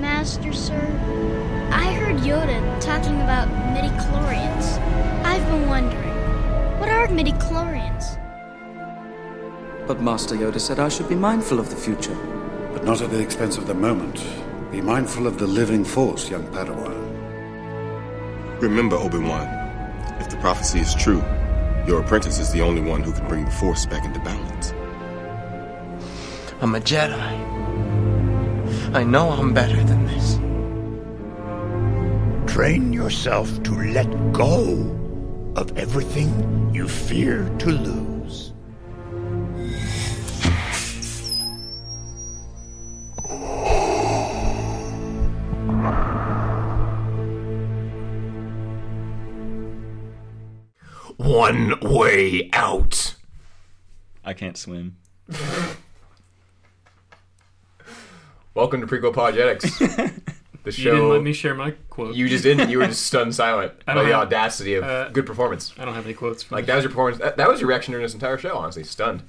Master, sir, I heard Yoda talking about midichlorians. I've been wondering, what are midichlorians? But Master Yoda said I should be mindful of the future. But not at the expense of the moment. Be mindful of the living force, young Padawan. Remember, Obi-Wan, if the prophecy is true, your apprentice is the only one who can bring the Force back into balance. I'm a Jedi. I know I'm better than this. Train yourself to let go of everything you fear to lose. One way out. I can't swim. Welcome to Prequel Apologetics. The You didn't show let me share my quote. you just didn't. You were just stunned silent I by don't the have- audacity of uh, good performance. I don't have any quotes. For Like that was your performance. That, that was your reaction during this entire show. Honestly, stunned.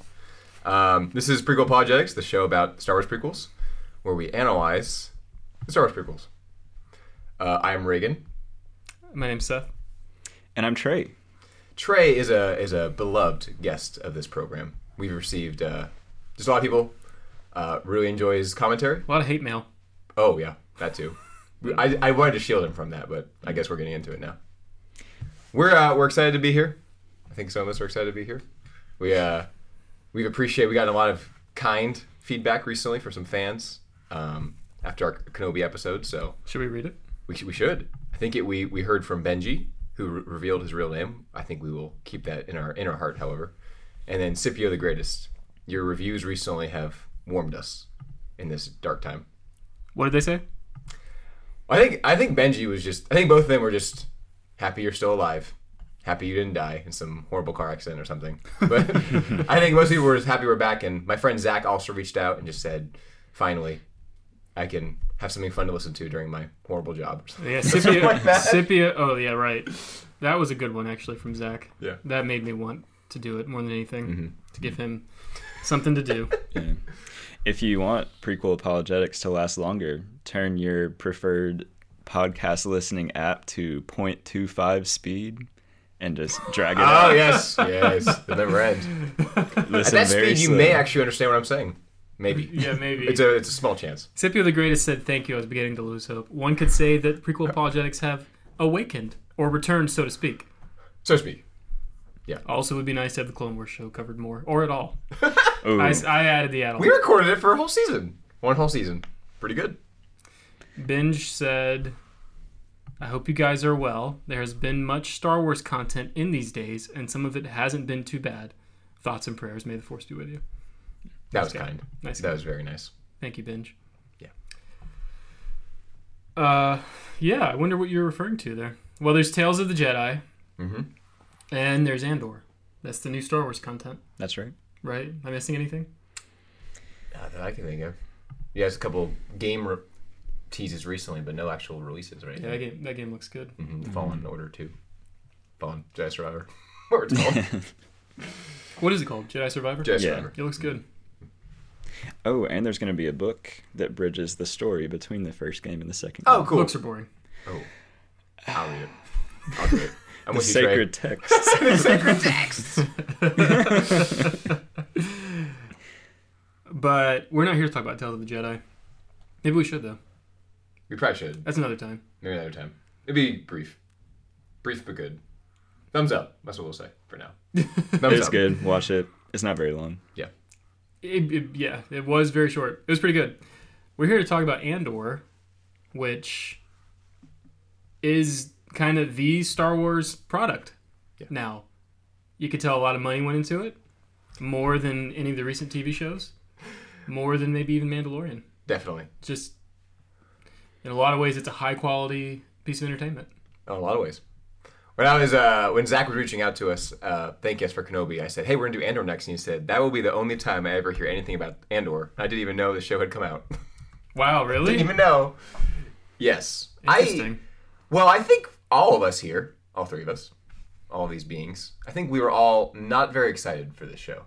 Um, this is Prequel Apologetics, the show about Star Wars prequels, where we analyze the Star Wars prequels. Uh, I am Reagan. My name's Seth. And I'm Trey. Trey is a is a beloved guest of this program. We've received uh, just a lot of people uh, really enjoy his commentary. A lot of hate mail. Oh yeah, that too. I, I wanted to shield him from that, but I guess we're getting into it now. We're uh, we're excited to be here. I think some of us are excited to be here. We uh we've appreciated we gotten a lot of kind feedback recently from some fans um, after our Kenobi episode. So Should we read it? we should, we should. I think it, we we heard from Benji who re- revealed his real name. I think we will keep that in our in our heart, however. And then Scipio the Greatest. Your reviews recently have warmed us in this dark time. What did they say? I think I think Benji was just. I think both of them were just happy you're still alive, happy you didn't die in some horrible car accident or something. But I think most people were just happy we're back. And my friend Zach also reached out and just said, "Finally, I can have something fun to listen to during my horrible job." Yeah, Something Scipio. like. Scipio. Oh yeah, right. That was a good one actually from Zach. Yeah. That made me want to do it more than anything Mm-hmm. to give him something to do. Yeah. If you want prequel apologetics to last longer, turn your preferred podcast listening app to 0.25 speed and just drag it Oh out. yes, yes, the never end. At that very speed, you may actually understand what I'm saying. Maybe. Yeah, maybe. It's a it's a small chance. Scipio the Greatest said, "Thank you." I was beginning to lose hope. One could say that prequel apologetics have awakened or returned, so to speak. So to speak. Also, it would be nice to have the Clone Wars show covered more, or at all. I, I added the add-on. We recorded it for a whole season. One whole season. Pretty good. Benji said, I hope you guys are well. There has been much Star Wars content in these days, and some of it hasn't been too bad. Thoughts and prayers. May the Force be with you. That was guy. kind. Nice That guy. was very nice. Thank you, Benji. Yeah. Uh, yeah, I wonder what you're referring to there. Well, there's Tales of the Jedi, Mhm. And there's Andor. That's the new Star Wars content, That's right. right? Am I missing anything? Not that I can think of. Yeah, there's a couple game re- teases recently, but no actual releases, right? Yeah, that game, that game looks good. Mhm. Fallen Order 2. Fallen Jedi Survivor. or it's called. What is it called? Jedi Survivor? Jedi Yeah. Survivor. It looks good. Oh, and there's going to be a book that bridges the story between the first game and the second Oh, game. cool. Books are boring. Oh. I'll read it. I'll do it. I'm The with you, Trey. sacred texts. sacred texts. But we're not here to talk about Tales of the Jedi. Maybe we should though. We probably should. That's another time. Maybe another time. It'd be brief. Brief but good. Thumbs up. That's what we'll say for now. Thumbs it's up. good. Watch it. It's not very long. Yeah. It, it- yeah, it was very short. It was pretty good. We're here to talk about Andor, which is kind of the Star Wars product Yeah. now. You could tell a lot of money went into it, more than any of the recent TV shows, more than maybe even Mandalorian. Definitely. Just in a lot of ways, it's a high quality piece of entertainment. In a lot of ways. When I was uh, when Zach was reaching out to us, uh, thank us for Kenobi. I said, "Hey, we're gonna do Andor next," and he said, "That will be the only time I ever hear anything about Andor." I didn't even know the show had come out. Wow, really? didn't even know. Yes, I. Interesting. Well, I think all of us here, all three of us, all of these beings, I think we were all not very excited for this show.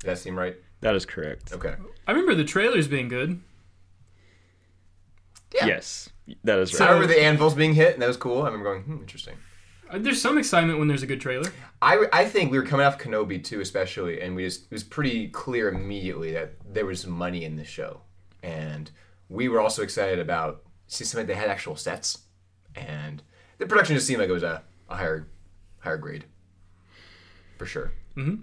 Does that seem right? That is correct. Okay. I remember the trailers being good. Yeah, Yes, that is right I remember the anvils being hit, and that was cool. I remember going, hmm, interesting. Uh, There's some excitement when there's a good trailer. I, I think we were coming off Kenobi too, especially, and we just it was pretty clear immediately that there was money in this show, and we were also excited about see something that had actual sets, and the production just seemed like it was a, a higher higher grade, for sure. Mm-hmm.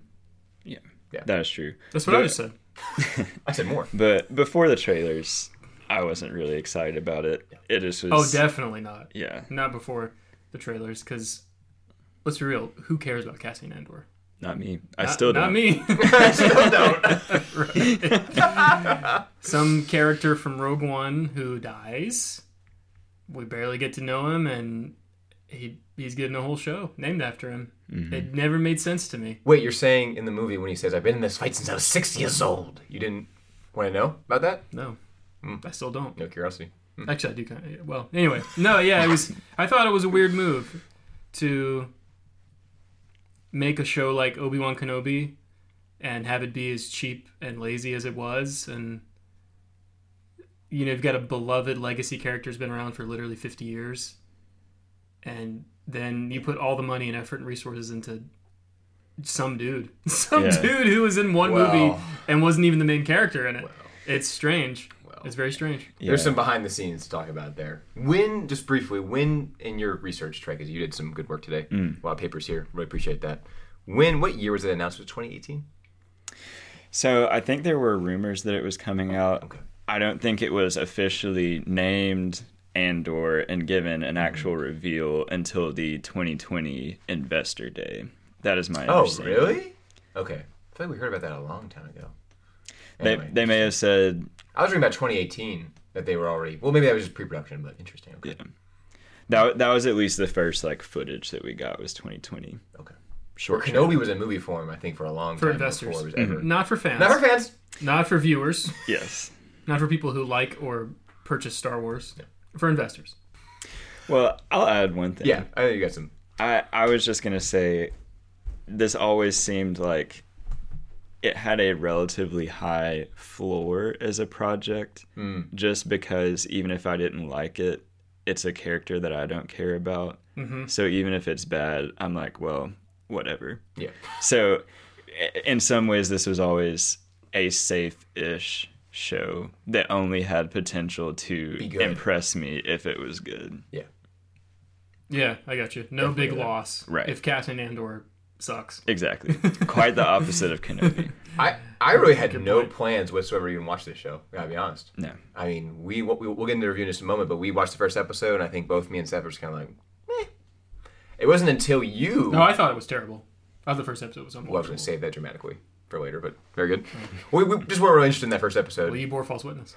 yeah, Yeah. that is true. That's what I just said. I said more. But before the trailers, I wasn't really excited about it. It just oh, was. Oh, definitely not. Yeah, Not before the trailers, because let's be real. Who cares about Cassian Andor? not me. I Not- still don't. Not me. I still don't. Some character from Rogue One who dies. We barely get to know him, and he he's getting a whole show named after him. Mm-hmm. It never made sense to me. Wait, you're saying in the movie when he says, "I've been in this fight since I was six years old," you didn't want to know about that? No, Hmm. I still don't. No curiosity. Actually, I do kind of. Well, anyway, no, yeah, it was. I thought it was a weird move to make a show like Obi Wan Kenobi and have it be as cheap and lazy as it was, and you know, you've got a beloved legacy character who's been around for literally fifty years, and then you put all the money and effort and resources into some dude, some Yeah. dude who was in one Well. movie and wasn't even the main character in it. It's strange. It's very strange. There's some behind the scenes to talk about there. When, just briefly, when in your research, Trey, because you did some good work today, Mm. a lot of papers here, really appreciate that. When, what year was it announced? Was 2018? So I think there were rumors that it was coming out. Okay. I don't think it was officially named Andor and given an mm-hmm. actual reveal until the 2020 Investor Day. That is my Oh, understanding. really? Okay. I feel like we heard about that a long time ago. They, Anyway, they may have said I was reading about 2018 that they were already. Well, maybe that was just pre-production, but interesting. Okay. yeah. That that was at least the first like footage that we got was 2020. Okay. Or Short Kenobi was in movie form, I think, for a long For time investors. before it was mm-hmm. ever. Not for fans. Not for fans. Not for viewers. Yes. Not for people who like or purchase Star Wars. For investors. Well, I'll add one thing. Yeah, I think you got some. I I was just gonna say, this always seemed like it had a relatively high floor as a project, just because even if I didn't like it, it's a character that I don't care about. Mhm. So even if it's bad, I'm like, well, whatever. Yeah. So in some ways, this was always a safe-ish show that only had potential to impress me if it was good. Yeah. Yeah, I got you. No big that. loss. Right. If Cassian Andor sucks. Exactly. Quite the opposite of Kenobi. I, I really had no point. plans whatsoever to even watch this show. I gotta be honest. No. I mean, we we'll, we'll get into the review in just a moment, but we watched the first episode, and I think both me and Seth were just kind of like, eh. It wasn't until you. No, I thought it was terrible. I thought the first episode was unwatchable. well, I was going to save that dramatically for later, but very good. we, we just weren't really interested in that first episode. Well, you bore false witness.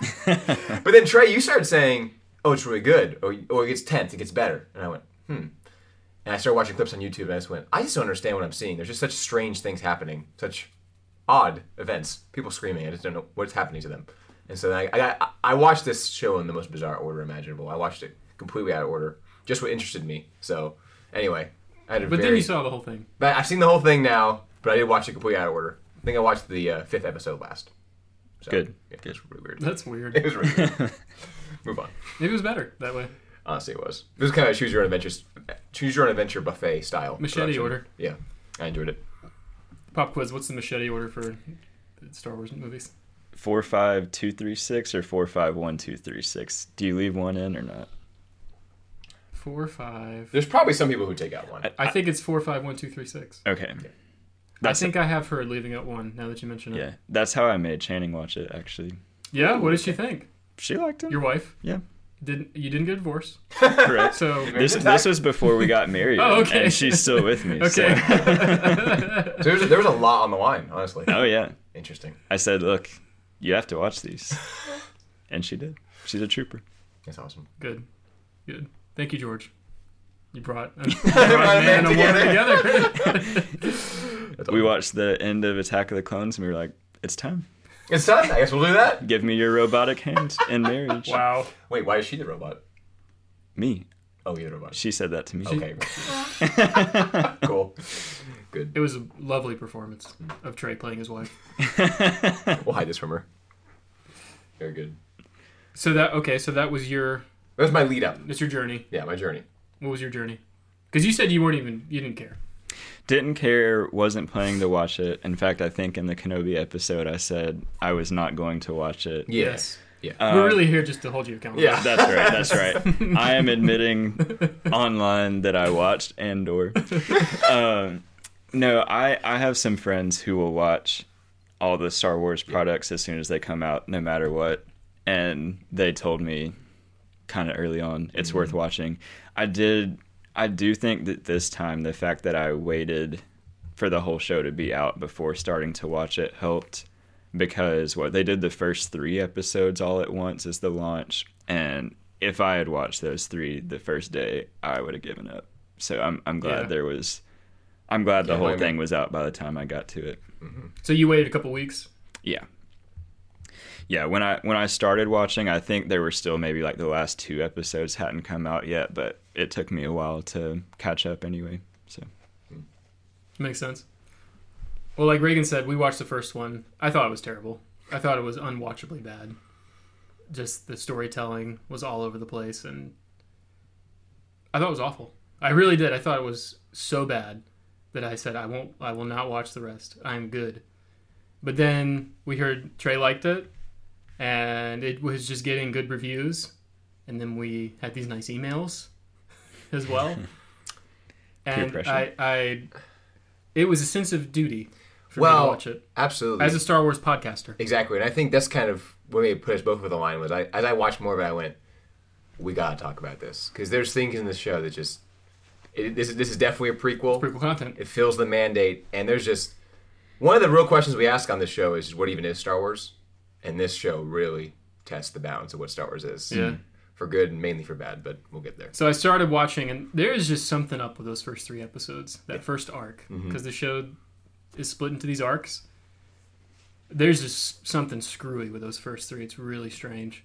But then Trey, you started saying, "Oh, it's really good," or, or it gets tense, it gets better, and I went, "Hmm." And I started watching clips on YouTube, and I just went, "I just don't understand what I'm seeing. There's just such strange things happening, such odd events, people screaming. I just don't know what's happening to them." And so then I, I, I watched this show in the most bizarre order imaginable. I watched it completely out of order, just what interested me. So anyway, I had a But very. then you saw the whole thing. But I've seen the whole thing now, but I did watch it completely out of order. I think I watched the uh, fifth episode last. So, Good. Yeah, it was really weird. That's weird. It was really weird. Move on. Maybe it was better that way. Honestly, it was. It was kind of choose your own adventure, choose your own adventure buffet style. Machete production. order. Yeah, I enjoyed it. Pop quiz. What's the machete order for Star Wars movies? Four five two three six or four five one two three six. Do you leave one in or not? Four, five. There's probably some people who take out one. I think it's four, five, one, two, three, six. Okay. I That's think I have heard leaving out one. Now that you mention it. yeah. That's how I made Channing watch it. Actually, Yeah. What did she think? she liked it. Your wife Yeah. didn't. You didn't get divorced. Correct. So This this was before we got married. Oh, okay. And she's still with me. okay. so- So there was, there was a lot on the line, honestly. Oh yeah. Interesting. I said, look, you have to watch these, and she did. She's a trooper. That's awesome. Good. Good. Thank you, George. You brought a, you Brought brought a a man man and a woman together. Together. That's We watched the end of Attack of the Clones, and we were like, it's time. It's done. I guess we'll do that. Give me your robotic hand in marriage. wow. Wait, why is she the robot? Me. Oh, you're the robot. She said that to me. Okay. cool. Good. It was a lovely performance of Trey playing his wife. We'll hide this from her. Very good. So that okay, so that was your That was my lead up. that's your journey. Yeah, my journey. What was your journey? Because you said you weren't even you didn't care. Didn't care, wasn't planning to watch it. In fact, I think in the Kenobi episode, I said I was not going to watch it. Yes. Yeah. We're really here just to hold you accountable. Yeah. That's right. That's right. I am admitting online that I watched Andor. Um, no, I I have some friends who will watch all the Star Wars products as soon as they come out, no matter what, and they told me kind of early on it's worth watching. I did. I do think that this time the fact that I waited for the whole show to be out before starting to watch it helped because what they did the first three episodes all at once is the launch and if i had watched those three the first day i would have given up so i'm, I'm glad Yeah. there was i'm glad the Can't whole blame you. thing was out by the time i got to it mm-hmm. So you waited a couple weeks. yeah yeah when i when i started watching i think there were still maybe like the last two episodes hadn't come out yet but it took me a while to catch up anyway so Makes sense. Well, like Reagan said, we watched the first one. I thought it was terrible. I thought it was unwatchably bad. Just the storytelling was all over the place, and I thought it was awful. I really did. I thought it was so bad that I said I won't. I will not watch the rest. I'm good. But then we heard Trey liked it, and it was just getting good reviews, and then we had these nice emails as well. and pressure. I, I, it was a sense of duty for me Well, to watch it Absolutely. as a Star Wars podcaster. Exactly, and I think that's kind of what made put us both over the line. Was I as I watched more of it, I went, "We gotta talk about this," because there's things in the show that just it, this is this is definitely a prequel. Prequel content. It fills the mandate, and there's just one of the real questions we ask on this show is what even is Star Wars, and this show really tests the bounds of what Star Wars is. Yeah. For good and mainly for bad, but we'll get there. So I started watching, and there is just something up with those first three episodes. That first arc, Mm-hmm. because the show is split into these arcs. There's just something screwy with those first three. It's really strange.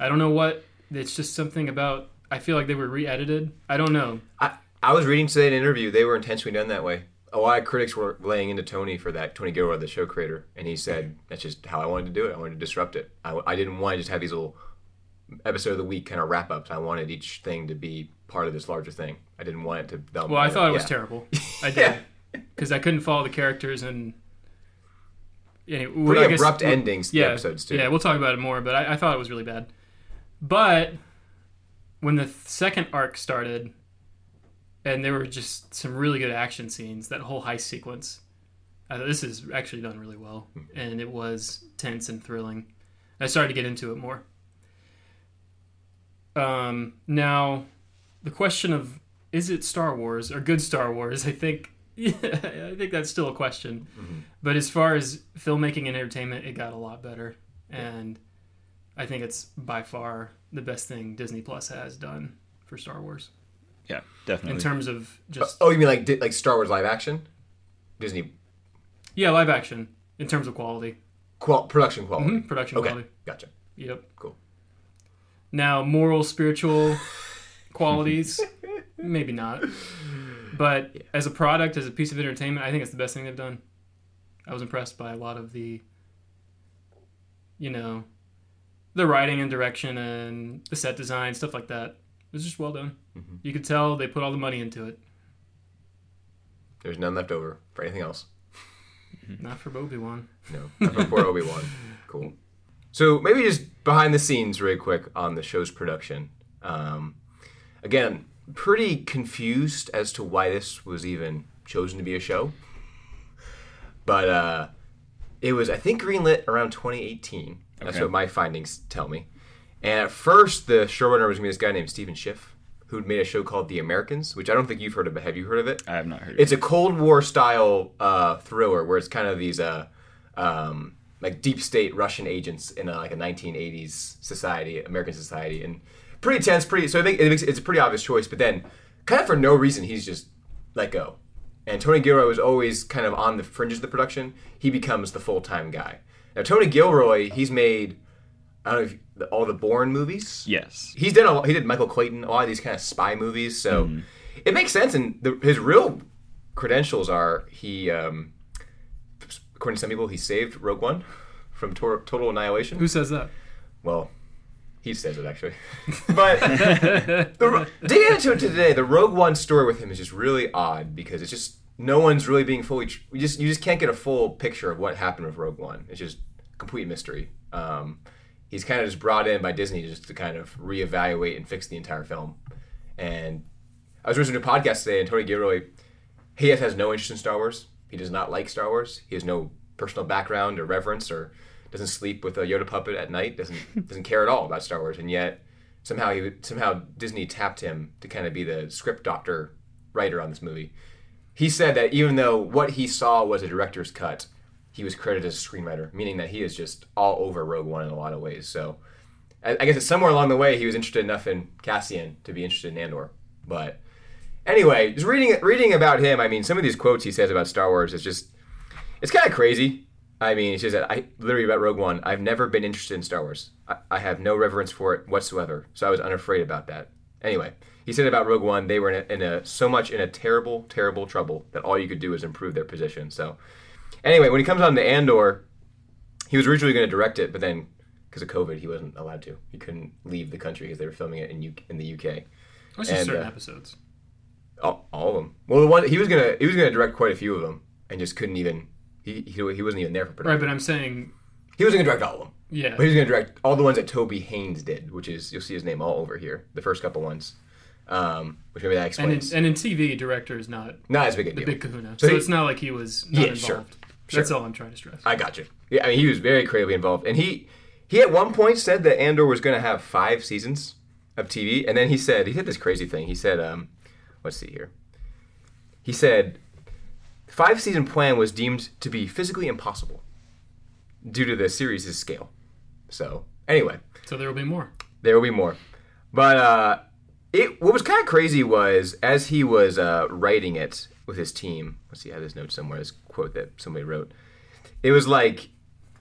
I don't know what. It's just something about. I feel like they were re-edited. I don't know. I, I was reading today in an interview, they were intentionally done that way. A lot of critics were laying into Tony for that, Tony Gilroy, the show creator, and he said, that's just how I wanted to do it. I wanted to disrupt it. I, I didn't want to just have these little episode of the week kind of wrap ups. I wanted each thing to be part of this larger thing. I didn't want it to dumb Well, I thought it was yeah. terrible. I did because I couldn't follow the characters and. Anyway, Pretty I guess- abrupt endings yeah, the episodes, too. Yeah, we'll talk about it more, but I, I thought it was really bad. But when the second arc started, and there were just some really good action scenes, that whole heist sequence, I thought this is actually done really well, hmm. and it was tense and thrilling. I started to get into it more. Um, now, the question of is it Star Wars or good Star Wars? I think, yeah, I think that's still a question. But as far as filmmaking and entertainment, it got a lot better, and I think it's by far the best thing Disney Plus has done for Star Wars yeah definitely in terms of just Oh, you mean like like Star Wars live action? Disney yeah live action in terms of quality, qual- production quality. Mhm, production Okay, quality. gotcha. Yep. Cool. Now, moral, spiritual qualities, maybe not. But as a product, as a piece of entertainment, I think it's the best thing they've done. I was impressed by a lot of the, you know, the writing and direction and the set design, stuff like that. It was just well done. Mm-hmm. You could tell they put all the money into it. There's none left over for anything else. Not for Obi Wan. No, not for poor Obi Wan. Cool. So maybe just behind the scenes, really quick on the show's production. Um, again, pretty confused as to why this was even chosen to be a show, but uh, it was I think greenlit around 2018. That's Okay. what my findings tell me. And at first, the showrunner was going to be this guy named Stephen Schiff, who'd made a show called The Americans, which I don't think you've heard of. But have you heard of it? i have not heard of it's it. It's a Cold War style uh, thriller where it's kind of these uh, um, like deep state Russian agents in a, like a 1980s society, American society, and pretty tense. Pretty so I think it makes, it's a pretty obvious choice. But then, kind of for no reason, he's just let go. And Tony Gilroy was always kind of on the fringes of the production. He becomes the full time guy. Now Tony Gilroy, he's made I don't know if all the Bourne movies yes he's done a he did Michael Clayton, a lot of these kind of spy movies, so it makes sense. And the, his real credentials are he, um, according to some people, he saved Rogue One from tor- total annihilation. Who says that? well, He says it actually. But the, digging into it today, the Rogue One story with him is just really odd because it's just no one's really being fully. tr- We just you just can't get a full picture of what happened with Rogue One. It's just complete mystery. Um, he's kind of just brought in by Disney just to kind of reevaluate and fix the entire film. And I was listening to a podcast today, and Tony Gilroy, he has no interest in Star Wars. He does not like Star Wars. He has no personal background or reverence, or doesn't sleep with a Yoda puppet at night. Doesn't doesn't care at all about Star Wars. And yet somehow he somehow Disney tapped him to kind of be the script doctor writer on this movie. He said that even though what he saw was a director's cut, he was credited as a screenwriter, meaning that he is just all over Rogue One in a lot of ways. So I, I guess it's somewhere along the way he was interested enough in Cassian to be interested in Andor. But anyway, just reading reading about him, I mean, some of these quotes he says about Star Wars is just it's kind of crazy. I mean, it's just that I literally about Rogue One. I've never been interested in Star Wars. I, I have no reverence for it whatsoever. So I was unafraid about that. Anyway, he said about Rogue One, they were in a, in a so much in a terrible, terrible trouble that all you could do is improve their position. So anyway, when he comes on to Andor, he was originally going to direct it, but then because of COVID, he wasn't allowed to. He couldn't leave the country because they were filming it in U- in the UK. That's just And, certain uh, episodes. All, all of them. Well, the one he was gonna he was gonna direct quite a few of them, and just couldn't even. He, he, he wasn't even there for production. Right, but I'm saying, He wasn't gonna direct all of them. yeah. But he was gonna direct all the ones that Toby Haynes did, which is you'll see his name all over here. The first couple ones, um, which maybe that And in, explains. and in TV, director is not Not as big a the deal. big kahuna. So So, he- it's not like he was not Yeah, involved. sure. That's Sure. all I'm trying to stress. I got you. Yeah, I mean he was very creatively involved, and he he at one point said that Andor was gonna have five seasons of TV, and then he said he said this crazy thing. He said, um, let's see here. He said, five season plan was deemed to be physically impossible due to the series' scale. So anyway, So there will be more. there will be more. But uh, it what was kind of crazy was as he was uh, writing it with his team. Let's see, I have this note somewhere. This quote that somebody wrote. It was like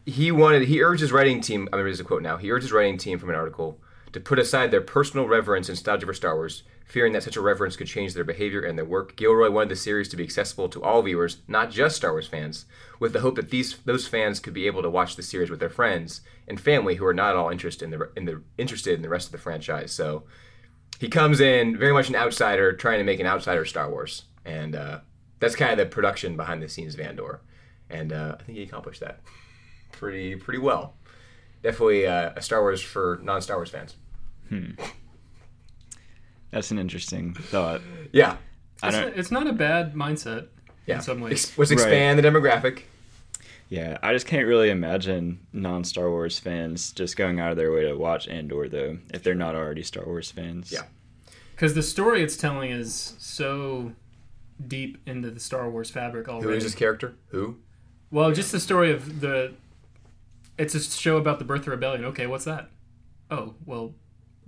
he wanted. He urged his writing team. I remember this is a quote now. He urged his writing team from an article to put aside their personal reverence and nostalgia for Star Wars, fearing that such a reverence could change their behavior and their work. Gilroy wanted the series to be accessible to all viewers, not just Star Wars fans, with the hope that these those fans could be able to watch the series with their friends and family who are not at all interested in the in the interested in the rest of the franchise. So he comes in very much an outsider, trying to make an outsider Star Wars, and uh, that's kind of the production behind the scenes of Andor, and uh, I think he accomplished that pretty pretty well. Definitely uh, a Star Wars for non Star Wars fans. That's an interesting thought. Yeah, I It's, don't. not, it's not a bad mindset yeah. in some ways. Ex- let's expand the demographic. Yeah, I just can't really imagine non Star Wars fans just going out of their way to watch Andor though, if they're not already Star Wars fans. Yeah. Because the story it's telling is so deep into the Star Wars fabric already. Who is this character? Who? Well, just the story of the. It's a show about the birth of rebellion. Okay, what's that? Oh, well,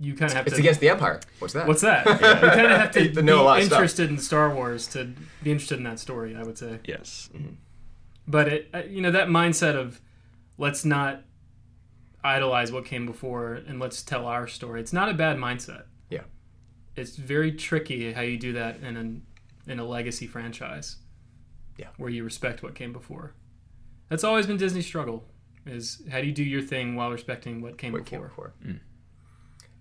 you kind of have It's to. against the Empire. What's that? What's that? You kind of have to You know a lot be of stuff. interested in Star Wars to be interested in that story. I would say, Yes. but it, uh, you know, that mindset of let's not idolize what came before and let's tell our story. It's not a bad mindset. Yeah. It's very tricky how you do that in an in a legacy franchise. Yeah. Where you respect what came before. That's always been Disney's struggle. Is how do you do your thing while respecting what came What before? came before.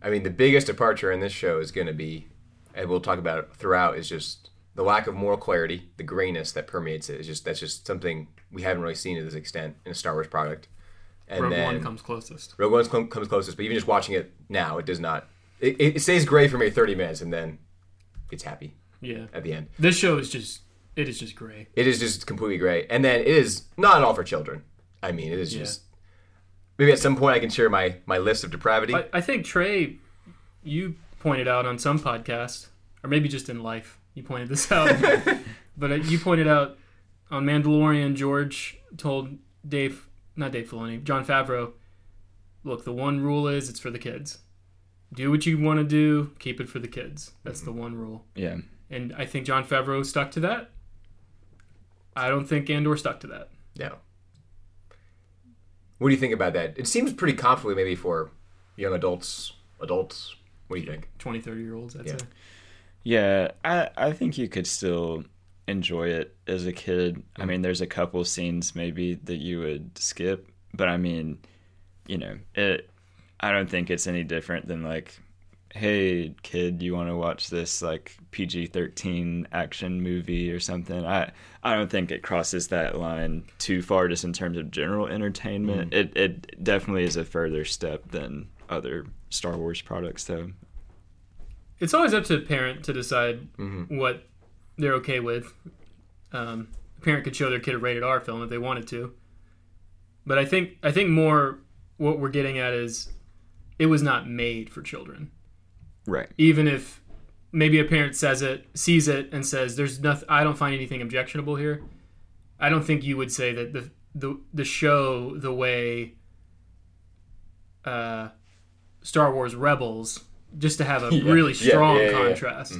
I mean, the biggest departure in this show is going to be, and we'll talk about it throughout, is just the lack of moral clarity, the grayness that permeates it. Is just that's just something we haven't really seen to this extent in a Star Wars product. And Rogue then One comes closest. Rogue One com- comes closest, but even just watching it now, it does not. It, it stays gray for me 30 minutes, and then it's happy Yeah. at the end. This show is just it is just gray. It is just completely gray, and then it is not at all for children. I mean, it is Yeah. just. Maybe at some point I can share my my list of depravity. I, I think Trey, you pointed out on some podcast, or maybe just in life, you pointed this out. but uh, you pointed out on Mandalorian, George told Dave, not Dave Filoni, Jon Favreau, look, the one rule is it's for the kids. Do what you want to do, keep it for the kids. That's the one rule. Yeah. And I think Jon Favreau stuck to that. I don't think Andor stuck to that. No. What do you think about that? It seems pretty confidently maybe for young adults, adults. What do you think? 20, 30 year olds, I'd Yeah. say. Yeah, I I think you could still enjoy it as a kid. I mm-hmm. mean, there's a couple scenes maybe that you would skip, but I mean, you know, it I don't think it's any different than like, hey kid, you want to watch this like PG thirteen action movie or something? I I don't think it crosses that line too far just in terms of general entertainment. It it definitely is a further step than other Star Wars products though. It's always up to the parent to decide Mm-hmm. what they're okay with. Um, a parent could show their kid a rated R film if they wanted to, but I think I think more what we're getting at is it was not made for children. Right. Even if maybe a parent says it, sees it, and says, "There's nothing. I don't find anything objectionable here." I don't think you would say that the the the show the way uh, Star Wars Rebels just to have a Yeah. really strong yeah, yeah, yeah. contrast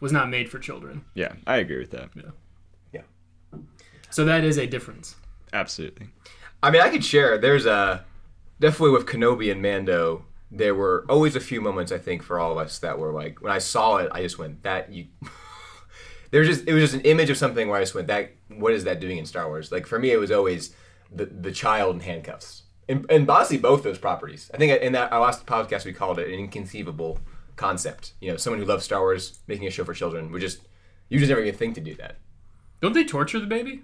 was not made for children. Yeah, I agree with that. Yeah. Yeah. So that is a difference. Absolutely. I mean, I could share. There's a definitely with Kenobi and Mando. There were always a few moments I think for all of us that were like when I saw it, I just went that you. There's just it was just an image of something where I just went that what is that doing in Star Wars? Like for me, it was always the the child in handcuffs, and, and honestly, both those properties. I think in that our last podcast we called it an inconceivable concept. You know, someone who loves Star Wars making a show for children would just you just never even think to do that. Don't they torture the baby?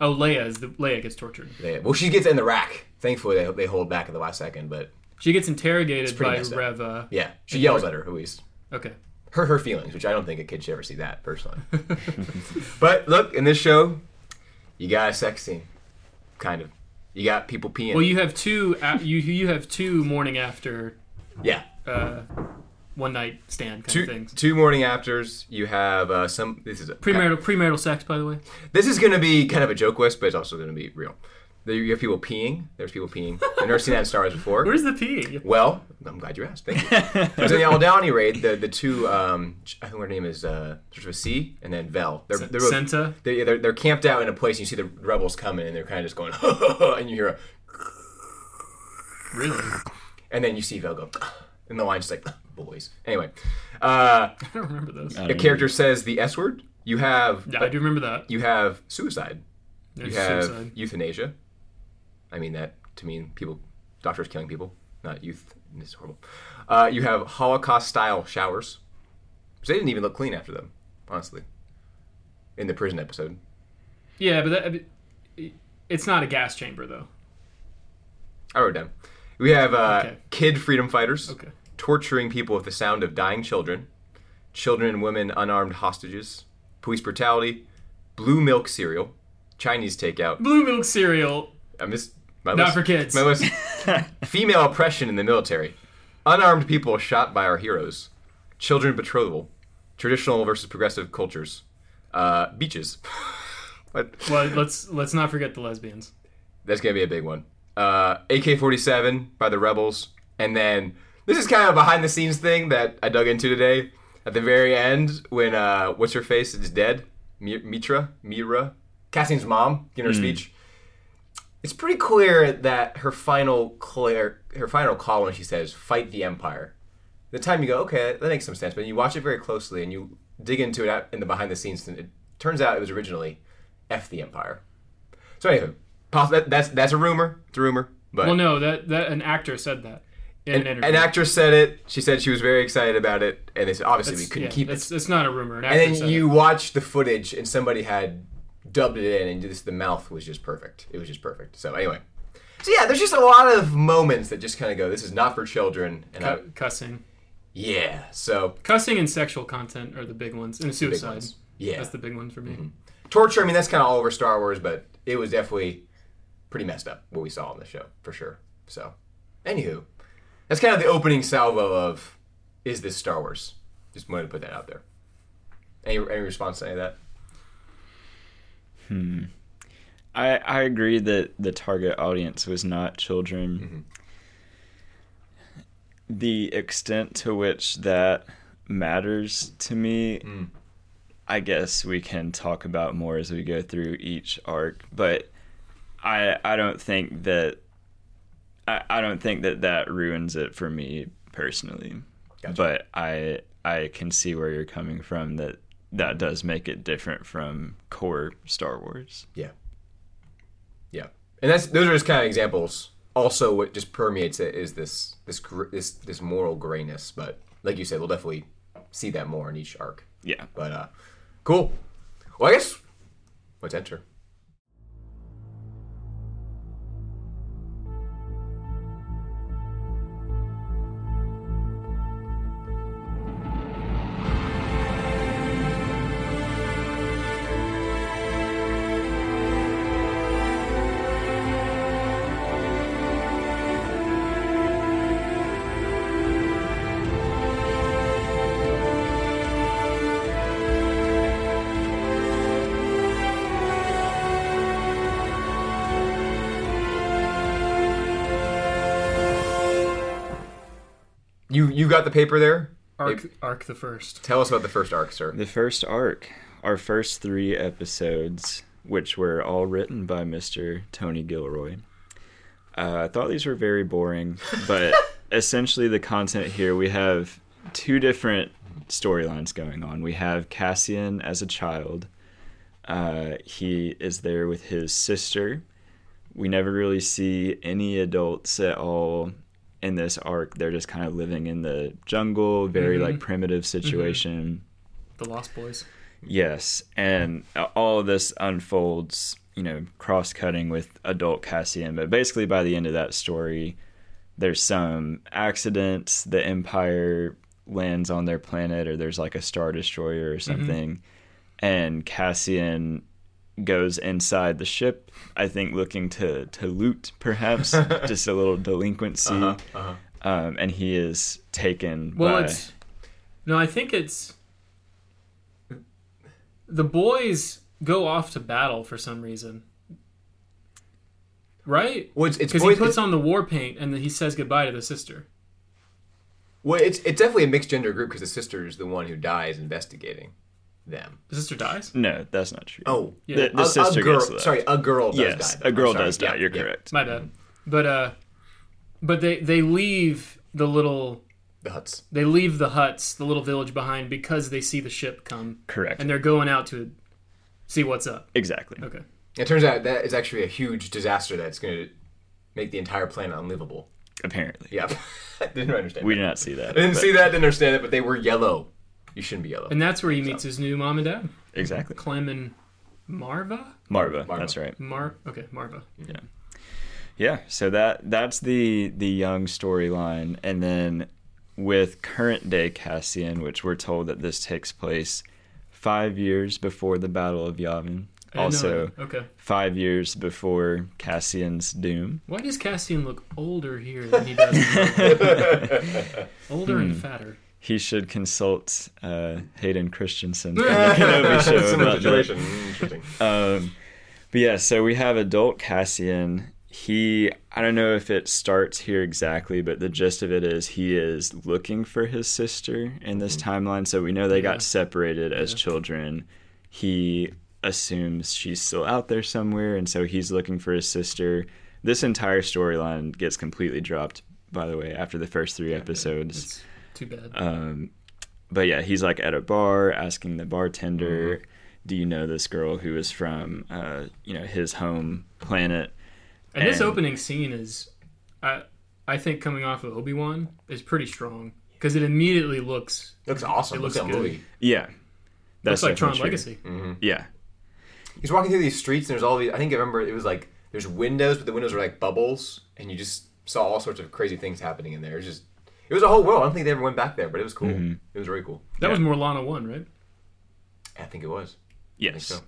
Oh, Leia is the Leia gets tortured. They, well, she gets in the rack. Thankfully, they, they hold back at the last second, but She gets interrogated by messed up. Reva. yeah, she yells at her at least. Okay. Her her feelings, which I don't think a kid should ever see that personally. but look, in this show, you got a sex scene, kind of. You got people peeing. Well, you have two. You you have two morning after yeah, uh, one night stand kind two, of things. two morning afters. You have uh, some. This is a, Premarital premarital sex, by the way. This is going to be kind of a joke list, but it's also going to be real. There you have people peeing. There's people peeing. I've never seen that in Star Wars before. Where's the pee? Well, I'm glad you asked. Thank you. Because in the Aldhani raid, the the two, um, I think her name is uh, starts with C and then Vel. They're, they're Cinta. They, they're, they're camped out in a place, and you see the rebels coming, and they're kind of just going, and you hear a, Really? and then you see Vel go, and the line's just like, boys. Anyway, uh, I don't remember those. I a don't character says the S word. You have Yeah, I do remember that. you have suicide. There's you have suicide. euthanasia. I mean that to mean people, doctors killing people, not youth. It's horrible. Uh, you have Holocaust-style showers. So they didn't even look clean after them, honestly. In the prison episode, Yeah, but that, it's not a gas chamber though. I wrote down. We have uh, Okay. kid freedom fighters Okay. torturing people with the sound of dying children, children and women unarmed hostages, police brutality, blue milk cereal, Chinese takeout. Blue milk cereal. I missed my Not list. for kids. My list. Female oppression in the military. Unarmed people shot by our heroes. Children betrothal. Traditional versus progressive cultures. Uh, beaches. what? Well, let's let's not forget the lesbians. That's gonna be a big one. Uh, AK-47 by the rebels, and then this is kind of a behind-the-scenes thing that I dug into today. At the very end, when uh, what's her face is dead, Mi- Mitra, Mira, Cassian's mom, giving her speech. It's pretty clear that her final clear, her final call when she says "fight the empire." The time you go, okay, that makes some sense, but you watch it very closely and you dig into it out in the behind the scenes, and it turns out it was originally "f the empire." So anyway, that, that's that's a rumor. It's a rumor, but Well, no, that that an actor said that an, an, interview. an actress said it. She said she was very excited about it, and they said obviously we couldn't yeah, keep it. It's, it's not a rumor. An And then you it. watch the footage, and somebody had dubbed it in, and just the mouth was just perfect. It was just perfect. So anyway, so yeah, there's just a lot of moments that just kind of go, "This is not for children," and I, Cu- cussing, yeah. So cussing, and sexual content are the big ones, and suicide. ones. Yeah, That's the big one for me. Mm-hmm. torture. I mean, that's kind of all over Star Wars, but it was definitely pretty messed up what we saw on the show for sure. So, anywho, that's kind of the opening salvo of is this Star Wars? Just wanted to put that out there. Any any response to any of that? I I agree that the target audience was not children. Mm-hmm. The extent to which that matters to me, Mm. I guess we can talk about more as we go through each arc. But I I don't think that I, I don't think that that ruins it for me personally. Gotcha. But I I can see where you're coming from. That that does make it different from core Star Wars. Yeah. Yeah. And that's those are just kind of examples. also what just permeates it is this this this this moral grayness. But like you said, we'll definitely see that more in each arc. Yeah. But uh, cool. Well, I guess let's enter. You you got the paper there. Arc, arc the first. Tell us about the first arc, sir. The first arc, our first three episodes, which were all written by Mr. Tony Gilroy. Uh, I thought these were very boring, but essentially the content here we have two different storylines going on. We have Cassian as a child. Uh, he is there with his sister. We never really see any adults at all in this arc. They're just kind of living in the jungle, very like mm-hmm. primitive mm-hmm. situation. The Lost Boys. Yes, and all of this unfolds, you know, cross cutting with adult Cassian. But basically, by the end of that story, there's some accidents. The Empire lands on their planet, or there's like a star destroyer or mm-hmm. something, and Cassian goes inside the ship. I think looking to to loot, perhaps just a little delinquency. Uh-huh, Um, and he is taken. Well, by, it's no. I think it's the boys go off to battle for some reason, right? Well, it's, it's Because he puts it's- on the war paint and then he says goodbye to the sister. Well, it's it's definitely a mixed gender group because the sister is the one who dies investigating them. The sister dies. no, that's not true. Oh, Yeah. The, the a, sister a girl. gets left. Sorry, a girl does yes, die. a girl does die. Yeah, You're yeah. correct. My bad. But uh, but they they leave the little The huts. they leave the huts, the little village behind because they see the ship come Correct. and they're going out to see what's up. exactly. Okay. It turns out that is actually a huge disaster that's going to make the entire planet unlivable. Apparently, Yeah, didn't understand. we that. did not see that. I didn't but- see that. Didn't understand it. But they were yellow. You shouldn't be yellow. And that's where he meets his new mom and dad, Exactly. Clem and Maarva. Maarva, Maarva. That's right. Mar. Okay, Maarva. Yeah. Yeah. So that that's the the young storyline, and then with current day Cassian, which we're told that this takes place five years before the Battle of Yavin. I Also, okay. five years before Cassian's doom. Why does Cassian look older here than he does? older Hmm. and fatter. He should consult uh, Hayden Christensen from the Kenobi show Similar about situation. Interesting. Um, but yeah, so we have adult Cassian. He, I don't know if it starts here exactly, but the gist of it is he is looking for his sister in this timeline. So we know they Yeah. got separated as children. He assumes she's still out there somewhere, and so he's looking for his sister. This entire storyline gets completely dropped, by the way, after the first three episodes. It's too bad. Um, but yeah, he's like at a bar asking the bartender, Mm-hmm. "Do you know this girl who is from, uh, you know, his home planet?" and this opening scene is, I, I think coming off of Obi Wan is pretty strong because it immediately looks looks awesome. It looks looks good. movie. Yeah, that's looks like Tron definitely true. Legacy. Yeah, He's walking through these streets, and there's all these. I think I remember it was like there's windows, but the windows are like bubbles, and you just saw all sorts of crazy things happening in there. It was just, it was a whole world. I don't think they ever went back there, but it was cool. Mm-hmm. It was very cool. That Yeah. was Morlana one, right? I think it was. I think yes, so.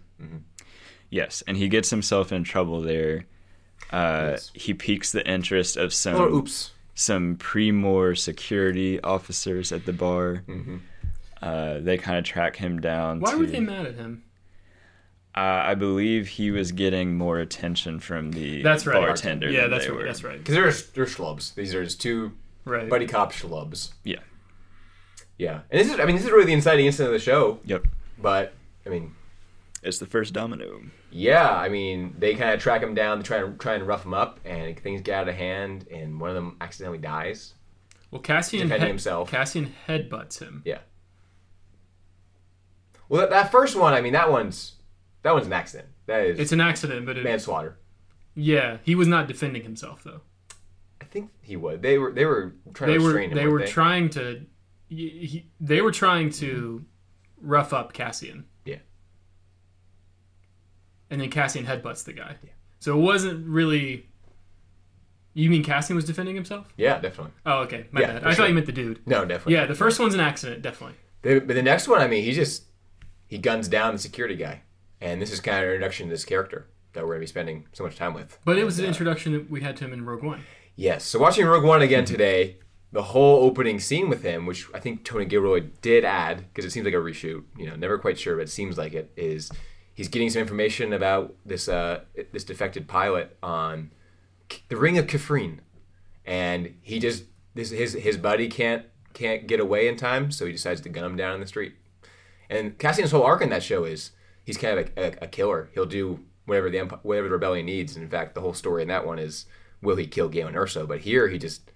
yes, and he gets himself in trouble there. Uh, Yes. He piques the interest of some Or oops. some Pre-Mor security officers at the bar. Mm-hmm. Uh, they kind of track him down. Why to, were they mad at him? Uh, I believe he was getting more attention from the That's right. bartender. Yeah, than that's they right. were. That's right. Because they're they're schlubs. These are just two Right. buddy cop schlubs. Yeah. Yeah, and this is I mean this is really the inciting incident of the show. Yep. But I mean, It's the first domino. yeah, I mean they kind of track him down, they try and try and rough him up, and things get out of hand, and one of them accidentally dies. Well, Cassian Defending head- himself. Cassian headbutts him. Yeah. Well, that, that first one, I mean, that one's that one's an accident. That is It's an accident, but it, manslaughter. yeah, he was not defending himself though. I think he would. They were they were trying they to were him. they were trying to he, he- they were trying to rough up Cassian. Yeah. And then Cassian headbutts the guy. Yeah. So it wasn't really. You mean Cassian was defending himself? Yeah, definitely. Oh, okay. My Yeah, bad. I sure. thought you meant the dude. No, definitely. Yeah, the first one's an accident, definitely. The, but the next one, I mean, he just he guns down the security guy, and this is kind of an introduction to this character that we're gonna be spending so much time with. But it was And, an uh, introduction that we had to him in Rogue One. Yes. So watching Rogue One again today, the whole opening scene with him, which I think Tony Gilroy did add because it seems like a reshoot. You know, never quite sure, but it seems like it is. He's getting some information about this uh, this defected pilot on the Ring of Kafrene, and he just this his his buddy can't can't get away in time, so he decides to gun him down in the street. And Cassian's whole arc in that show is he's kind of a, a, a killer. He'll do whatever the whatever the rebellion needs. And in fact, the whole story in that one is will he kill Galen Erso? But here he just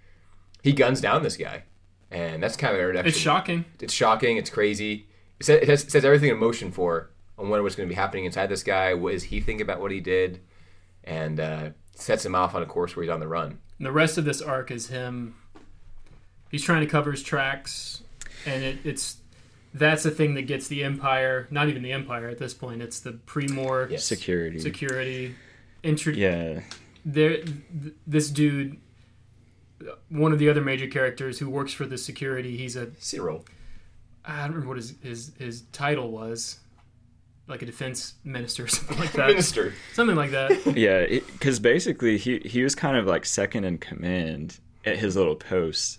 he guns down this guy, and that's kind of an introduction. It's shocking. It's shocking. It's crazy. It says, it has, it says everything in motion for. I wonder what's going to be happening inside this guy. What does he think about what he did? And uh, sets him off on a course where he's on the run. And the rest of this arc is him. He's trying to cover his tracks, and it, it's that's the thing that gets the Empire. Not even the Empire at this point. It's the pre-Mor Yes. Security. security. Intro- Yeah. There th- this dude one of the other major characters who works for the security he's a Syril. i don't remember what his his, his title was like a defense minister or something like that Minister. something like that Yeah, because basically he he was kind of like second in command at his little post,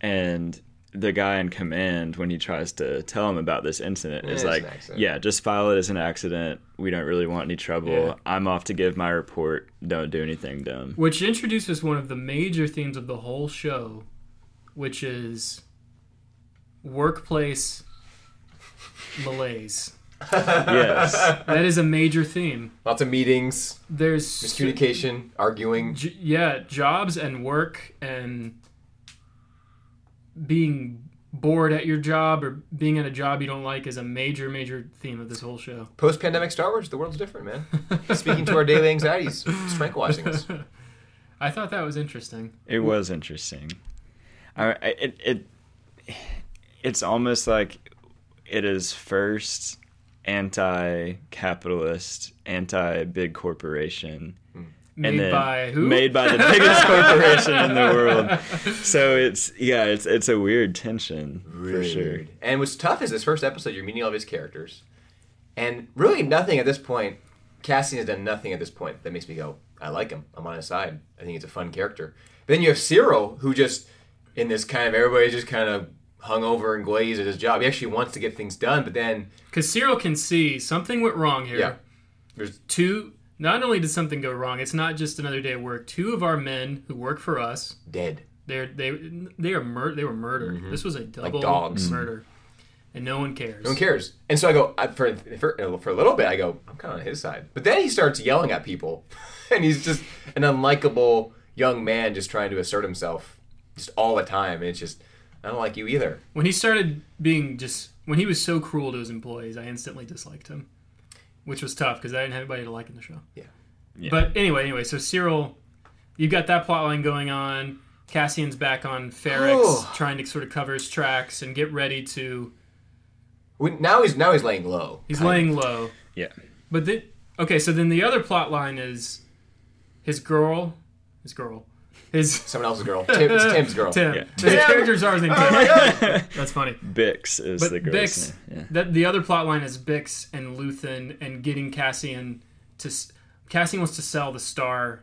and the guy in command when he tries to tell him about this incident Yeah, is like, "Yeah, just file it as an accident. We don't really want any trouble. Yeah. I'm off to give my report. Don't do anything dumb." which introduces one of the major themes of the whole show which is workplace malaise yes, that is a major theme Lots of meetings, there's miscommunication, arguing. J- yeah, jobs and work and being bored at your job or being at a job you don't like is a major, major theme of this whole show. Post pandemic Star Wars, the world's different, man. Speaking to our daily anxieties, it's tranquilizing us. I thought that was interesting. it was interesting. I, I- it it it's almost like it is first anti-capitalist, anti-big corporation. Hmm. Made then by who? Made by the biggest corporation in the world. So it's yeah, it's it's a weird tension for sure. And what's tough is this first episode, you're meeting all of his characters, and really nothing at this point. Cassian has done nothing at this point that makes me go, I like him. I'm on his side. I think he's a fun character. But then you have Syril, who just in this kind of everybody just kind of hung over and glazed at his job. He actually wants to get things done, but then Because Syril can see something went wrong here. yeah, there's Two, not only did something go wrong, it's not just another day at work. Two of our men who work for us, dead. they're they they are mur- they were murdered. Mm-hmm. This was a double dogs. murder, and no one cares. No one cares. And so I go I, for, for for a little bit. I go, I'm kind of on his side. But then he starts yelling at people, and he's just an unlikable young man just trying to assert himself, just all the time. And it's just, I don't like you either. When he started being just when he was so cruel to his employees, I instantly disliked him, which was tough because I didn't have anybody to like in the show. Yeah. Yeah. But anyway, anyway, so Syril, you've got that plot line going on. Cassian's back on Ferrix, Oh. trying to sort of cover his tracks and get ready to. We, now he's now he's laying low. He's kind of. laying low. Yeah. But the, okay, so then the other plot line is his girl, his girl, his someone else's girl. Tim, it's Tim's girl. Tim. Yeah. The character's ours named Tim. That's funny. Bix is But the girl's Bix, name. Yeah. that the other plot line is Bix and Luthen and getting Cassian to. s- Cassian wants to sell the star,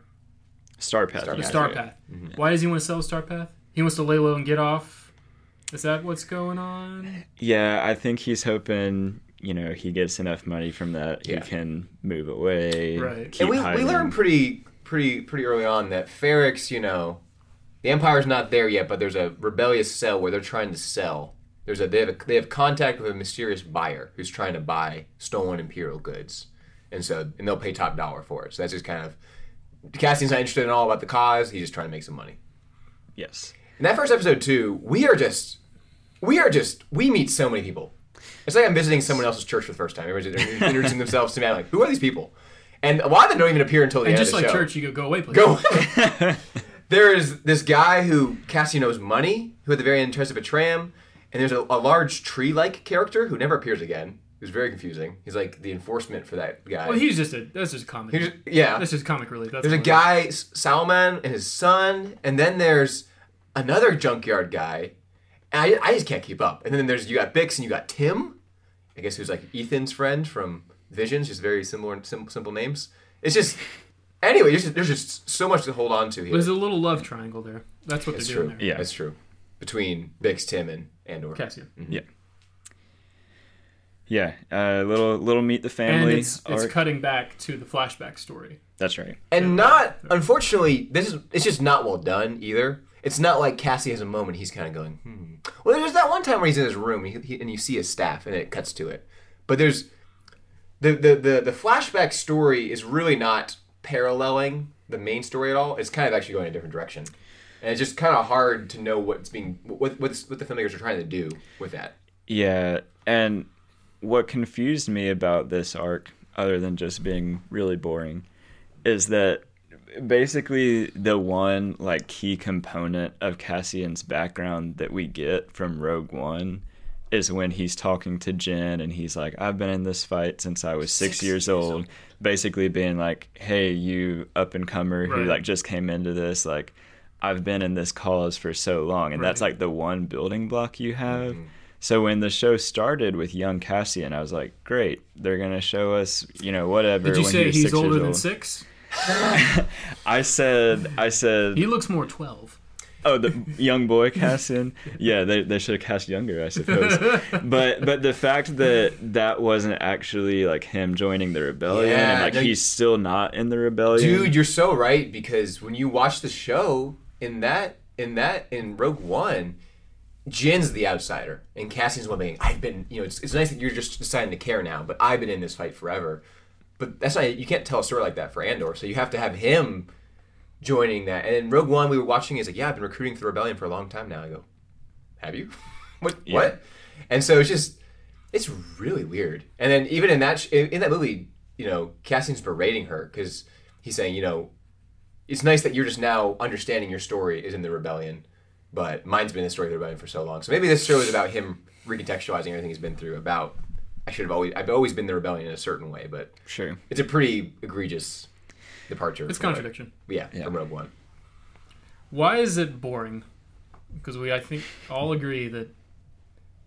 Star Path. the yeah. star yeah. path. Mm-hmm. Why does he want to sell the star path? He wants to lay low and get off. Is that what's going on? Yeah, I think he's hoping, you know, he gets enough money from that Yeah. he can move away. Right. and we, we hiding. learned pretty pretty pretty early on that Ferrix, you know, the Empire's not there yet, but there's a rebellious cell where they're trying to sell. There's a they have a, they have contact with a mysterious buyer who's trying to buy stolen Imperial goods, and so and they'll pay top dollar for it. So that's just kind of Cassian's not interested at all about the cause. He's just trying to make some money. Yes. In that first episode too, we are just we are just we meet so many people. It's like I'm visiting someone else's church for the first time. Everyone's introducing themselves to me. I'm like, who are these people? And a lot of them don't even appear until the And end just of the like show. church, you go, go away, please. Go. there's this guy who Cassian owes money, who at the very end tries to betray him, and there's a, a large tree-like character who never appears again. Who's very confusing. He's like the enforcement for that guy. Well, he's just a that's just comic. He's yeah. that's just comic relief. That's There's a guy, S- Salman, and his son, and then there's another junkyard guy. And I, I just can't keep up. And then there's you got Bix and you got Tim, I guess who's like Ethan's friend from Visions, just very similar sim- simple names. It's just anyway. There's just, there's just so much to hold on to here. There's a little love triangle there. That's what It's they're true. doing there. Yeah. it's true. Between Bix, Tim, and Andor. Cassian. Yeah. Yeah, uh, little little meet the And family it's it's arc. cutting back to the flashback story. That's right. And not, unfortunately, this is it's just not well done either. It's not like Cassie has a moment. He's kind of going, hmm. Well, there's that one time where he's in his room and, he, he- and you see his staff, and it cuts to it. But there's the, the the the flashback story is really not paralleling the main story at all. It's kind of actually going in a different direction, and it's just kind of hard to know what's being what what's, what the filmmakers are trying to do with that. Yeah, and what confused me about this arc, other than just being really boring, is that basically the one like key component of Cassian's background that we get from Rogue One is when he's talking to Jyn and he's like, I've been in this fight since I was six, years, old. Basically being like, Hey, you up and comer who like just came into this, like I've been in this cause for so long and that's like the one building block you have. Mm-hmm. So when the show started with young Cassian, I was like, great, they're gonna show us, you know, whatever. Did you say he he's six older than six? I said, I said, He looks more twelve. Oh, the young boy Cassian. Yeah, they they should have cast younger, I suppose. but but the fact that that wasn't actually like him joining the rebellion, Yeah, and like no, he's still not in the rebellion. Dude, you're so right because when you watch the show in that in that in Rogue One, Jyn's the outsider and Cassian's one being I've been you know it's, it's nice that you're just deciding to care now, but I've been in this fight forever. But that's not you can't tell a story like that for Andor, so you have to have him joining that. And in Rogue One, we were watching. He's like, "Yeah, I've been recruiting for the rebellion for a long time now." I go, "Have you? what? Yeah. What?" And so it's just it's really weird. And then even in that sh- in in that movie, you know, Cassian's berating her because he's saying, you know, it's nice that you're just now understanding your story is in the rebellion, but mine's been the story of the rebellion for so long. So maybe this show is about him recontextualizing everything he's been through. About I should have always I've always been the rebellion in a certain way, but sure. it's a pretty egregious departure. It's from what- contradiction. Yeah, Yeah. from Rogue One. Why is it boring? Because we, I think, all agree that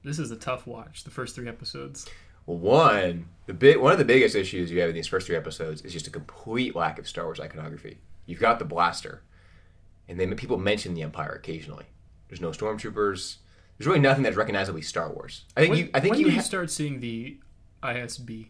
this is a tough watch. The first three episodes. Well, one the big one of the biggest issues you have in these first three episodes is just a complete lack of Star Wars iconography. You've got the blaster, and then people mention the Empire occasionally. There's no stormtroopers. There's really nothing that's recognizably Star Wars. I think When, you. I think when you. do you start seeing the ISB?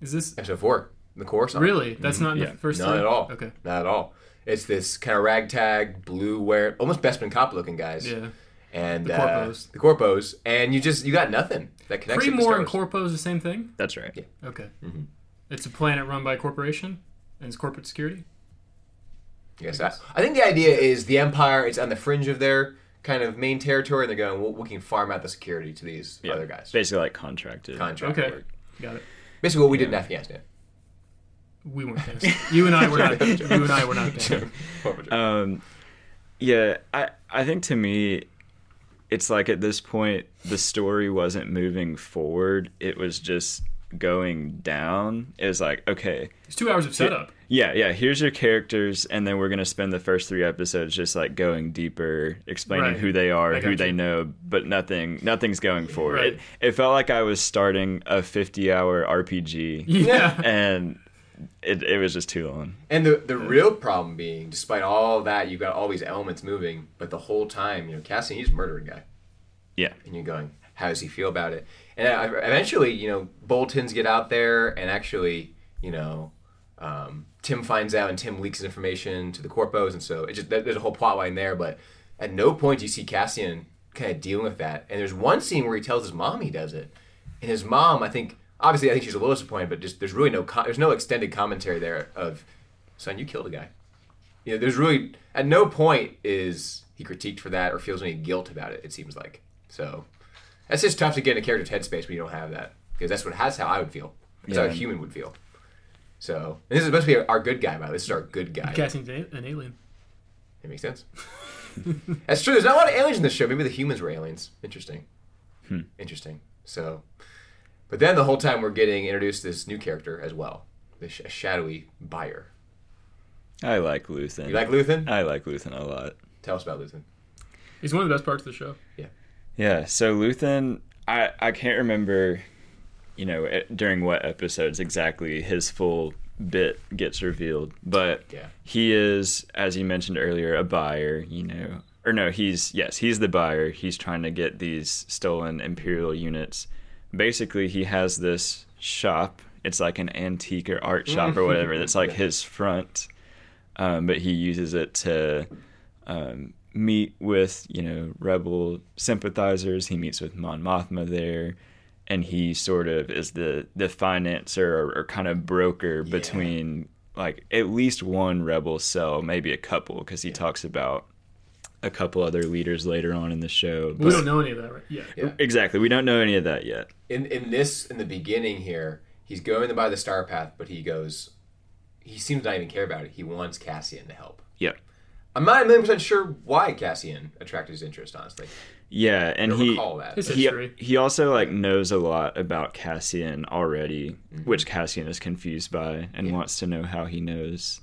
Is this episode four, the core song. really? That's not in Yeah. the first Not three. at all. Okay. Not at all. It's this kind of ragtag blue, wear almost Bespin cop looking guys. Yeah. And The uh, corpos. the corpos, and you just you got nothing that connects. it to Pre-Mor Star and Wars. Corpo is the same thing. That's right. Yeah. Okay. Mm-hmm. It's a planet run by a corporation and it's corporate security. Yes, I, I think the idea is the Empire is on the fringe of their kind of main territory, and they're going, well, we can farm out the security to these Yeah. other guys. Basically, like contracted. Contract Okay. work. Got it. Basically, what we did in Afghanistan. We weren't there. You and I were not. you and I were not there. Um, yeah, I I think to me, it's like at this point the story wasn't moving forward; it was just going down. It was like, okay, It's two hours of setup. yeah, yeah. Here's your characters, and then we're gonna spend the first three episodes just like going deeper, explaining Right. who they are, who got they know, but nothing, nothing's going forward. Right. It, it felt like I was starting a 50-hour RPG, Yeah. and it it was just too long. And the the real problem being, despite all that, you've got all these elements moving, but the whole time, you know, Cassian, he's a murdering guy. Yeah. And you're going, how does he feel about it? And I, eventually, you know, Boltons get out there, and actually, you know, um, Tim finds out, and Tim leaks information to the Corpos, and so it just there's a whole plot line there. But at no point do you see Cassian kind of dealing with that. And there's one scene where he tells his mom he does it, and his mom, I think, obviously, I think she's a little disappointed, but just there's really no co- there's no extended commentary there of, son, you killed a guy. You know, there's really at no point is he critiqued for that or feels any guilt about it. It seems like so. That's just tough to get in a character's headspace when you don't have that because that's what that's how I would feel. That's how a human would feel. So and this is supposed to be our good guy, by the way. This is our good guy. Casting an alien. It makes sense. That's true. There's not a lot of aliens in this show. Maybe the humans were aliens. Interesting. Hmm. Interesting. So, but then the whole time we're getting introduced to this new character as well, the sh- shadowy buyer. I like Luthen. You like Luthen? I like Luthen a lot. Tell us about Luthen. He's one of the best parts of the show. Yeah, Yeah. so Luthen, I I can't remember, you know, eh, during what episodes exactly his full bit gets revealed, but Yeah. he is, as you mentioned earlier, a buyer. You know, or no, he's yes, he's the buyer. He's trying to get these stolen Imperial units. Basically, he has this shop. It's like an antique or art shop or whatever. That's like his front, um, but he uses it to um, meet with you know rebel sympathizers. He meets with Mon Mothma there, and he sort of is the the financer or, or kind of broker between like at least one rebel cell, maybe a couple, because he talks about a couple other leaders later on in the show. We don't know any of that right yet. Yeah. exactly. We don't know any of that yet. in in this in the beginning here, he's going to buy the star path, but he goes. He seems not even care about it. He wants Cassian to help. Yeah. I'm not a million percent sure why Cassian attracted his interest. Honestly, Yeah, and he that. His he he also like knows a lot about Cassian already, mm-hmm. which Cassian is confused by and wants to know how he knows.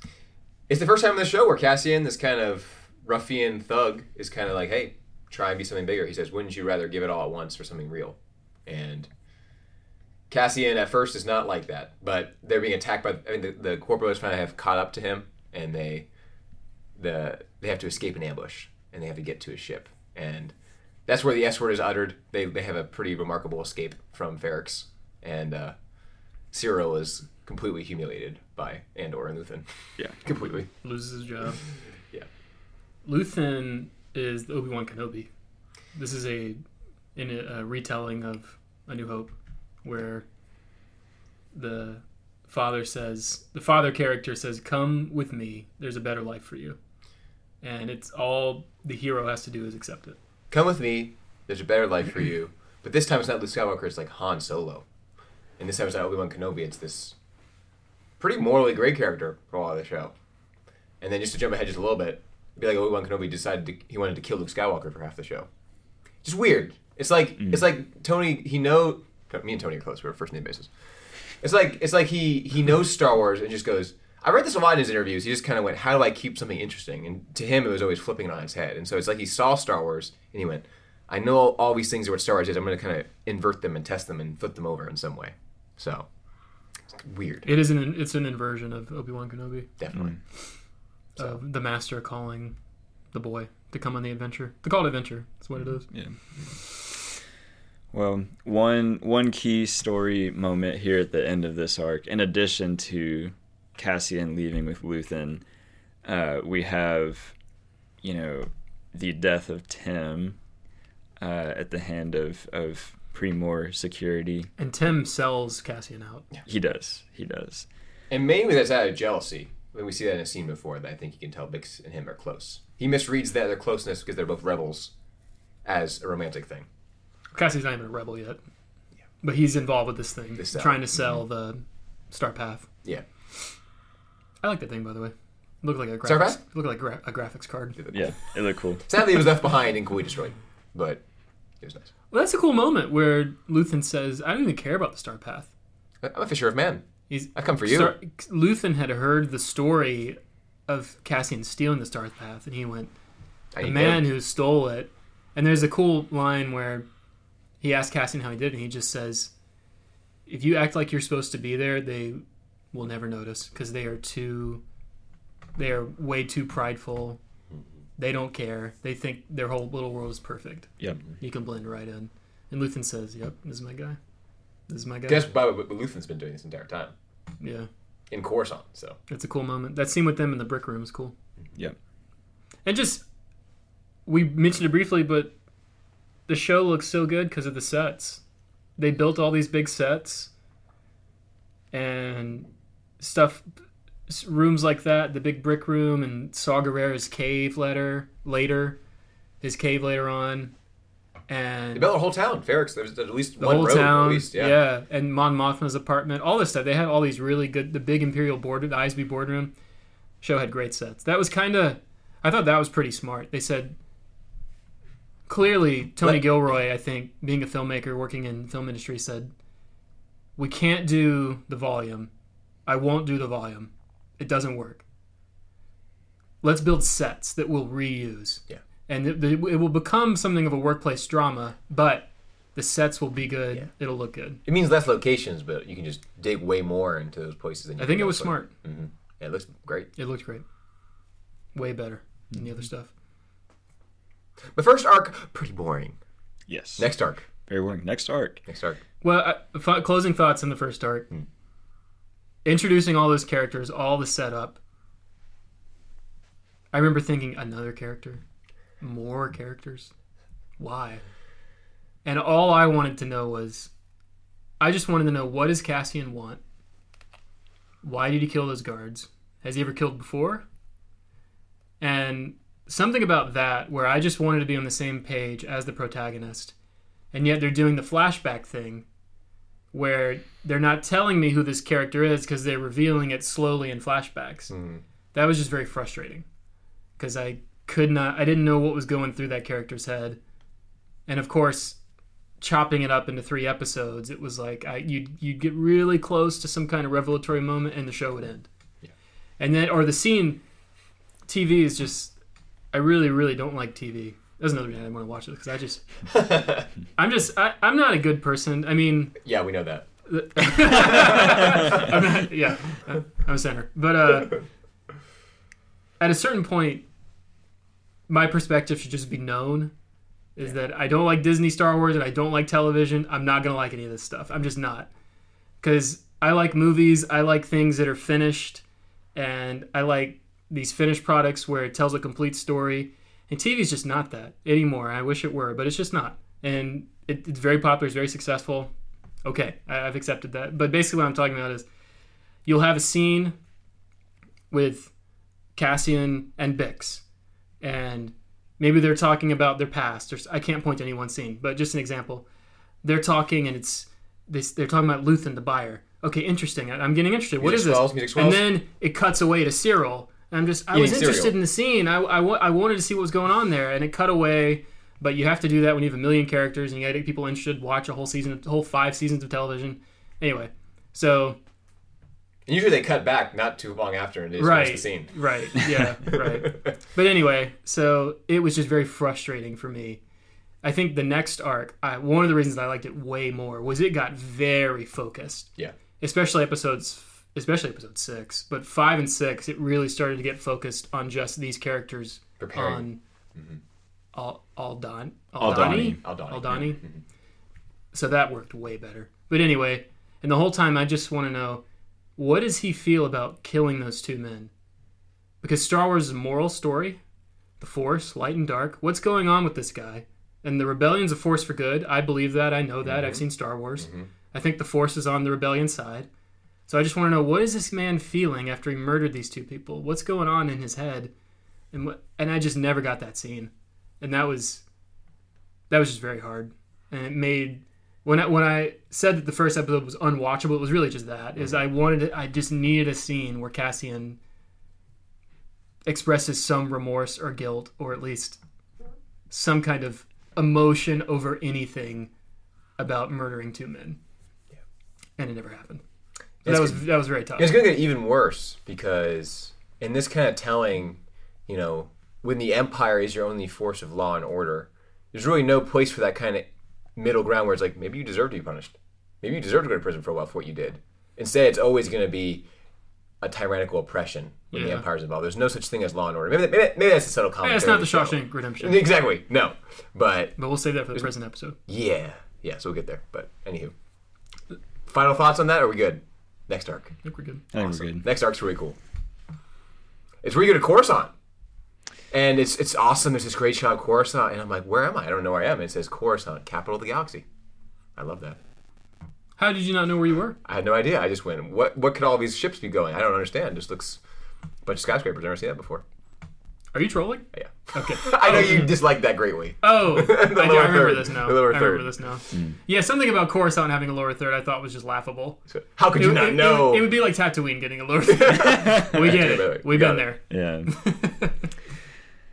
It's the first time in the show where Cassian, this kind of ruffian thug, is kind of like, "Hey, try and be something bigger." He says, "Wouldn't you rather give it all at once for something real?" And Cassian at first is not like that, but they're being attacked by. I mean, the, the corporals kind of have caught up to him, and they the they have to escape an ambush, and they have to get to his ship, and that's where the S word is uttered. They they have a pretty remarkable escape from Ferrix, and uh, Syril is completely humiliated by Andor and Luthen. Yeah. completely. Loses his job. Luthen is Obi Wan Kenobi. This is a in a, a retelling of A New Hope, where the father says the father character says, "Come with me. There's a better life for you," and it's all the hero has to do is accept it. Come with me. There's a better life for you. But this time it's not Luke Skywalker. It's like Han Solo. And this time it's not Obi Wan Kenobi. It's this pretty morally great character for a lot of the show. And then just to jump ahead just a little bit, it'd be like Obi Wan Kenobi decided to, he wanted to kill Luke Skywalker for half the show. Just weird. It's like mm. it's like Tony. He know me and Tony are close. We're first name basis. It's like it's like he he knows Star Wars and just goes. I read this a lot in his interviews. He just kind of went, "How do I keep something interesting?" And to him, it was always flipping it on its head. And so it's like he saw Star Wars and he went, "I know all these things are what Star Wars is. I'm going to kind of invert them and test them and flip them over in some way." So it's weird, It is an it's an inversion of Obi Wan Kenobi, definitely. Mm. Uh, the master calling the boy to come on the adventure. The call to adventure. That's what it is. Yeah. Well, one one key story moment here at the end of this arc, in addition to Cassian leaving with Luthen, uh, we have, you know, the death of Tim uh, at the hand of of Pre-Mor security. And Tim sells Cassian out. He does. He does. And mainly that's out of jealousy. When we see that in a scene before, that I think you can tell Bix and him are close. He misreads that their closeness because they're both rebels as a romantic thing. Cassie's not even a rebel yet, but he's involved with this thing, This uh, trying to mm-hmm. sell the Star Path. Yeah. I like that thing, by the way. It looked like a graphics, Path? looked like gra- a graphics card. Yeah, it looked cool. Sadly, it was left behind and Kui destroyed, but it was nice. Well, that's a cool moment where Luthen says, "I don't even care about the Star Path." I'm a fisher of men. He's I come for you. Star- Luthen had heard the story of Cassian stealing the Star Path, and he went, I "The man him. who stole it." And there's a cool line where he asks Cassian how he did, it, and he just says, "If you act like you're supposed to be there, they will never notice because they are too, they are way too prideful. They don't care. They think their whole little world is perfect. Yep. You can blend right in." And Luthen says, "Yep, this is my guy. This is my guy." Guess by the way, but Luthen's been doing this entire time Yeah. in Coruscant. So It's a cool moment. That scene with them in the brick room is cool. Mm-hmm. Yeah. And just, we mentioned it briefly, but the show looks so good because of the sets. They built all these big sets and stuff, rooms like that, the big brick room and Saw Gerrera's cave letter later, his cave later on. And they built a whole town. Ferrix. There's at least the one whole road, town, at least. Yeah. yeah, and Mon Mothma's apartment, all this stuff. They had all these really good. The big Imperial board, the ISB boardroom show had great sets. That was kind of. I thought that was pretty smart. They said clearly Tony Let- Gilroy, I think, being a filmmaker working in the film industry, said we can't do the volume. I won't do the volume. It doesn't work. Let's build sets that we'll reuse. Yeah. And it, it will become something of a workplace drama, but the sets will be good. Yeah. It'll look good. It means less locations, but you can just dig way more into those places. Than you I think it was elsewhere. smart. Mm-hmm. Yeah, it looks great. It looked great. Way better than the other mm-hmm. stuff. The first arc, pretty boring. Yes. Next arc. Very boring. Next arc. Next arc. Well, uh, th- closing thoughts on the first arc. Hmm. Introducing all those characters, all the setup. I remember thinking another character, more characters. Why? And all I wanted to know was, I just wanted to know what does Cassian want? Why did he kill those guards? Has he ever killed before? And something about that where I just wanted to be on the same page as the protagonist. And yet they're doing the flashback thing where they're not telling me who this character is because they're revealing it slowly in flashbacks. Mm-hmm. That was just very frustrating because I could not, I didn't know what was going through that character's head. And of course, chopping it up into three episodes, it was like I, you'd, you'd get really close to some kind of revelatory moment and the show would end. Yeah. And then, or the scene, TV is just, I really, really don't like TV. That's another reason I didn't want to watch it because I just, I'm just, I, I'm not a good person. I mean, Yeah, we know that. I'm not, yeah, I'm a center. But uh, at a certain point, my perspective should just be known. Is that I don't like Disney Star Wars and I don't like television. I'm not gonna like any of this stuff. I'm just not. Because I like movies. I like things that are finished, and I like these finished products where it tells a complete story. And TV is just not that anymore. I wish it were, but it's just not. And it, it's very popular. It's very successful. Okay, I, I've accepted that. But basically, what I'm talking about is you'll have a scene with Cassian and Bix, and maybe they're talking about their past. Or I can't point to any one scene, but just an example. They're talking, and it's this. They're talking about Luthen the buyer. Okay, interesting. I- I'm getting interested. What is Music this? swells, music and then it cuts away to Syril. And I'm just, I Eating was interested cereal. in the scene. I, I, I wanted to see what was going on there, and it cut away. But you have to do that when you have a million characters and you got to get people interested. Watch a whole season, a whole five seasons of television. Anyway, so And usually they cut back not too long after and they just right, the scene. right, yeah, right. But anyway, so it was just very frustrating for me. I think the next arc, I, one of the reasons I liked it way more was it got very focused. Yeah. especially episodes especially episode six but five and six it really started to get focused on just these characters Preparing. on mm-hmm. all Aldhani Aldhani. Aldhani. Aldhani mm-hmm. so that worked way better but anyway and the whole time I just want to know what does he feel about killing those two men? Because Star Wars is a moral story the Force light and dark. What's going on with this guy? And the rebellion's a force for good. I believe that. I know that. I've mm-hmm. seen Star Wars. Mm-hmm. I think the Force is on the rebellion side. So I just want to know what is this man feeling after he murdered these two people? What's going on in his head? And what? And I just never got that scene, and that was that was just very hard, and it made when I when I said that the first episode was unwatchable, it was really just that. Is mm-hmm. I wanted it, I just needed a scene where Cassian expresses some remorse or guilt, or at least some kind of emotion over anything about murdering two men. Yeah. And it never happened. So that was good. that was very tough. It's going to get even worse because in this kind of telling, you know, when the Empire is your only force of law and order, there's really no place for that kind of middle ground where it's like, maybe you deserve to be punished. Maybe you deserve to go to prison for a while for what you did. Instead, it's always going to be a tyrannical oppression when the Yeah. Empire's involved. There's no such thing as law and order. Maybe, maybe, maybe that's a subtle commentary. Yeah, it's not the show. Shawshank Redemption, Exactly. No. But but we'll save that for the prison episode. yeah. Yeah, so we'll get there. But anywho. Final thoughts on that? Or are we good? Next arc. I think we're good. I think we're good. Next arc's really cool. It's where you go to Coruscant. And it's it's awesome. There's this great shot of Coruscant, and I'm like, where am I? I don't know where I am. And it says Coruscant, capital of the galaxy. I love that. How did you not know where you were? I had no idea. I just went, what what could all these ships be going? I don't understand. It just looks a bunch of skyscrapers. I've never seen that before. Are you trolling? Yeah. Okay. I know oh. you dislike that greatly. Oh, I, do, I lower remember third. this now. The lower I remember third. this now. Yeah, something about Coruscant having a lower third I thought was just laughable. So, how could you It- not it- know? It, would- it would be like Tatooine getting a lower third. we get Wait, wait, it. We've You been got there. Yeah.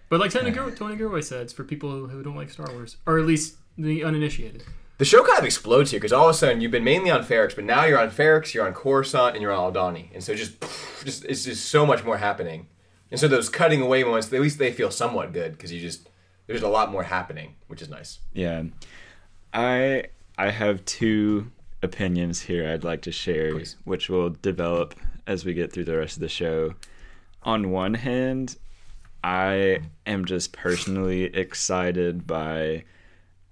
But like Tony, Gil- Tony Gilroy said, it's for people who don't like Star Wars, or at least the uninitiated. The show kind of explodes here because all of a sudden you've been mainly on Ferrix, but now you're on Ferrix, you're on Coruscant, and you're on Aldhani, and so just, just it's just so much more happening. And so those cutting away moments, at least they feel somewhat good because you just there's a lot more happening, which is nice. Yeah. I I have two opinions here I'd like to share, Please. which will develop as we get through the rest of the show. On one hand, I am just personally excited by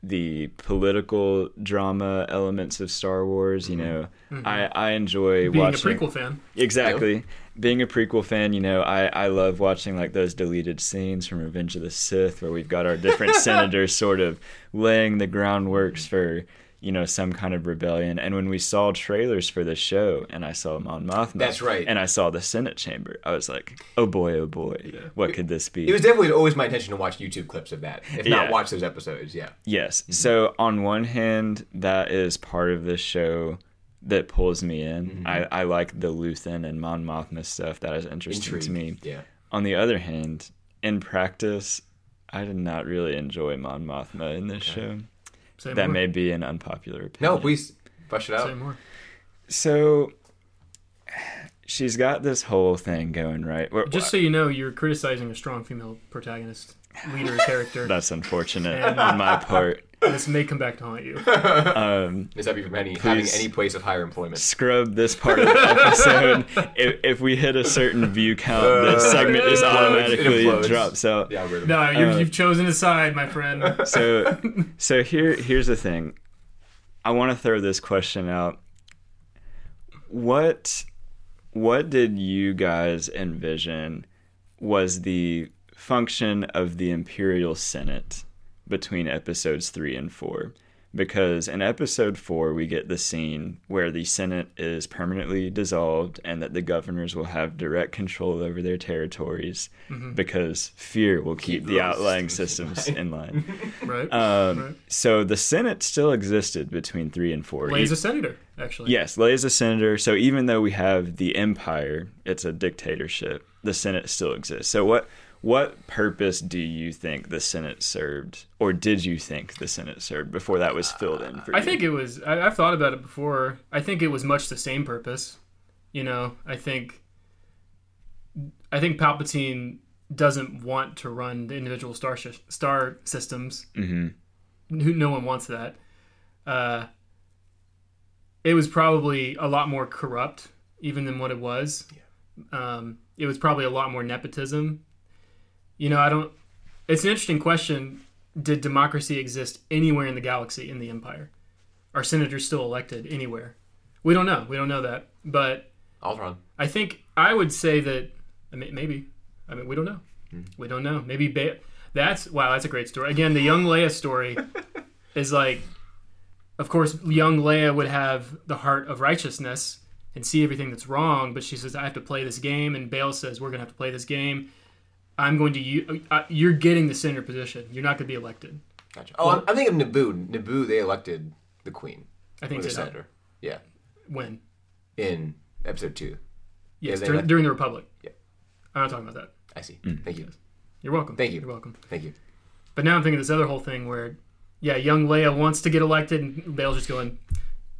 the political drama elements of Star Wars. You mm-hmm. know, mm-hmm. I, I enjoy watching Being watching a prequel fan, Exactly. Being a prequel fan, you know, I, I love watching like those deleted scenes from Revenge of the Sith where we've got our different senators sort of laying the groundworks for, you know, some kind of rebellion. And when we saw trailers for the show and I saw Mon Mothma That's right. and I saw the Senate chamber, I was like, oh boy, oh boy, what could this be? It was definitely always my intention to watch YouTube clips of that, if not watch those episodes. Yeah, Yes. So on one hand, that is part of the show that pulls me in. Mm-hmm. I, I like the Luthen and Mon Mothma stuff. That is interesting to me. Yeah, On the other hand, in practice, I did not really enjoy Mon Mothma in this show. Say That more. may be an unpopular opinion. no, please flush it out. Say more. So she's got this whole thing going right. Where- Just so you know, you're criticizing a strong female protagonist, leader character. that's unfortunate on my part. This may come back to haunt you. Um, Is that from any having any place of higher employment? scrub this part of the episode. if, if we hit a certain view count, this segment just automatically It implodes. drops out. The algorithm. No, you've, Uh, you've chosen a side, my friend. So, so here, here's the thing. I want to throw this question out. What, what did you guys envision was the function of the Imperial Senate between episodes three and four? Because in episode four, we get the scene where the Senate is permanently dissolved and that the governors will have direct control over their territories because fear will keep, the those outlying systems in line. Right? Um, Right. So the Senate still existed between three and four. Lay's a senator, actually. yes, Lay's a senator. So even though we have the Empire, it's a dictatorship. The Senate still exists. So what what purpose do you think the Senate served, or did you think the Senate served before that was filled in for you? I think it was. I, I've thought about it before. I think it was much the same purpose. You know, I think. I think Palpatine doesn't want to run the individual star sh- star systems. Mm-hmm. No one wants that. Uh, it was probably a lot more corrupt, even than what it was. Um, it was probably a lot more nepotism. You know, I don't. It's an interesting question. Did democracy exist anywhere in the galaxy in the Empire? Are senators still elected anywhere? We don't know. We don't know that. But Ultron. I think I would say that I mean, maybe. I mean, we don't know. Hmm. We don't know. Maybe ba- that's wow. That's a great story. Again, the young Leia story is like, of course, young Leia would have the heart of righteousness and see everything that's wrong, but she says, "I have to play this game," and Bail says, "We're gonna have to play this game." I'm going to you. Uh, you're getting the senator position. You're not going to be elected. Gotcha. Oh, I'm, I'm thinking of Naboo. Naboo, they elected the queen I or think the they senator. Yeah, when. in episode two. Yes, they during, elect- during the Republic. Yeah. I'm not talking about that. I see. Mm. Thank you. You're welcome. Thank you. You're welcome. Thank you. But now I'm thinking of this other whole thing where, yeah, young Leia wants to get elected, and Bail's just going,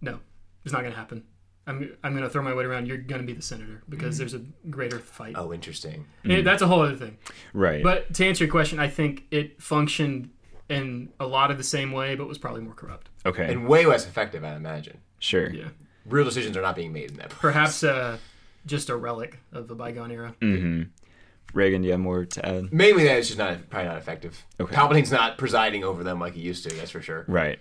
no, it's not going to happen. I'm, I'm going to throw my weight around. You're going to be the senator because there's a greater fight. Oh, interesting. Eh, that's a whole other thing. right. But to answer your question, I think it functioned in a lot of the same way, but was probably more corrupt. okay, And way less effective, I imagine. sure. Yeah. Real decisions are not being made in that. Perhaps uh, just a relic of the bygone era. Mm. Reagan, do you have more to add? Mainly that it's just not probably not effective. Okay. Palpatine's not presiding over them like he used to. That's for sure. Right.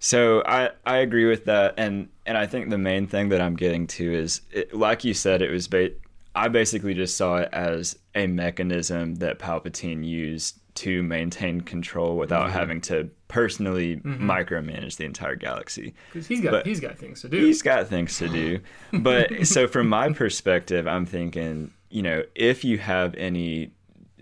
So I I agree with that, and and I think the main thing that I'm getting to is, it, like you said, it was ba- I basically just saw it as a mechanism that Palpatine used to maintain control without mm-hmm. having to personally mm-hmm. micromanage the entire galaxy. Because he's got But- he's got things to do. He's got things to do. But so from my perspective, I'm thinking, you know, if you have any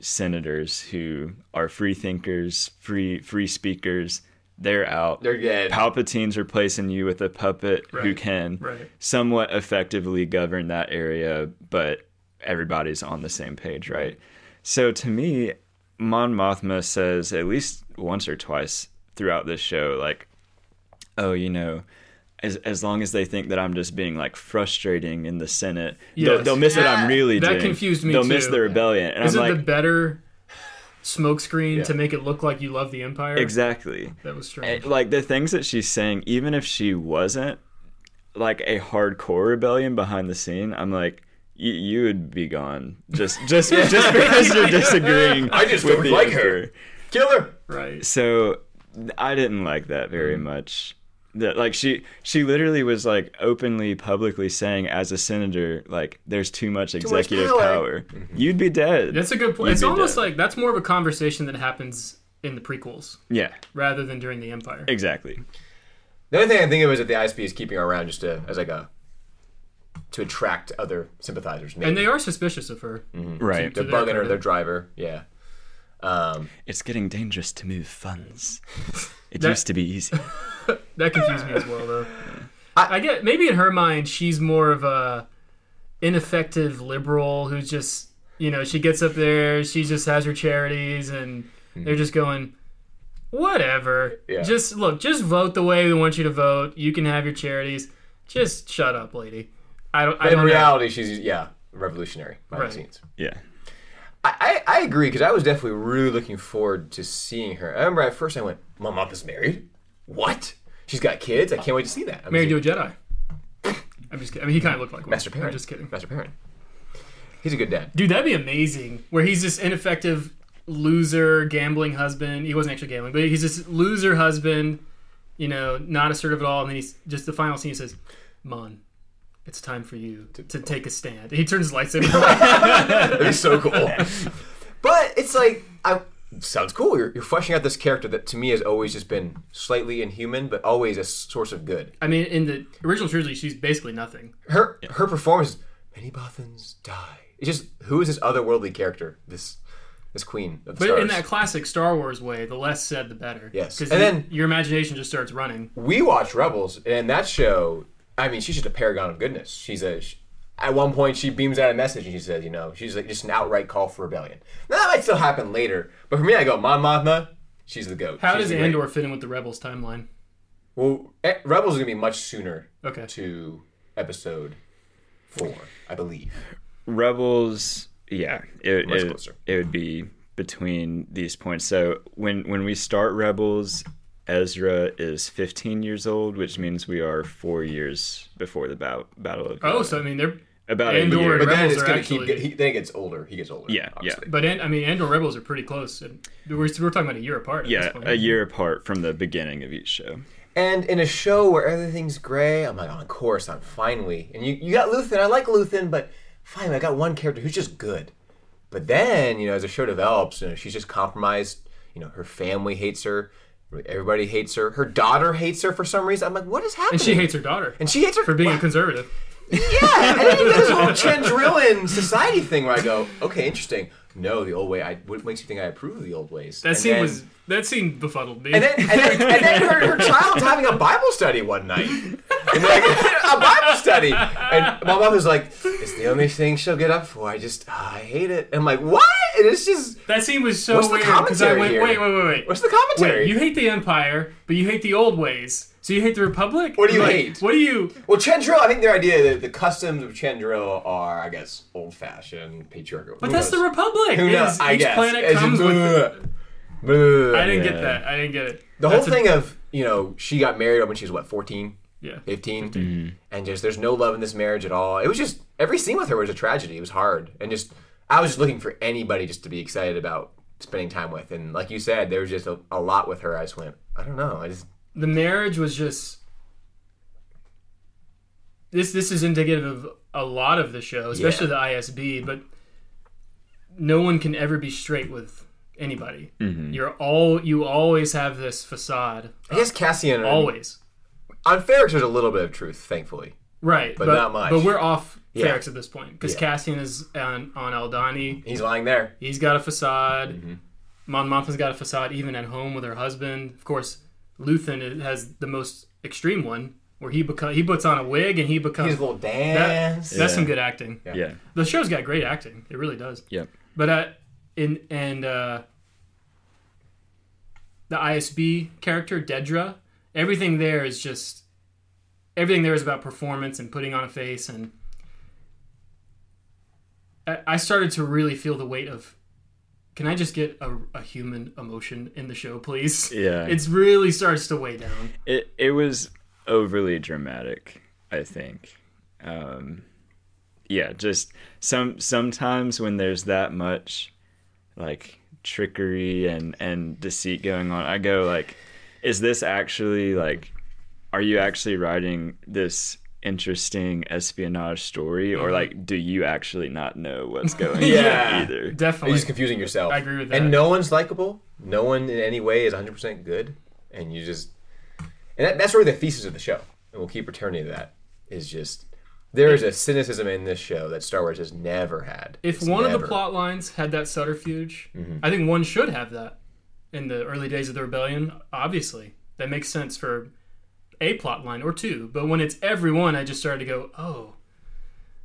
senators who are free thinkers, free free speakers, they're out. They're dead. Palpatine's replacing you with a puppet who can Right. somewhat effectively govern that area, but everybody's on the same page, right? So to me, Mon Mothma says at least once or twice throughout this show, like, oh, you know, as as long as they think that I'm just being like frustrating in the Senate, they'll, they'll miss what I'm really That doing. confused me They'll miss the rebellion, and Is I'm it like, the better smokescreen Yeah. to make it look like you love the Empire? exactly. That was Eh, strange. Like the things that she's saying, even if she wasn't like a hardcore rebellion behind the scene, I'm like. You, you would be gone just just just because you're disagreeing. I just with don't the like her. Emperor. Killer. right. so I didn't like that very much. That like she she literally was like openly publicly saying as a senator like there's too much much executive power. power. Mm-hmm. You'd be dead. That's a good point. You'd It's almost dead. like that's more of a conversation that happens in the prequels yeah, rather than during the Empire. exactly. The only thing I think it was that the ISB is keeping her around just to, as like a to attract other sympathizers. Maybe. And they are suspicious of her. Mm-hmm. Right. They're to their bugging her, credit. their driver. Yeah. Um, It's getting dangerous to move funds. It That- used to be easy. That confused me as well, though. I, I get maybe in her mind she's more of a ineffective liberal who's just you know she gets up there, she just has her charities, and they're just going whatever. Yeah. Just look, just vote the way we want you to vote. You can have your charities. Just shut up, lady. I don't. I but in don't know. reality, she's yeah revolutionary behind Right. the scenes. Yeah. I, I, agree because I was definitely really looking forward to seeing her. I remember at first I went, "My mom is married. What? She's got kids. I can't wait to see that." I Married to a Jedi. I'm just kidding. I mean, he kind of looked like one. Master I'm just kidding. Master Perrin. He's a good dad. Dude, that'd be amazing. Where he's this ineffective loser gambling husband. He wasn't actually gambling, but he's this loser husband. You know, not assertive at all. And then he's just the final scene. He says, "Mon, it's time for you to, take a stand." He turns his lightsaber. away. That'd be so cool. but it's like I sounds cool. You're, you're fleshing out this character that to me has always just been slightly inhuman, but always a source of good. I mean, in the original trilogy, she's basically nothing. Her her performance. Many Bothans die. It's just who is this otherworldly character? This this queen of the But stars. in that classic Star Wars way, the less said, the better. Yes. because And then- your imagination just starts running. we watch Rebels, and that show, I mean, she's just a paragon of goodness. She's a. She, at one point, she beams out a message and she says, you know, she's like just an outright call for rebellion. Now that might still happen later, but for me, I go, Mon Mothma, she's the goat. How She's does the great- Andor fit in with the Rebels timeline? Well, eh, Rebels is gonna be much sooner Okay. to episode four, I believe. Rebels, yeah, it, Much it, closer. it would be between these points. So when when we start Rebels, Ezra is 15 years old, which means we are four years before the battle battle of. Oh, Yavin. so I mean, they're about Andor a year. and But then Rebels it's are gonna actually- keep. He, then it gets older. He gets older. Yeah, yeah. But An- I mean, Andor Rebels are pretty close. And we're, we're talking about a year apart. At yeah, this point. a year apart from the beginning of each show. And in a show where everything's gray, I'm like, oh, on course, I'm finally. And you, you got Luthen. I like Luthen, but finally, I got one character who's just good. But then, you know, as the show develops, you know, she's just compromised. You know, her family hates her. Everybody hates her. Her daughter hates her for some reason. I'm like, what is happening? And she hates her daughter And she hates her for being a conservative. Yeah, and then you get this whole Chandrillan society thing where I go, okay, interesting. No, the old way. I what makes you think I approve of the old ways? That And scene then- was that scene befuddled me. And then, and then, and then her, her child's having a Bible study one night. And like, a Bible study. And my mom was like, it's the only thing she'll get up for. I just, ah, I hate it. And I'm like, what? And it's just, that scene was so What's weird because I went, here? wait, wait, wait, wait. what's the commentary? Wait, you hate the Empire, but you hate the old ways. So you hate the Republic? What do you Like, hate? What do you? well, Chandril, I think their idea that the customs of Chandril are, I guess, old fashioned, patriarchal. But Who that's knows? the Republic. Who It knows? is- I each guess. planet It's comes just- with. Bleh. I didn't Yeah. get that. I didn't get it. The whole That's a- thing of, you know, she got married when she was, what, 14? Yeah. 15, mm-hmm. and just there's no love in this marriage at all it was just every scene with her was a tragedy it was hard and just i was just looking for anybody just to be excited about spending time with and like you said there was just a, a lot with her i just went i don't know i just the marriage was just this this is indicative of a lot of the show especially the isb but no one can ever be straight with anybody. You're all you always have this facade. I guess cassian always. On Ferrix there's a little bit of truth thankfully. Right But not much. but we're off Yeah. Ferrix at this point because Yeah. cassian is on on Aldhani he's lying there. He's got a facade. Mm-hmm. mon mothma's got a facade even at home with her husband. Of course luthen has the most extreme one where he become he puts on a wig and he becomes he's a little That- dance that's some good acting. Yeah. The show's got great acting. It really does. Yeah, But uh, in and uh, the ISB character Dedra. Everything there is just everything there is about performance and putting on a face and I- I started to really feel the weight of can I just get a, a human emotion in the show, please? Yeah. It's really starts to weigh down. It it was overly dramatic, I think. Um, yeah, just some sometimes when there's that much like trickery and and deceit going on, I go like, is this actually like, are you actually writing this interesting espionage story, or mm-hmm. like, do you actually not know what's going Yeah. on either? You're Definitely. just confusing yourself. I agree with that. And no one's likable. No one in any way is 100% good. And you just. And that, that's really the thesis of the show. And we'll keep returning to that. Is just. There is a cynicism in this show that Star Wars has never had. if It's one of the plot lines had that subterfuge, mm-hmm. I think one should have that in the early days of the rebellion. Obviously, that makes sense for a plot line or two. But when it's every one, I just started to go, "Oh,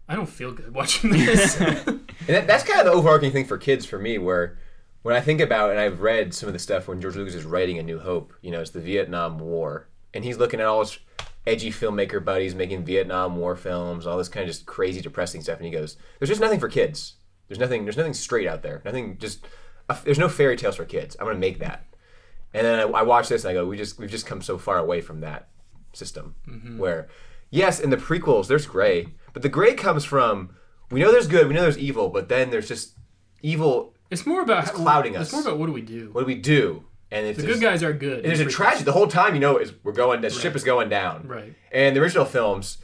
I don't feel good watching this." And that, that's kind of the overarching thing for kids for me, where when I think about and I've read some of the stuff when George Lucas is writing A New Hope, you know, it's the Vietnam War, and he's looking at all his edgy filmmaker buddies making Vietnam War films, all this kind of just crazy, depressing stuff, and he goes, "There's just nothing for kids. There's nothing. There's nothing straight out there. Nothing. Just there's no fairy tales for kids. I'm gonna make that." And then I, I watch this and I go, "We just we've just come so far away from that system mm-hmm. where." Yes, in the prequels, there's gray, but the gray comes from we know there's good, we know there's evil, but then there's just evil. it's more about how- clouding It's us. more about what do we do. What do we do? And if the good guys are good. and there's a tragedy the whole time. You know, is we're going. The ship is going down. Right. And the original films,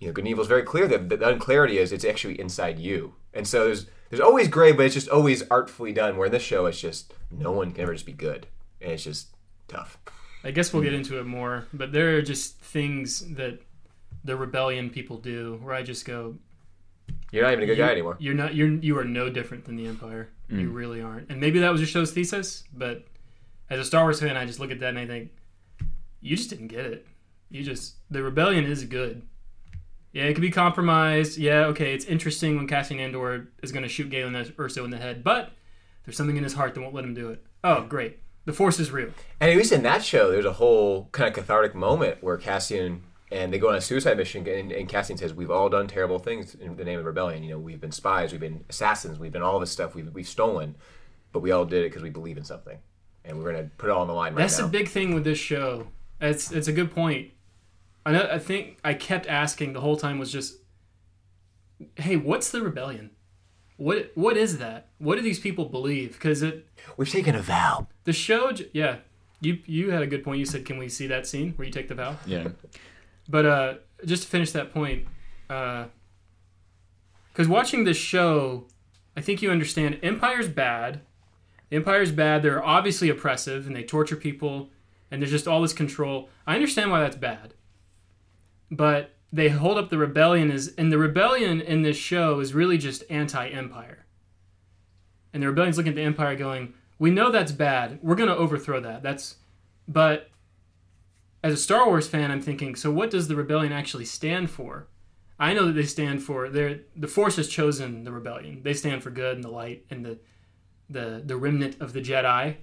you know, Good and Evil is very clear that the unclarity is it's actually inside you. And so there's there's always gray, but it's just always artfully done. Where in this show, it's just no one can ever just be good, and it's just tough. I guess we'll get hmm. into it more, but there are just things that the rebellion people do where I just go, You're not even a good you, guy anymore. You're not. You're you are no different than the Empire. Hmm. You really aren't. And maybe that was your show's thesis, but as a Star Wars fan, I just look at that and I think you just didn't get it. You just the rebellion is good. Yeah, it could be compromised. Yeah, okay, it's interesting when Cassian Andor is going to shoot Galen Erso in the head, but there's something in his heart that won't let him do it. Oh, great. The Force is real. And at least in that show, there's a whole kind of cathartic moment where Cassian and they go on a suicide mission, and, and Cassian says, "We've all done terrible things in the name of rebellion. You know, we've been spies, we've been assassins, we've been all this stuff, we've, we've stolen, but we all did it because we believe in something, and we're gonna put it all on the line right That's now." the big thing with this show. It's it's a good point. I know, I think I kept asking the whole time was just, hey, what's the rebellion? What what is that? What do these people believe? Because it We've taken a vow. The show, j- yeah. You you had a good point. You said, can we see that scene where you take the vow? Yeah. But uh, just to finish that point, because watching this show, I think you understand Empire's bad. Empire's bad. They're obviously oppressive and they torture people, and there's just all this control. I understand why that's bad. But they hold up the rebellion as, and the rebellion in this show is really just anti-Empire. And the rebellion's looking at the Empire, going, "We know that's bad. We're going to overthrow that. That's, but." as a Star Wars fan, I'm thinking, so what does the rebellion actually stand for? I know that they stand for the Force has chosen the rebellion. They stand for good and the light and the the the remnant of the Jedi.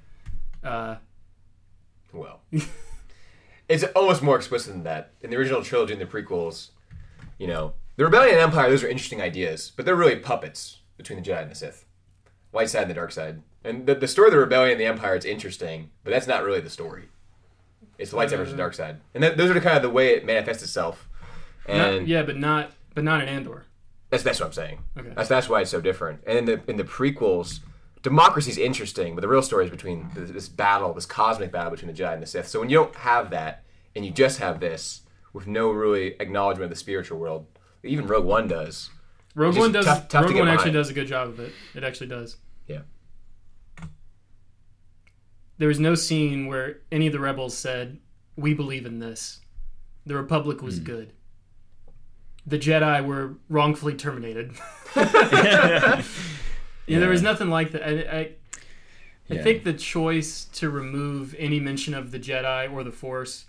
Uh, Well, it's almost more explicit than that. In the original trilogy and the prequels, you know, the Rebellion and Empire, those are interesting ideas, but they're really puppets between the Jedi and the Sith. Light side and the dark side. And the, the story of the Rebellion and the Empire, is interesting, but that's not really the story. It's the light side versus the mm. dark side. And that, those are the kind of the way it manifests itself. not- And yeah, but not but not in Andor. that's, that's what I'm saying. Okay. That's, that's why it's so different. And in the, in the prequels, democracy's interesting, but the real story is between this, this battle, this cosmic battle between the Jedi and the Sith. So when you don't have that, and you just have this with no really acknowledgement of the spiritual world, even Rogue One does. Rogue One does. tough- tough Rogue One actually does a good job of it. It actually does. Yeah. There was no scene where any of the rebels said, "We believe in this." The Republic was hmm. good. The Jedi were wrongfully terminated. yeah, there was nothing like that. I, I, I Yeah. think the choice to remove any mention of the Jedi or the Force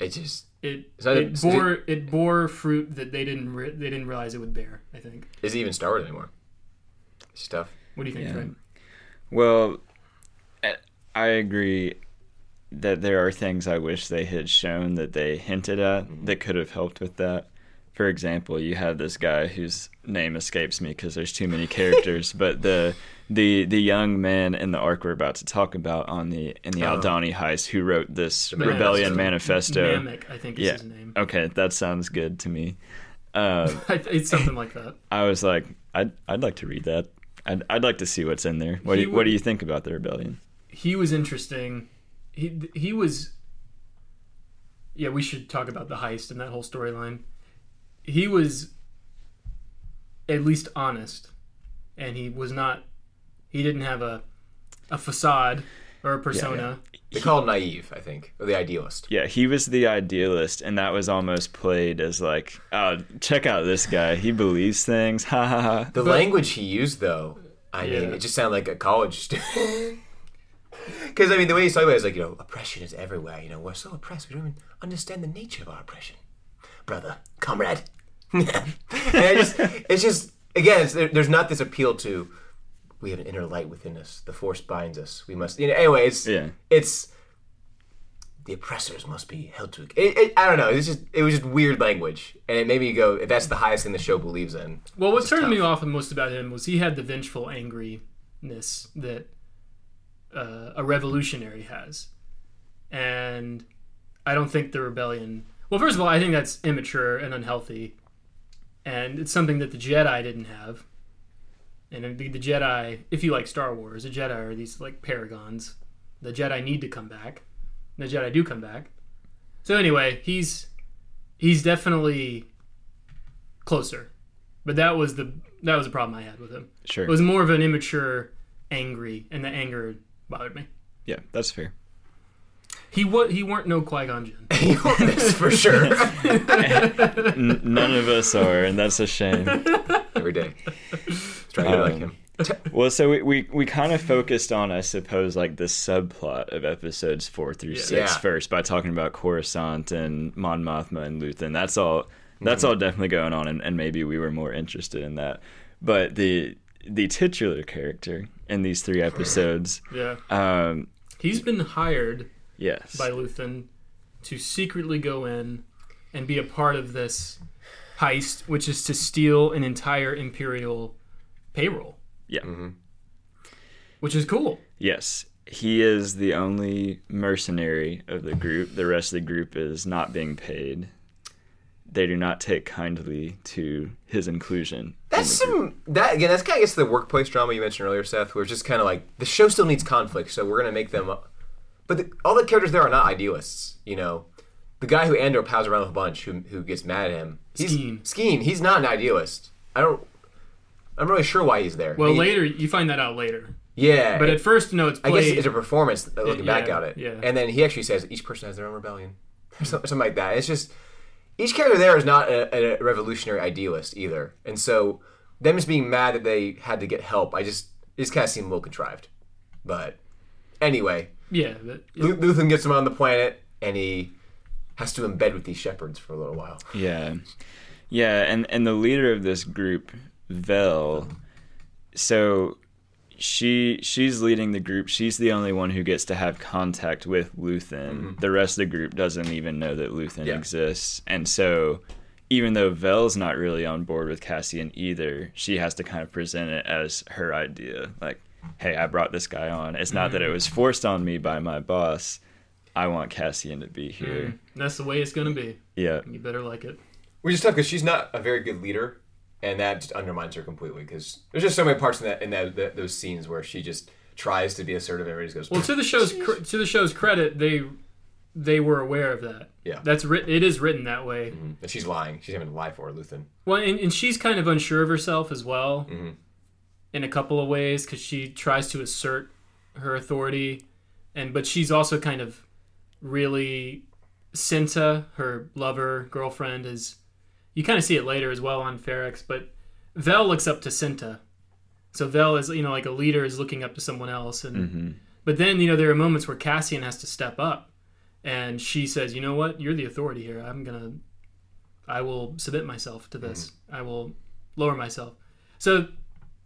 It just it that a- it bore it bore fruit that they didn't re- they didn't realize it would bear. I think. isn't even Star Wars anymore. It's tough. What do you think, Yeah. Trey? Well, I- I agree that there are things I wish they had shown that they hinted at Mm-hmm. that could have helped with that. For example, you have this guy whose name escapes me because there's too many characters, but the the the young man in the arc we're about to talk about on the in the Oh. Aldhani heist who wrote this rebellion manifesto. Nemik, I think is Yeah. his name. Okay, that sounds good to me. Uh, it's something like that. I was like, I'd I'd like to read that. I'd I'd like to see what's in there. What do you, what do you think about the rebellion? He was interesting. He he was. Yeah, we should talk about the heist and that whole storyline. He was at least honest, and he was not. He didn't have a a facade or a persona. They call it naive, I think, or the idealist. Yeah, he was the idealist, and that was almost played as like, oh, check out this guy. He believes things. Ha ha ha. The language he used, though, I mean, it just sounded like a college student. Because I mean, the way he's talking about it is like, you know, oppression is everywhere. You know, we're so oppressed, we don't even understand the nature of our oppression, brother, comrade. and it just, it's just again, it's, there, there's not this appeal to we have an inner light within us. The force binds us. We must. You know, anyway, it's Yeah. it's the oppressors must be held to. It, it, I don't know. It's just it was just weird language, and it made me go. If that's the highest thing the show believes in, Well, what It's turned me off the most about him was he had the vengeful angriness that uh, a revolutionary has, and I don't think the rebellion. Well, first of all, I think that's immature and unhealthy, and it's something that the Jedi didn't have. And the, the Jedi, if you like Star Wars, the Jedi are these like paragons. The Jedi need to come back. The Jedi do come back. So anyway, he's he's definitely closer. But that was the that was the problem I had with him. Sure. It was more of an immature, angry, and the anger bothered me. yeah, that's fair. He wa- he weren't no Qui Gon Jinn. That's for sure. N- none of us are, and that's a shame. Every day, Just trying to be like um, him. Well, so we, we, we kind of focused on, I suppose, like the subplot of episodes four through six Yeah. first by talking about Coruscant and Mon Mothma and Luthen. That's all. That's mm-hmm. all definitely going on, and, and maybe we were more interested in that. But the the titular character in these three episodes, Yeah, um, he's been hired yes, by Luthen to secretly go in and be a part of this heist, which is to steal an entire Imperial payroll, yeah, Mm-hmm. which is cool. yes. He is the only mercenary of the group. The rest of the group is not being paid. They do not take kindly to his inclusion. That's in group. some that again. That's kind of gets to the workplace drama you mentioned earlier, Seth. Where it's just kind of like the show still needs conflict, so we're gonna make them. But the, all the characters there are not idealists. You know, the guy who Andor pals around with a bunch, who who gets mad at him. He's, Skeen. Skeen. He's not an idealist. I don't. I'm really sure why he's there. Well, He- later you find that out later, yeah. but at first, no, it's I guess it's a performance uh, looking back yeah, at it. yeah. And then he actually says each person has their own rebellion, or something like that. It's just each character there is not a, a revolutionary idealist either, and so them just being mad that they had to get help, I just it just kind of seemed a little contrived. But anyway, yeah, but, Lu- Luthen gets him on the planet, and he has to embed with these shepherds for a little while. Yeah, yeah, and and the leader of this group, Vel. So she she's leading the group. She's the only one who gets to have contact with Luthen. Mm-hmm. The rest of the group doesn't even know that Luthen Yeah. exists, and so. Even though Vel's not really on board with Cassian either, she has to kind of present it as her idea. Like, hey, I brought this guy on. It's not that it mm-hmm. was forced on me by my boss. I want Cassian to be here. Mm-hmm. that's the way it's gonna be. Yeah. You better like it. Which is tough because she's not a very good leader, and that just undermines her completely. Because there's just so many parts in that in that, that those scenes where she just tries to be assertive, and everybody just goes. Well, to the show's cr- to the show's credit, they they were aware of that. Yeah. that's written. It is written that way. Mm-hmm. And she's lying. She's having to lie for Luthen. Well, and, and she's kind of unsure of herself as well, mm-hmm. in a couple of ways, because she tries to assert her authority, and but she's also kind of really Cinta, her lover, girlfriend, is. You kind of see it later as well on Ferrix, but Vel looks up to Cinta. So Vel is, you know, like a leader is looking up to someone else, and mm-hmm. but then you know there are moments where Cassian has to step up, and she says, "You know what? You're the authority here. I'm gonna I will submit myself to this. Mm-hmm. I will lower myself. So,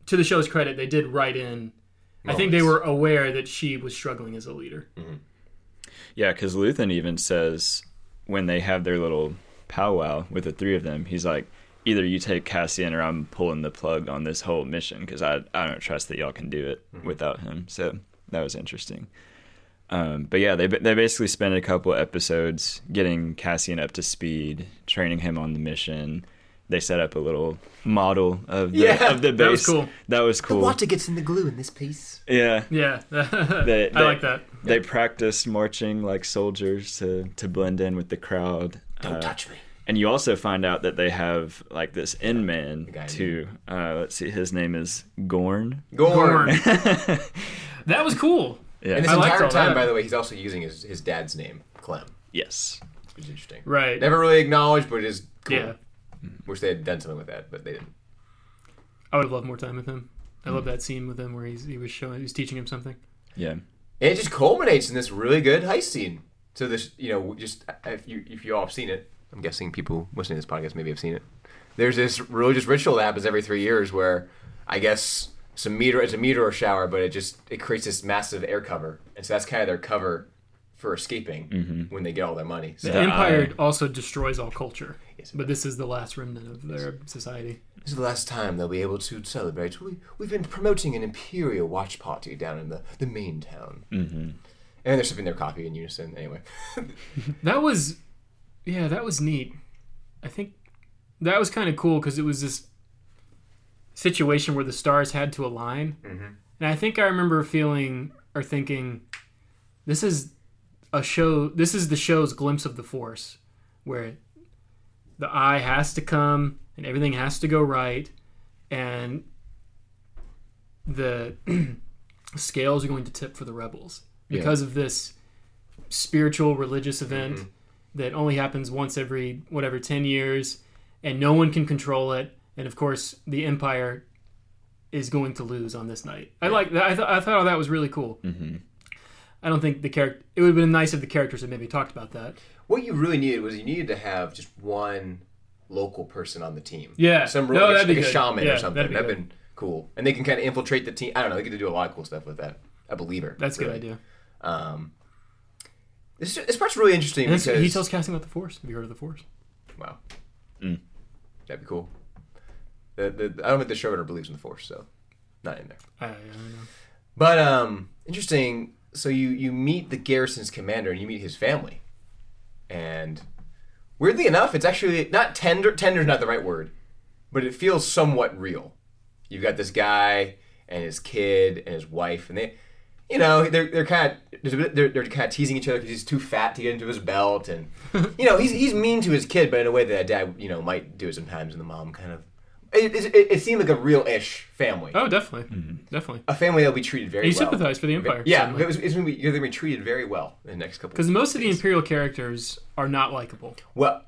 to the show's credit, they did write in I think they were aware that she was struggling as a leader. Mm-hmm. Yeah, because Luthen even says when they have their little powwow with the three of them, he's like, either you take Cassian or I'm pulling the plug on this whole mission because I, I don't trust that y'all can do it mm-hmm. without him. So that was interesting. Um, but yeah, they they basically spend a couple episodes getting Cassian up to speed, training him on the mission. They set up a little model of the, Yeah, of the base. that was cool. That was cool. The Water gets in the glue in this piece. Yeah, Yeah, They- I like that. they practiced marching like soldiers to to blend in with the crowd. Don't Uh, touch me. and you also find out that they have like this in man guy too. Uh, let's see, his name is Gorn. Gorn. Gorn. That was cool. Yeah. And this I entire time, that. by the way, he's also using his, his dad's name, Clem, yes. which is interesting. Right. Never really acknowledged, but it is cool. Yeah. Mm-hmm. Wish they had done something with that, but they didn't. I would have loved more time with him. I love that scene with him where he's, he was showing, he was teaching him something. Yeah. And it just culminates in this really good heist scene. So this, you know, just uh, if you if you all have seen it, I'm guessing people listening to this podcast maybe have seen it. There's this religious ritual that happens every three years where I guess some meteor it's a meteor shower, but it just it creates this massive air cover, and so that's kind of their cover for escaping when they get all their money. So The Empire I- also destroys all culture, Yes, but this is the last remnant of their society. this is the last time they'll be able to celebrate. We, we've been promoting an imperial watch party down in the, the main town. Mm-hmm. And they're sipping their coffee in unison anyway. That was, yeah, that was neat. I think that was kind of cool because it was this situation where the stars had to align, mm-hmm. and I think I remember feeling or thinking, this is a show. This is the show's glimpse of the Force, where the eye has to come and everything has to go right, and the scales are going to tip for the rebels because of this spiritual religious event mm-hmm. that only happens once every whatever 10 years and no one can control it and of course the empire is going to lose on this night i like that i, th- I thought that was really cool mm-hmm. i don't think the character it would have been nice if the characters had maybe talked about that What you really needed was you needed to have just one local person on the team. Yeah. Some No, like, a, like a shaman Yeah, or something. that'd That'd, be been cool. And they can kind of infiltrate the team. I don't know. They get to do a lot of cool stuff with that. A believer. that's a good idea Um, this, this part's really interesting because he tells casting about the force have you heard of the force wow, Mm. that'd be cool. The, the, I don't think the showrunner believes in the force, so not in there. I, I don't know But um, interesting. So you you meet the garrison's commander and you meet his family, and weirdly enough, it's actually not tender. Tender's not the right word, but it feels somewhat real. You've got this guy and his kid and his wife, and they, you know, they're they're kind of they're, they're kind of teasing each other because he's too fat to get into his belt, and you know he's he's mean to his kid, but in a way that a dad you know might do sometimes, and the mom kind of. It, it, it seemed like a real-ish family oh definitely mm-hmm. definitely a family that'll be treated very well. you well. sympathize for the empire Yeah, certainly. it was, it's gonna be, you're gonna be treated very well in the next couple. because most of the imperial characters are not likable well,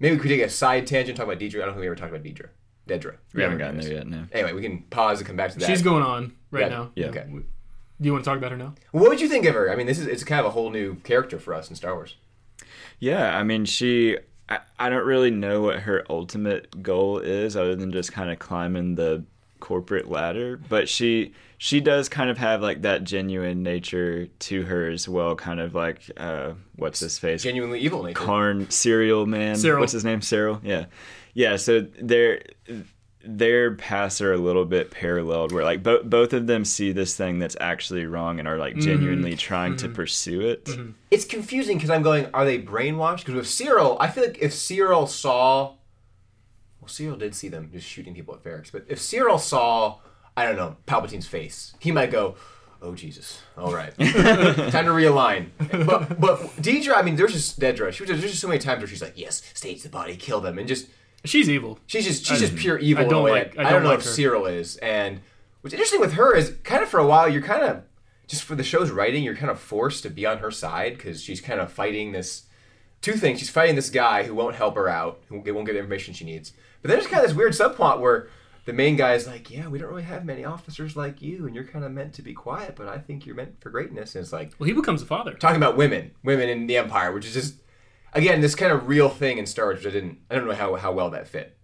maybe we could take a side tangent talk about Deidre. I don't think we ever talked about Deidre. Dedra. We haven't gotten there yet. No. Anyway, we can pause and come back to that. she's going on right Yeah. now Yeah. Okay. do you want to talk about her now What would you think of her? I mean, this is it's kind of a whole new character for us in Star Wars. Yeah, I mean, she. I, I don't really know what her ultimate goal is, other than just kind of climbing the corporate ladder. But she she does kind of have like that genuine nature to her as well. Kind of like uh, what's his face? Genuinely evil nature. Karn Syril Man. Syril. What's his name? Syril. Yeah, yeah. So their their paths are a little bit paralleled, where like both both of them see this thing that's actually wrong and are like mm-hmm. genuinely trying to mm-hmm. pursue it. Mm-hmm. It's confusing because I'm going, are they brainwashed? Because with Syril, I feel like if Syril saw, well, Syril did see them just shooting people at Ferrix, but if Syril saw, I don't know, Palpatine's face, he might go, "Oh Jesus, all right, time to realign." But but Deidre, I mean, there's just Dedra. She was there's just so many times where she's like, "Yes, stage the body, kill them," and just she's evil She's just she's just pure evil. I don't in a way like- I I, don't don't know like if her. Syril is. And what's interesting with her is kind of for a while you're kind of just for the show's writing you're kind of forced to be on her side because she's kind of fighting this two things. She's fighting this guy who won't help her out, who won't get the information she needs. But then there's kind of this weird subplot where the main guy is like, "Yeah, we don't really have many officers like you, and you're kind of meant to be quiet, but I think you're meant for greatness." And it's like well he becomes a father talking about women, women in the Empire, which is just again this kind of real thing in Star Wars. Which I didn't, I don't know how how well that fit.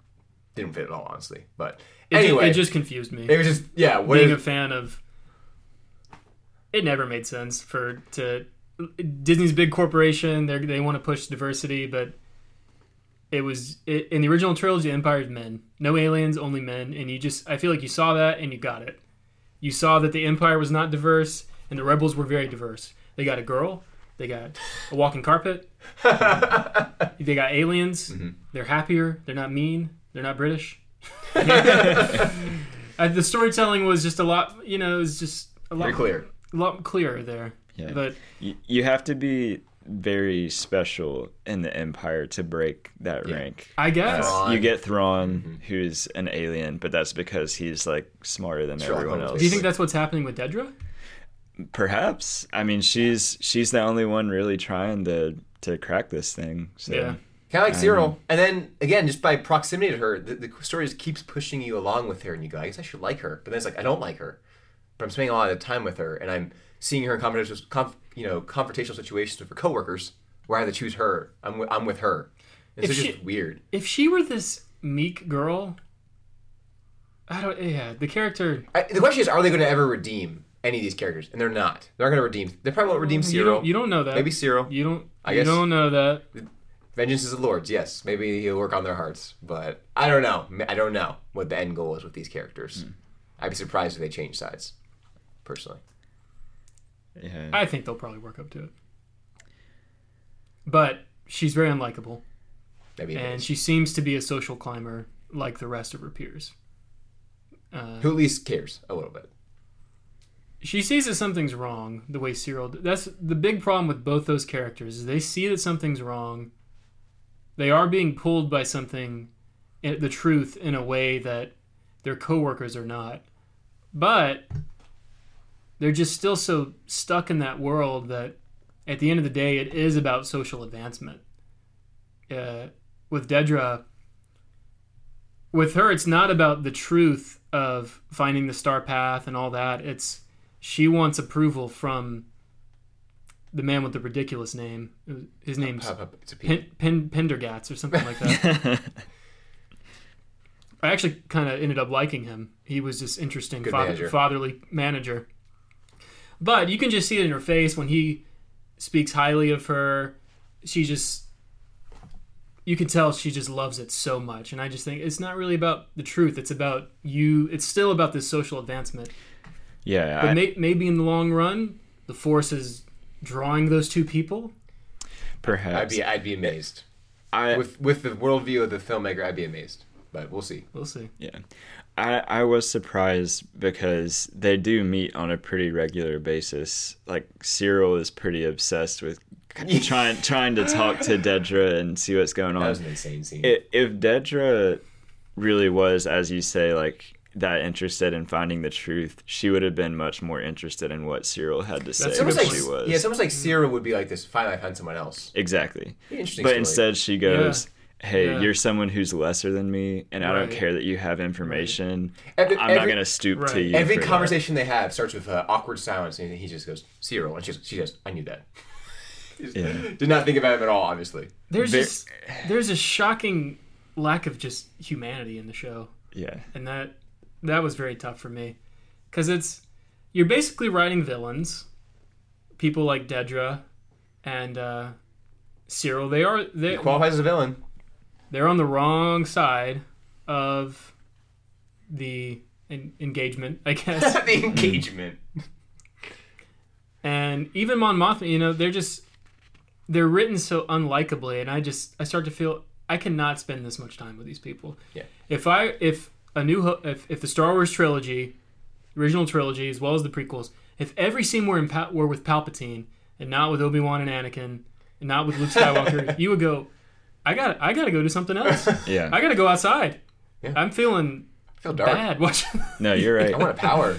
Didn't fit at all, honestly. But It, anyway, it just confused me it was just yeah. What being is, a fan of it never made sense for to Disney's big corporation. They they want to push diversity, but it was it, in the original trilogy. Empire's men, no aliens, only men, and you just I feel like you saw that and you got it. You saw that the Empire was not diverse and the Rebels were very diverse. They got a girl, they got a walking carpet, they got aliens. Mm-hmm. They're happier. They're not mean. They're not British. Uh, the storytelling was just a lot. You know, it was just a lot Very clear. a lot clearer there. Yeah. But You, you have to be very special in the Empire to break that rank. I guess uh, Thrawn. You get Thrawn, mm-hmm. who's an alien, but that's because he's like smarter than Sherlock everyone else. do you think that's what's happening with Dedra? Perhaps. I mean, she's she's the only one really trying to to crack this thing. So. Yeah. Kind of like um, Syril. and then, again, just by proximity to her, the, the story just keeps pushing you along with her, and you go, I guess I should like her. But then it's like, I don't like her. But I'm spending a lot of time with her, and I'm seeing her in confrontational, conf, you know, confrontational situations with her coworkers where I have to choose her. I'm, wi- I'm with her. And If so it's she- just weird. If she were this meek girl, I don't. Yeah, the character. I, the question is, are they going to ever redeem any of these characters? And they're not. They're not going to redeem. They probably won't redeem You Syril. don't, you don't know that. Maybe Syril. You don't. I guess you don't know that. Vengeance is the Lord's, yes. Maybe he'll work on their hearts. But I don't know. I don't know what the end goal is with these characters. Hmm. I'd be surprised if they change sides, personally. Yeah. I think they'll probably work up to it. But she's very unlikable, Maybe and she seems to be a social climber like the rest of her peers. Uh, Who at least cares a little bit. She sees that something's wrong the way Syril that's the big problem with both those characters is they see that something's wrong. They are being pulled by something the truth in a way that their coworkers are not. But they're just still so stuck in that world that at the end of the day it is about social advancement. Uh, with Dedra with her it's not about the truth of finding the star path and all that. It's she wants approval from the man with the ridiculous name his name's Pop up, It's a Pen, Pen, Pendergast or something like that I actually kind of ended up liking him he was this interesting father, manager. fatherly manager but you can just see it in her face when he speaks highly of her she just you can tell she just loves it so much and i just think it's not really about the truth it's about you it's still about this social advancement yeah. but I, may, maybe in the long run the force is drawing those two people perhaps. I'd be I'd be amazed. I, With with the worldview of the filmmaker, I'd be amazed. But we'll see. we'll see Yeah. I, I was surprised because they do meet on a pretty regular basis. Like Syril is pretty obsessed with trying trying to talk to Dedra and see what's going on. That on. was an insane scene. I- If Dedra really was, as you say, like that interested in finding the truth, she would have been much more interested in what Syril had to say That's it's than almost good like she was. yeah, it's almost like Syril would be like this. Finally, I found someone else. exactly. Interesting. But story. instead, she goes, "Hey, Yeah. you're someone who's lesser than me, and I don't care that you have information. Every- I'm not gonna stoop to Right. you." every for that." conversation they have starts with uh, awkward silence, and he just goes Syril, and she she goes, I knew that. Yeah. Did not think about him at all, obviously. there's Ver- just there's a shocking lack of just humanity in the show Yeah. and that that was very tough for me because it's you're basically writing villains people like dedra and uh syril they are they, He qualifies as a villain. they're on the wrong side of the en- engagement i guess the engagement. and even mon mothma you know they're just they're written so unlikably and i just i start to feel i cannot spend this much time with these people Yeah. if i if a new Ho- if, if the star wars trilogy original trilogy as well as the prequels if every scene were in pa- were with palpatine and not with obi-wan and anakin and not with luke skywalker you would go i got i gotta go do something else Yeah. i gotta go outside Yeah. i'm feeling I feel dark. bad watching No, you're right. I want a power.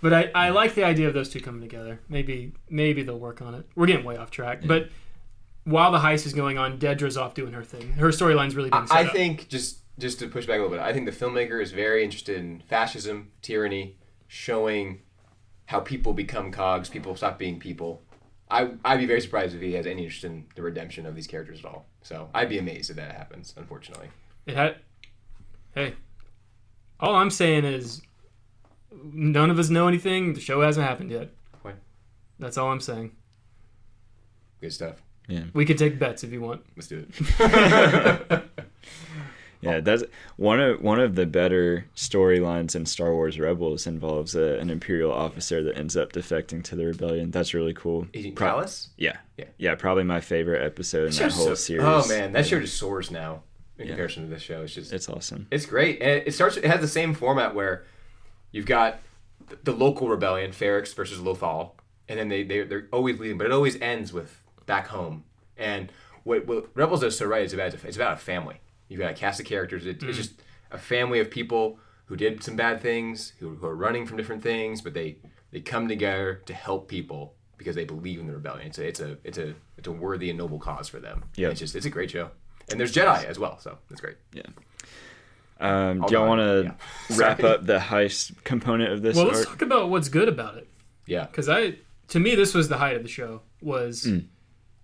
But I, I like the idea of those two coming together. Maybe maybe they'll work on it. We're getting way off track. But while the heist is going on, Dedra's off doing her thing. Her storyline's really being set I up. think just just to push back a little bit, I think the filmmaker is very interested in fascism, tyranny, showing how people become cogs, people stop being people. I I'd be very surprised if he has any interest in the redemption of these characters at all. So I'd be amazed if that happens. Unfortunately, it had. Hey, all I'm saying is, none of us know anything. The show hasn't happened yet. What? That's all I'm saying. Good stuff. Yeah. We could take bets if you want. Let's do it. Yeah, that's one of one of the better storylines in Star Wars Rebels involves a, an Imperial officer that ends up defecting to the rebellion. That's really cool. Agent Pro- Palace? Yeah, Yeah. yeah, probably my favorite episode in that whole so- series. Oh man, that show just soars now in Yeah. comparison to this show. It's just It's awesome. It's great, and it it starts. It has the same format where you've got the, the local rebellion, Ferrix versus Lothal, and then they they they're always leading, but it always ends with back home. And what, what Rebels does so right is about it's about a family. You've got a cast of characters. It, It's just a family of people who did some bad things, who, who are running from different things, but they they come together to help people because they believe in the rebellion. It's a it's a it's a it's a worthy and noble cause for them. Yeah. it's just it's a great show, and there's Jedi as well, so it's great. Um, do y'all want to Yeah. wrap up the heist component of this? Well, let's talk about what's good about it. Yeah, because I to me this was the height of the show was Mm.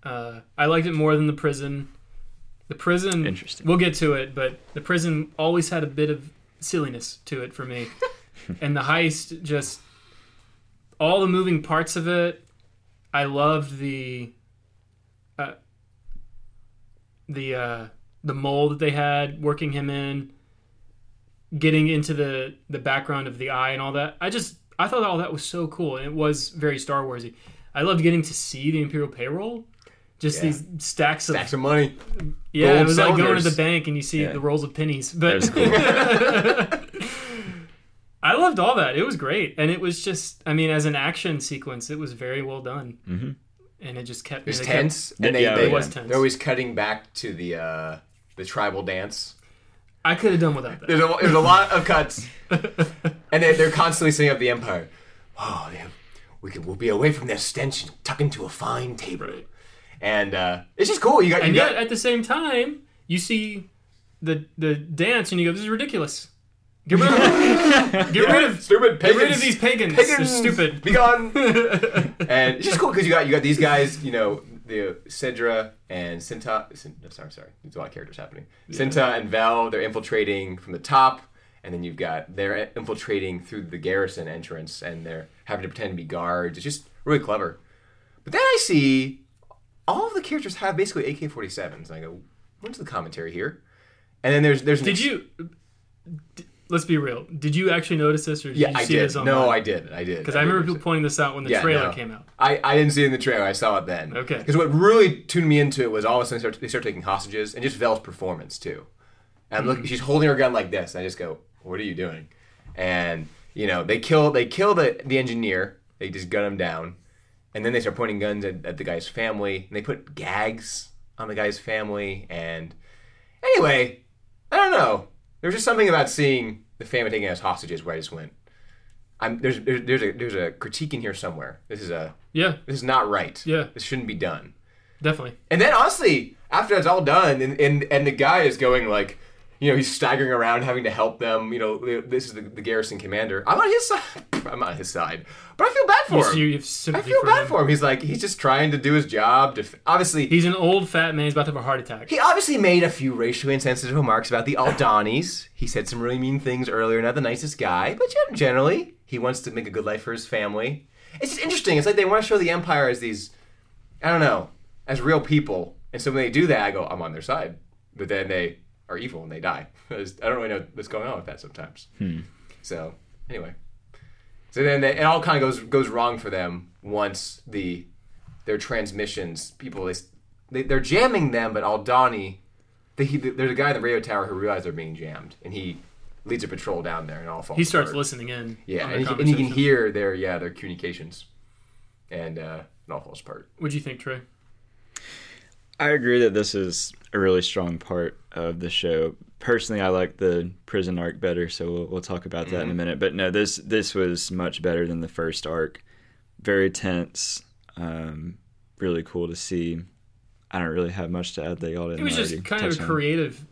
Uh, I liked it more than the prison. The prison, Interesting. We'll get to it, but the prison always had a bit of silliness to it for me, and the heist just all the moving parts of it. I loved the uh, the uh, the mole that they had working him in getting into the the background of the eye and all that. I just I thought all that was so cool, and it was very Star Warsy. I loved getting to see the Imperial payroll, just Yeah. these stacks of stacks of money. yeah. gold It was like going to the bank and you see Yeah. the rolls of pennies. But That I loved all that. It was great, and it was just I mean, as an action sequence, it was very well done, Mhm. and it just kept It was they kept- tense, and they, Yeah, they it was tense. they're always cutting back to the uh, the tribal dance. I could have done without that. There's a, there's a lot of cuts, and they, they're constantly setting up the empire. Oh, they, we could we'll be away from their stench and tuck into a fine table, and uh, it's just cool. You got you and got yet at the same time you see the the dance and you go this is ridiculous get rid of get rid of stupid get rid of these pagans, they're stupid Be gone. and it's just cool because you got you got these guys. You know the Cedra and Cinta. Cin- no, sorry, sorry. There's a lot of characters happening. Cinta and Val. They're infiltrating from the top, and then you've got they're infiltrating through the garrison entrance, and they're having to pretend to be guards. It's just really clever. But then I see all of the characters have basically AK-47s, and I go, "What's the commentary here?" And then there's there's did ex- you d- let's be real did you actually notice this or did Yeah, you I see did. this online? No, I did. I did. because I remember people pointing this out when the Yeah, trailer no. came out I, I didn't see it in the trailer. I saw it then. Okay. Because what really tuned me into it was all of a sudden they start, they start taking hostages and just Vel's performance too. And look, hmm. she's holding her gun like this, and I just go, "What are you doing?" And you know, they kill they kill the the engineer. They just gun him down, and then they start pointing guns at, at the guy's family. And they put gags on the guy's family. And anyway, I don't know. There's just something about seeing the family taking as hostages where I just went. I'm there's there's, there's a there's a critique in here somewhere. This is a yeah this is not right. Yeah. This shouldn't be done. definitely And then honestly, after it's all done, and, and and the guy is going like, you know, he's staggering around having to help them. You know, this is the, the garrison commander. I'm on his side. I'm on his side, but I feel bad for him. you, you I feel for bad him. for him. He's like, he's just trying to do his job. To f- obviously, he's an old fat man he's about to have a heart attack he obviously made a few racially insensitive remarks about the Aldhanis. He said some really mean things earlier. Not the nicest guy, but generally, he wants to make a good life for his family. It's just interesting. It's like they want to show the Empire as these, I don't know, as real people. And so when they do that, I go, I'm on their side. But then they are evil and they die. I just- I don't really know what's going on with that sometimes. So anyway, so then they, it all kind of goes goes wrong for them once the their transmissions people they, they they're jamming them, but Aldhani, they, he, there's a guy in the radio tower who realizes they're being jammed, and he leads a patrol down there, and all falls. he starts apart. listening in Yeah, and, he, and you can hear their yeah their communications, and uh, it all falls apart. what'd you think trey I agree that this is a really strong part of the show. Personally, I like the prison arc better, so we'll, we'll talk about that in a minute. But no, this this was much better than the first arc. Very tense, um, really cool to see. I don't really have much to add that y'all didn't. it was just kind of touch a on. creative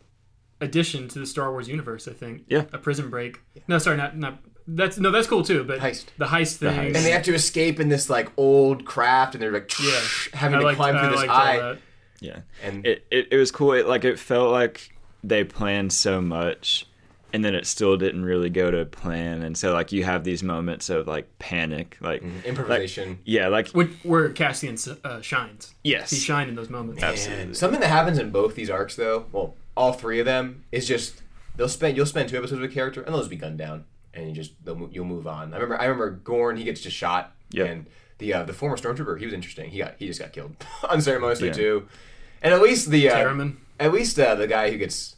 addition to the Star Wars universe. I think. Yeah. A prison break. No, sorry, not not. That's no, that's cool too. But Heist. the heist thing. heist. And they have to escape in this like old craft, and they're like yeah, having I to liked- climb I through this liked all eye. That. Yeah, And it, it it was cool. It like it felt like they planned so much and then it still didn't really go to plan, and so like you have these moments of like panic, like Improvisation. yeah, like Which, where Cassian uh, shines. Yes. He shined in those moments. And something that happens in both these arcs, though, well, all three of them, is just they'll spend you'll spend two episodes with a character and they'll just be gunned down, and you just they'll, you'll move on. I remember I remember Gorn he gets just shot, Yep. and the uh, the former stormtrooper he was interesting. He got he just got killed unceremoniously Yeah. too, and at least the uh, at least uh, the guy who gets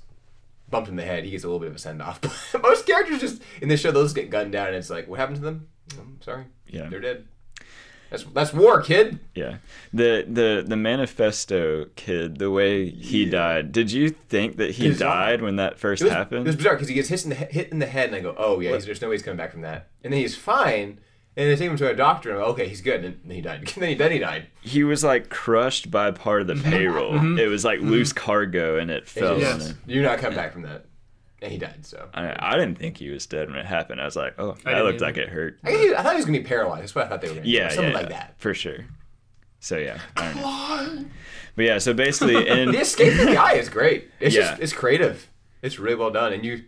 bumped in the head he gets a little bit of a send off. But most characters just in this show they'll get gunned down, and it's like what happened to them? I'm sorry, Yeah. they're dead. That's that's war, kid. Yeah. The the the manifesto kid, the way he died. Did you think that he died when that first It was, happened? it was bizarre because he gets hit in the hit in the head, and I go, "Oh yeah, he's, there's no way he's coming back from that." And then he's fine, and they take him to a doctor, and like, okay, he's good. And then he died. then, he, then he died. he was like crushed by part of the payroll. It was like loose cargo and it fell And on him. You're not coming back from that. And he died. So I, I didn't think he was dead when it happened. I was like, oh, that looked either. like it hurt. I, I thought he was gonna be paralyzed. That's what I thought they were gonna do. Yeah, something yeah, like yeah, that. for sure. So yeah, I don't know. But yeah, so basically, in The escape from the eye is great. It's Yeah. just it's creative. It's really well done, and you.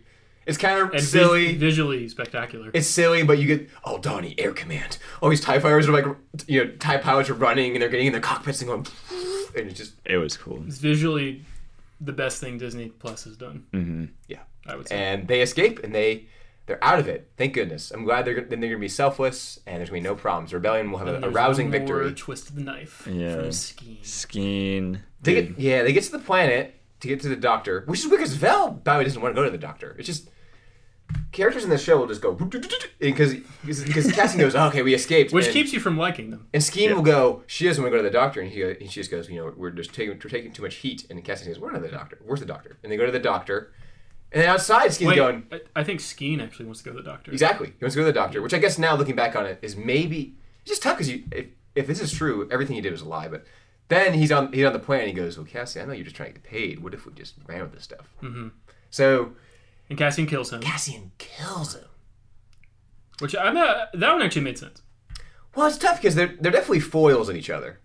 It's kind of And vis- silly. visually spectacular. It's silly, but you get oh Donnie Air Command. All these Tie fighters are like you know Tie pilots are running and they're getting in their cockpits and going, and it's just it was cool. It's visually the best thing Disney Plus has done. hmm yeah. I would say. and they escape and they they're out of it. Thank goodness. I'm glad they're then they're gonna be selfless and there's gonna be no problems. Rebellion will have And a, a there's rousing one more victory. Twist of the knife. Yeah. From Skeen. Skiing. They get yeah, they get to the planet to get to the doctor, which is weird because Vel Bowie doesn't want to go to the doctor. It's just characters in the show will just go because because Cassian goes, oh, okay, we escaped, Which and, keeps you from liking them. and Skeen will go, she doesn't want to go to the doctor, and he, and she just goes, you know, we're just taking we're taking too much heat, and Cassie goes, we're not the doctor, where's the doctor? And they go to the doctor, and then outside Skeen's Wait, going, I, I think Skeen actually wants to go to the doctor. Exactly. He wants to go to the doctor, which I guess now looking back on it is maybe it's just tough because you if, if this is true, everything he did was a lie. But then he's on he's on the plan. And he goes, "Well, Cassie, I know you're just trying to get paid. What if we just ran with this stuff?" Mm-hmm. So And Cassian kills him. Cassian kills him. Which I'm uh, that one actually made sense. Well, it's tough because they're they're definitely foils in each other.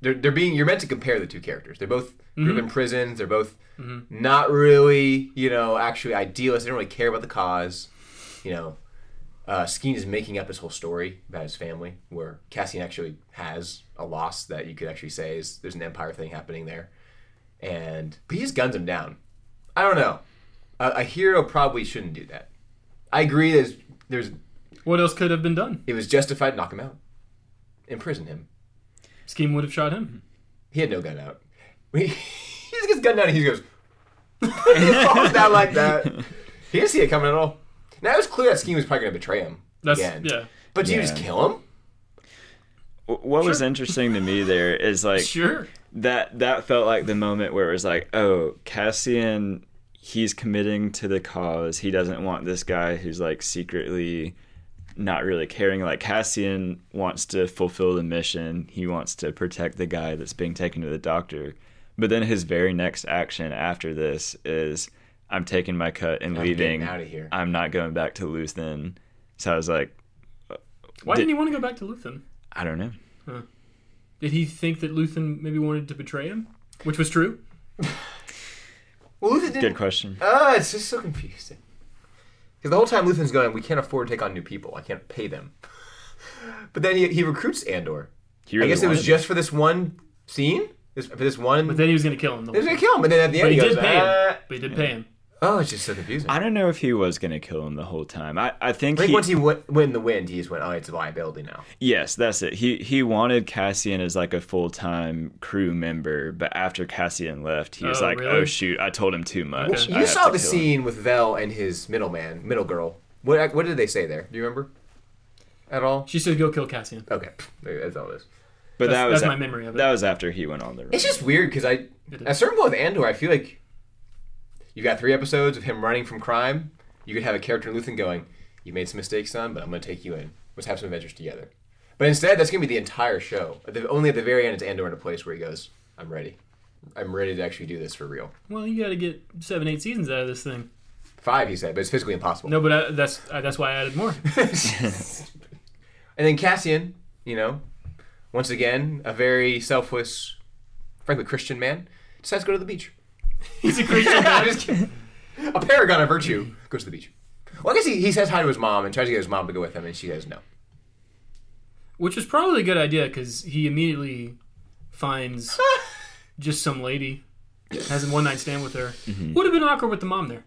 They're they're being you're meant to compare the two characters. They're both grew up in prisons. They're both not really you know actually idealists. They don't really care about the cause. You know, uh, Skeen is making up his whole story about his family, where Cassian actually has a loss that you could actually say is there's an empire thing happening there, and but he just guns him down. I don't know. A, a hero probably shouldn't do that. I agree. There's there's What else could have been done? it was justified knock him out, imprison him. Skeen would have shot him. He had no gun out. He, he just gets gunned down and he goes, he falls down like that. He didn't see it coming at all. Now it was clear that Skeen was probably going to betray him. That's again. yeah. But do you Yeah. just kill him? W- What was interesting to me there is like Sure. that that felt like the moment where it was like, oh, Cassian, he's committing to the cause. He doesn't want this guy who's like secretly not really caring. Like Cassian wants to fulfill the mission. He wants to protect the guy that's being taken to the doctor. But then his very next action after this is I'm taking my cut and I'm leaving. getting outta here. I'm not going back to Luthen. So I was like, uh, Why Did- didn't he want to go back to Luthen? I don't know. Did he think that Luthen maybe wanted to betray him? Which was true. Well, Luthen Good didn't. question. Ah, it's just so confusing. Because the whole time Luthen's going, we can't afford to take on new people. I can't pay them. But then he, he recruits Andor. He I guess it was wanted just for this one scene? This, for this one. But then he was going to kill him. The He was whole going time. to kill him. And then at the end But he he goes, did pay "Ah." him. But he did pay him. Oh, it's just so confusing. I don't know if he was going to kill him the whole time. I, I think, I think he, once he went, went in the wind, he just went, oh, it's a liability now. yes, that's it. He he wanted Cassian as like a full time crew member, but after Cassian left, he was Oh, like, oh, really? "Oh shoot, I told him too much." I You saw the kill him." scene with Vel and his middleman, middle girl. What what did they say there? Do you remember? At all? She said, "Go kill Cassian." Okay, that's all it is. but That's- that was that's a- my memory of it. That was after he went on the. Run. It's just weird because I, at a certain point with Andor, I feel like you got three episodes of him running from crime. You could have a character in Luthen going, "You made some mistakes, son, but I'm going to take you in. Let's have some adventures together." But instead, that's going to be the entire show. At the- only at the very end is Andor in a place where he goes, "I'm ready. I'm ready to actually do this for real." Well, you got to get seven, eight seasons out of this thing. Five, he said, but it's physically impossible. No, but I, that's I, that's why I added more. And then Cassian, you know, once again, a very selfless, frankly Christian man, decides to go to the beach. He's a Christian. I'm just kidding. a paragon of virtue goes to the beach. Well, I guess he, he says hi to his mom and tries to get his mom to go with him, and she says no. Which is probably a good idea because he immediately finds just some lady, has a one night stand with her. Mm-hmm. Would have been awkward with the mom there.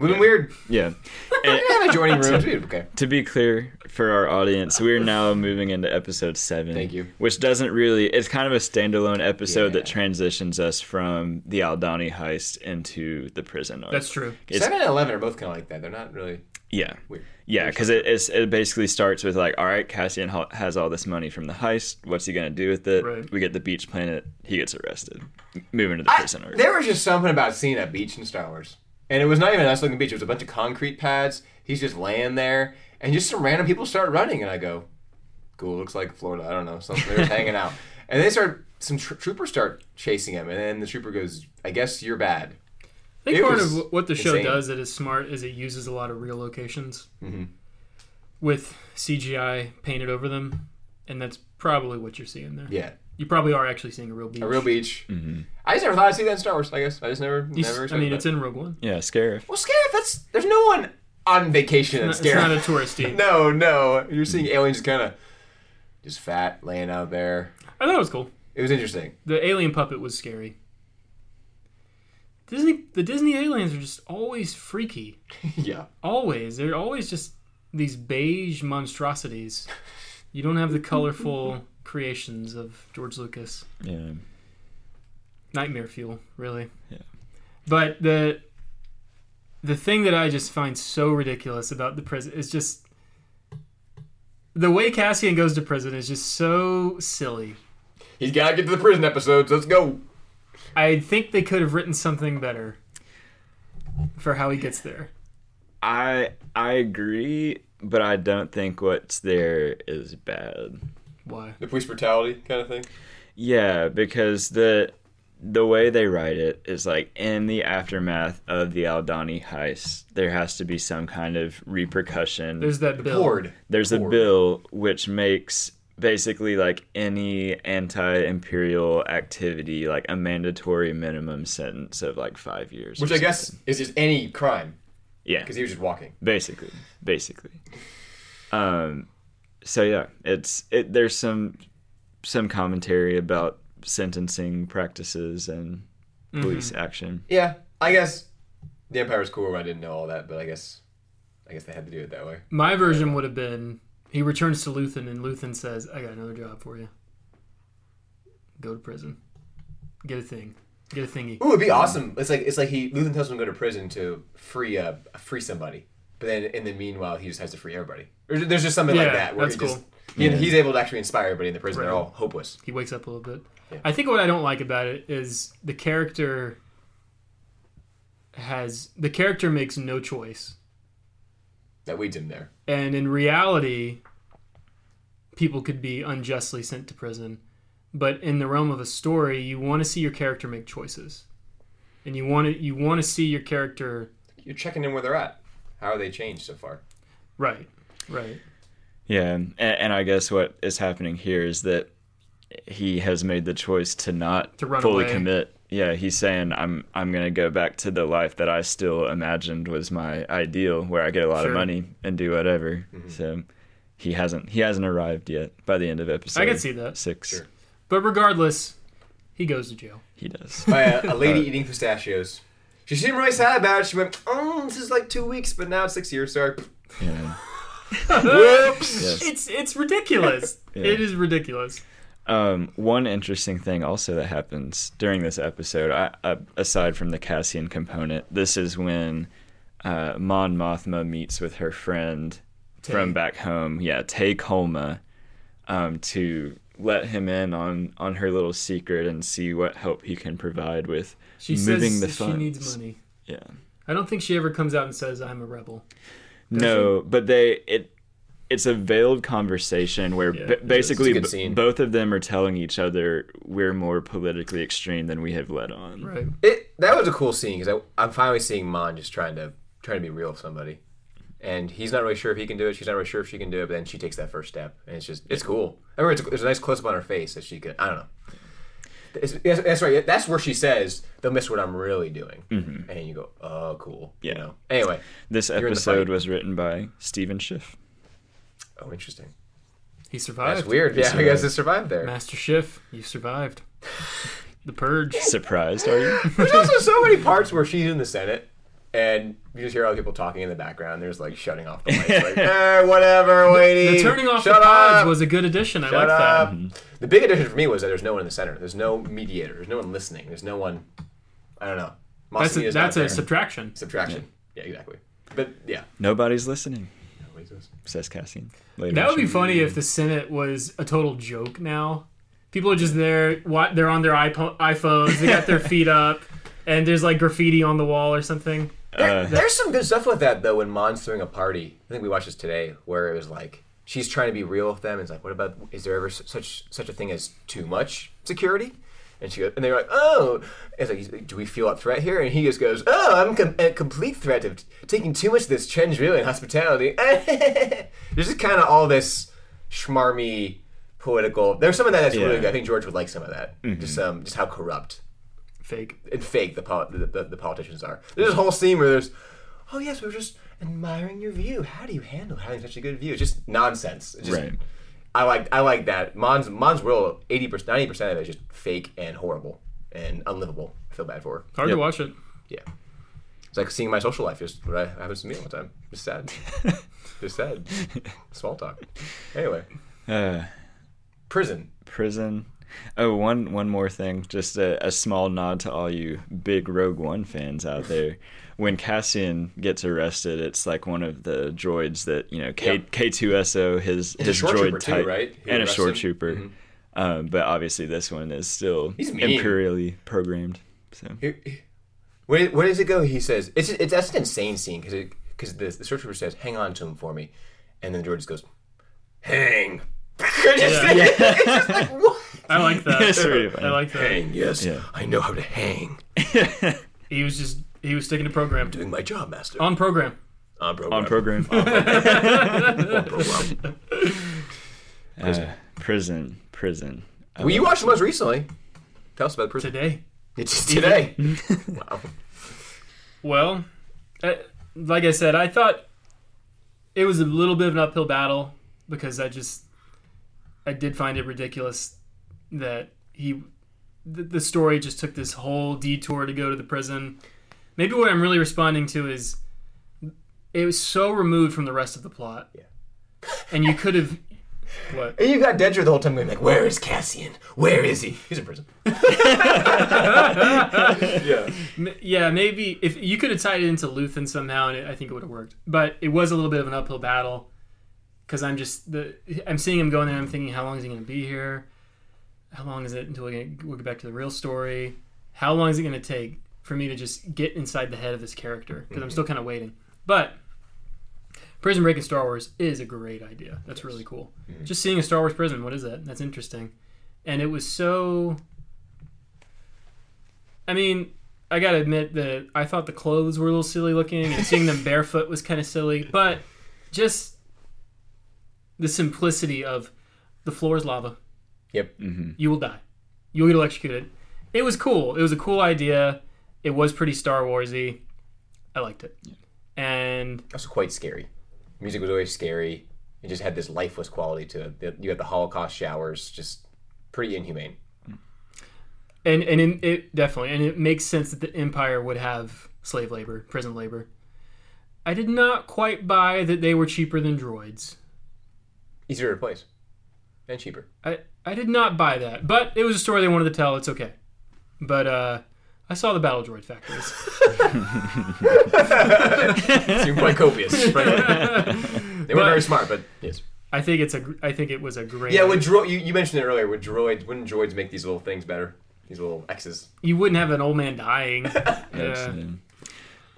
Would have been weird. Yeah. And Yeah, adjoining rooms. we'd- Okay. to be clear for our audience, we're now moving into episode seven. Thank you. Which doesn't really, it's kind of a standalone episode that transitions us from the Aldhani heist into the prison arc. That's true. It's, Seven and eleven are both kind of like that. They're not really yeah. weird. Yeah, because it, it basically starts with like, all right, Cassian has all this money from the heist. What's he gonna do with it? Right. We get the beach planet. He gets arrested. Moving to the I- prison arc. there was just something about seeing a beach in Star Wars, and it was not even a nice looking beach. It was a bunch of concrete pads. He's just laying there, and just some random people start running, and I go, "Cool, looks like Florida." I don't know, something. They're just hanging out, and they start. Some tr- troopers start chasing him, and then the trooper goes, "I guess you're bad." I think It part was of what the show insane. does that is smart is it uses a lot of real locations Mm-hmm. with CGI painted over them, and that's probably what you're seeing there. Yeah, You probably are actually seeing a real beach. a real beach. Mm-hmm. I just never thought I'd see that in Star Wars. I guess I just never, You never. I mean, that. it's in Rogue One. yeah, Scarif. well, Scarif. That's there's no one on vacation in It's Scarif. not a touristy. no, no, you're seeing aliens just kind of just fat laying out there. I thought it was cool. It was interesting. The alien puppet was scary. Disney, the Disney aliens are just always freaky. yeah. Always, they're always just these beige monstrosities. You don't have the colorful creations of George Lucas. Yeah. Nightmare fuel, really. Yeah. But the the thing that I just find so ridiculous about the prison is just the way Cassian goes to prison is just so silly. He's got to get to the prison episodes. Let's go. I think they could have written something better for how he gets there. I I agree, but I don't think what's there is bad. Why? The police brutality kind of thing. Yeah, because the the way they write it is like in the aftermath of the Aldhani heist, there has to be some kind of repercussion. There's that bill. PORD. There's a PORD. bill which makes basically like any anti-imperial activity like a mandatory minimum sentence of like five years. Which I guess is just any crime yeah, because he was just walking. basically basically um so yeah it's it there's some some commentary about sentencing practices and police action Yeah, I guess the Empire was cool. I didn't know all that, but I guess I guess they had to do it that way. My version would have been he returns to Luthen and Luthen says, I got another job for you. Go to prison. Get a thing. Get a thingy. Ooh, it'd be awesome. It's like it's like he Luthen tells him to go to prison to free uh free somebody, but then in the meanwhile he just has to free everybody. Or there's just something like that where that's he just cool. he, he's able to actually inspire everybody in the prison. They're all hopeless. He wakes up a little bit. Yeah. I think what I don't like about it is the character has the character makes no choice. That leads him there. And in reality, people could be unjustly sent to prison. But in the realm of a story, you want to see your character make choices. And you want to you want to see your character You're checking in where they're at. How are they changed so far? right. Right. yeah and, and i guess what is happening here is that he has made the choice to not To run fully away. commit yeah he's saying i'm i'm gonna go back to the life that i still imagined was my ideal where i get a lot Sure. of money and do whatever mm-hmm. so he hasn't he hasn't arrived yet by the end of episode I can see that. six Sure. But regardless, he goes to jail. he does By a, a lady uh, eating pistachios. She seemed really sad about it. She went, "Oh, this is like two weeks, but now it's six years." Sorry. yeah Whoops. yes It's it's ridiculous. Yeah. It is ridiculous. Um, one interesting thing also that happens during this episode, I, uh, aside from the Cassian component, this is when uh, Mon Mothma meets with her friend from back home, yeah, Tay Kolma, um, to let him in on, on her little secret and see what help he can provide with She moving says the she needs money. Yeah. I don't think she ever comes out and says I'm a rebel. No, but they it it's a veiled conversation where Yeah, ba- it is. basically It's a good b- both of them are telling each other we're more politically extreme than we have let on. Right. It that was a cool scene because I'm finally seeing Mon just trying to trying to be real with somebody, and he's not really sure if he can do it. She's not really sure if she can do it, but then she takes that first step, and it's just it's cool. I remember it's, there's a nice close up on her face that she could. I don't know. It's- yes, that's right. That's where she says they'll miss what I'm really doing, mm-hmm. and you go, "Oh, cool." You Yeah. know. Anyway, This You're in the episode was written by Stephen Schiff. oh, interesting. He survived. That's weird. Yeah, you guys have survived there. Master Schiff, you survived. The Purge. Surprised, are you? There's also so many parts where she's in the Senate, and you just hear other people talking in the background. There's like shutting off the lights, like, eh, whatever, Waiting. The turning off Shut the pods up. was a good addition. I Shut like up. that. The big addition for me was that there's no one in the center. There's no mediator. There's no one listening. There's no one. I don't know. That's a, that's a subtraction. subtraction. Yeah. exactly. But yeah. Nobody's listening, What is this? says Cassian. Later That would be she- funny if the Senate was a total joke now. People are just there, what they're on their iPo- iPhones, they got their feet up, and there's like graffiti on the wall or something. There- there's some good stuff with that though. When Mon's throwing a party, I think we watched this today, where it was like she's trying to be real with them. And it's like, what about? Is there ever such such a thing as too much security? And she goes, and they're like, oh, it's like, do we feel a threat here? And he just goes, oh, I'm com- a complete threat of taking too much of this Chandrilan hospitality. There's just kind of all this schmarmy political. There's some of that that's really good. I think George would like some of that. Just um, just how corrupt Fake. and fake the, pol- the, the the politicians are. There's this whole scene where there's, oh yes, we were just admiring your view. How do you handle having such a good view? It's just nonsense. It's just, Right. I like I like that. Mon's Mon's world, eighty percent, ninety percent of it is just fake and horrible and unlivable. I feel bad for her. Hard Yep. to watch it. Yeah, it's like seeing my social life. Just what I happens to me all the time. Just sad. just sad. Small talk. Anyway, Uh, prison. prison. Oh, one one more thing, just a, a small nod to all you big Rogue One fans out there. When Cassian gets arrested, it's like one of the droids that you know K Yeah. K two SO his a his short droid trooper too, type right? He and a short him. Mm-hmm. trooper. Um, but obviously this one is still imperially programmed. So Here, where, where does it go? He says it's it's that's an insane scene because because the the search trooper says, "Hang on to him for me," and then George just goes, "Hang." It's just like, what? I like that. It's really funny. I like that. Hang, yes, Yeah. I know how to hang. He was just he was sticking to program. Doing my job, master. On program. on program. on program. On program. Uh, prison, prison. I well, you watched the most recently. Tell us about the prison. Today. It's just today. wow. Well, uh, like I said, I thought it was a little bit of an uphill battle because I just I did find it ridiculous that he the, the story just took this whole detour to go to the prison. Maybe what I'm really responding to is it was so removed from the rest of the plot. Yeah. And you could have what? And you got Dedra the whole time going like, "Where is Cassian? Where is he? He's in prison." yeah. Yeah, maybe if you could have tied it into Luthen somehow, and it, I think it would have worked. But it was a little bit of an uphill battle because I'm just the I'm seeing him going there. I'm thinking, how long is he going to be here? How long is it until we get, we get back to the real story? How long is it going to take for me to just get inside the head of this character? Because I'm still kind of waiting. But Prison Break in Star Wars is a great idea. That's really cool. Mm-hmm. Just seeing a Star Wars prison, what is that? That's interesting. And it was so. I mean, I gotta admit that I thought the clothes were a little silly looking, and seeing them barefoot was kind of silly. But just the simplicity of the floor is lava. Yep. Mm-hmm. You will die. You will get electrocuted. It was cool. It was a cool idea. It was pretty Star Warsy. I liked it. And Also quite scary. Music was always scary. It just had this lifeless quality to it. You had the Holocaust showers, just pretty inhumane. and and it, it definitely and it makes sense that the empire would have slave labor prison labor i did not quite buy that they were cheaper than droids Easier to replace. And cheaper. i i did not buy that but it was a story they wanted to tell it's okay but uh i saw the battle droid factories Seemed quite copious. frankly. they were But- very smart, but yes. i think it's a gr- i think it was a great Yeah, would dro- you, you mentioned it earlier. Would droids wouldn't droids make these little things better? These little X's. you wouldn't have an old man dying That's, Yeah.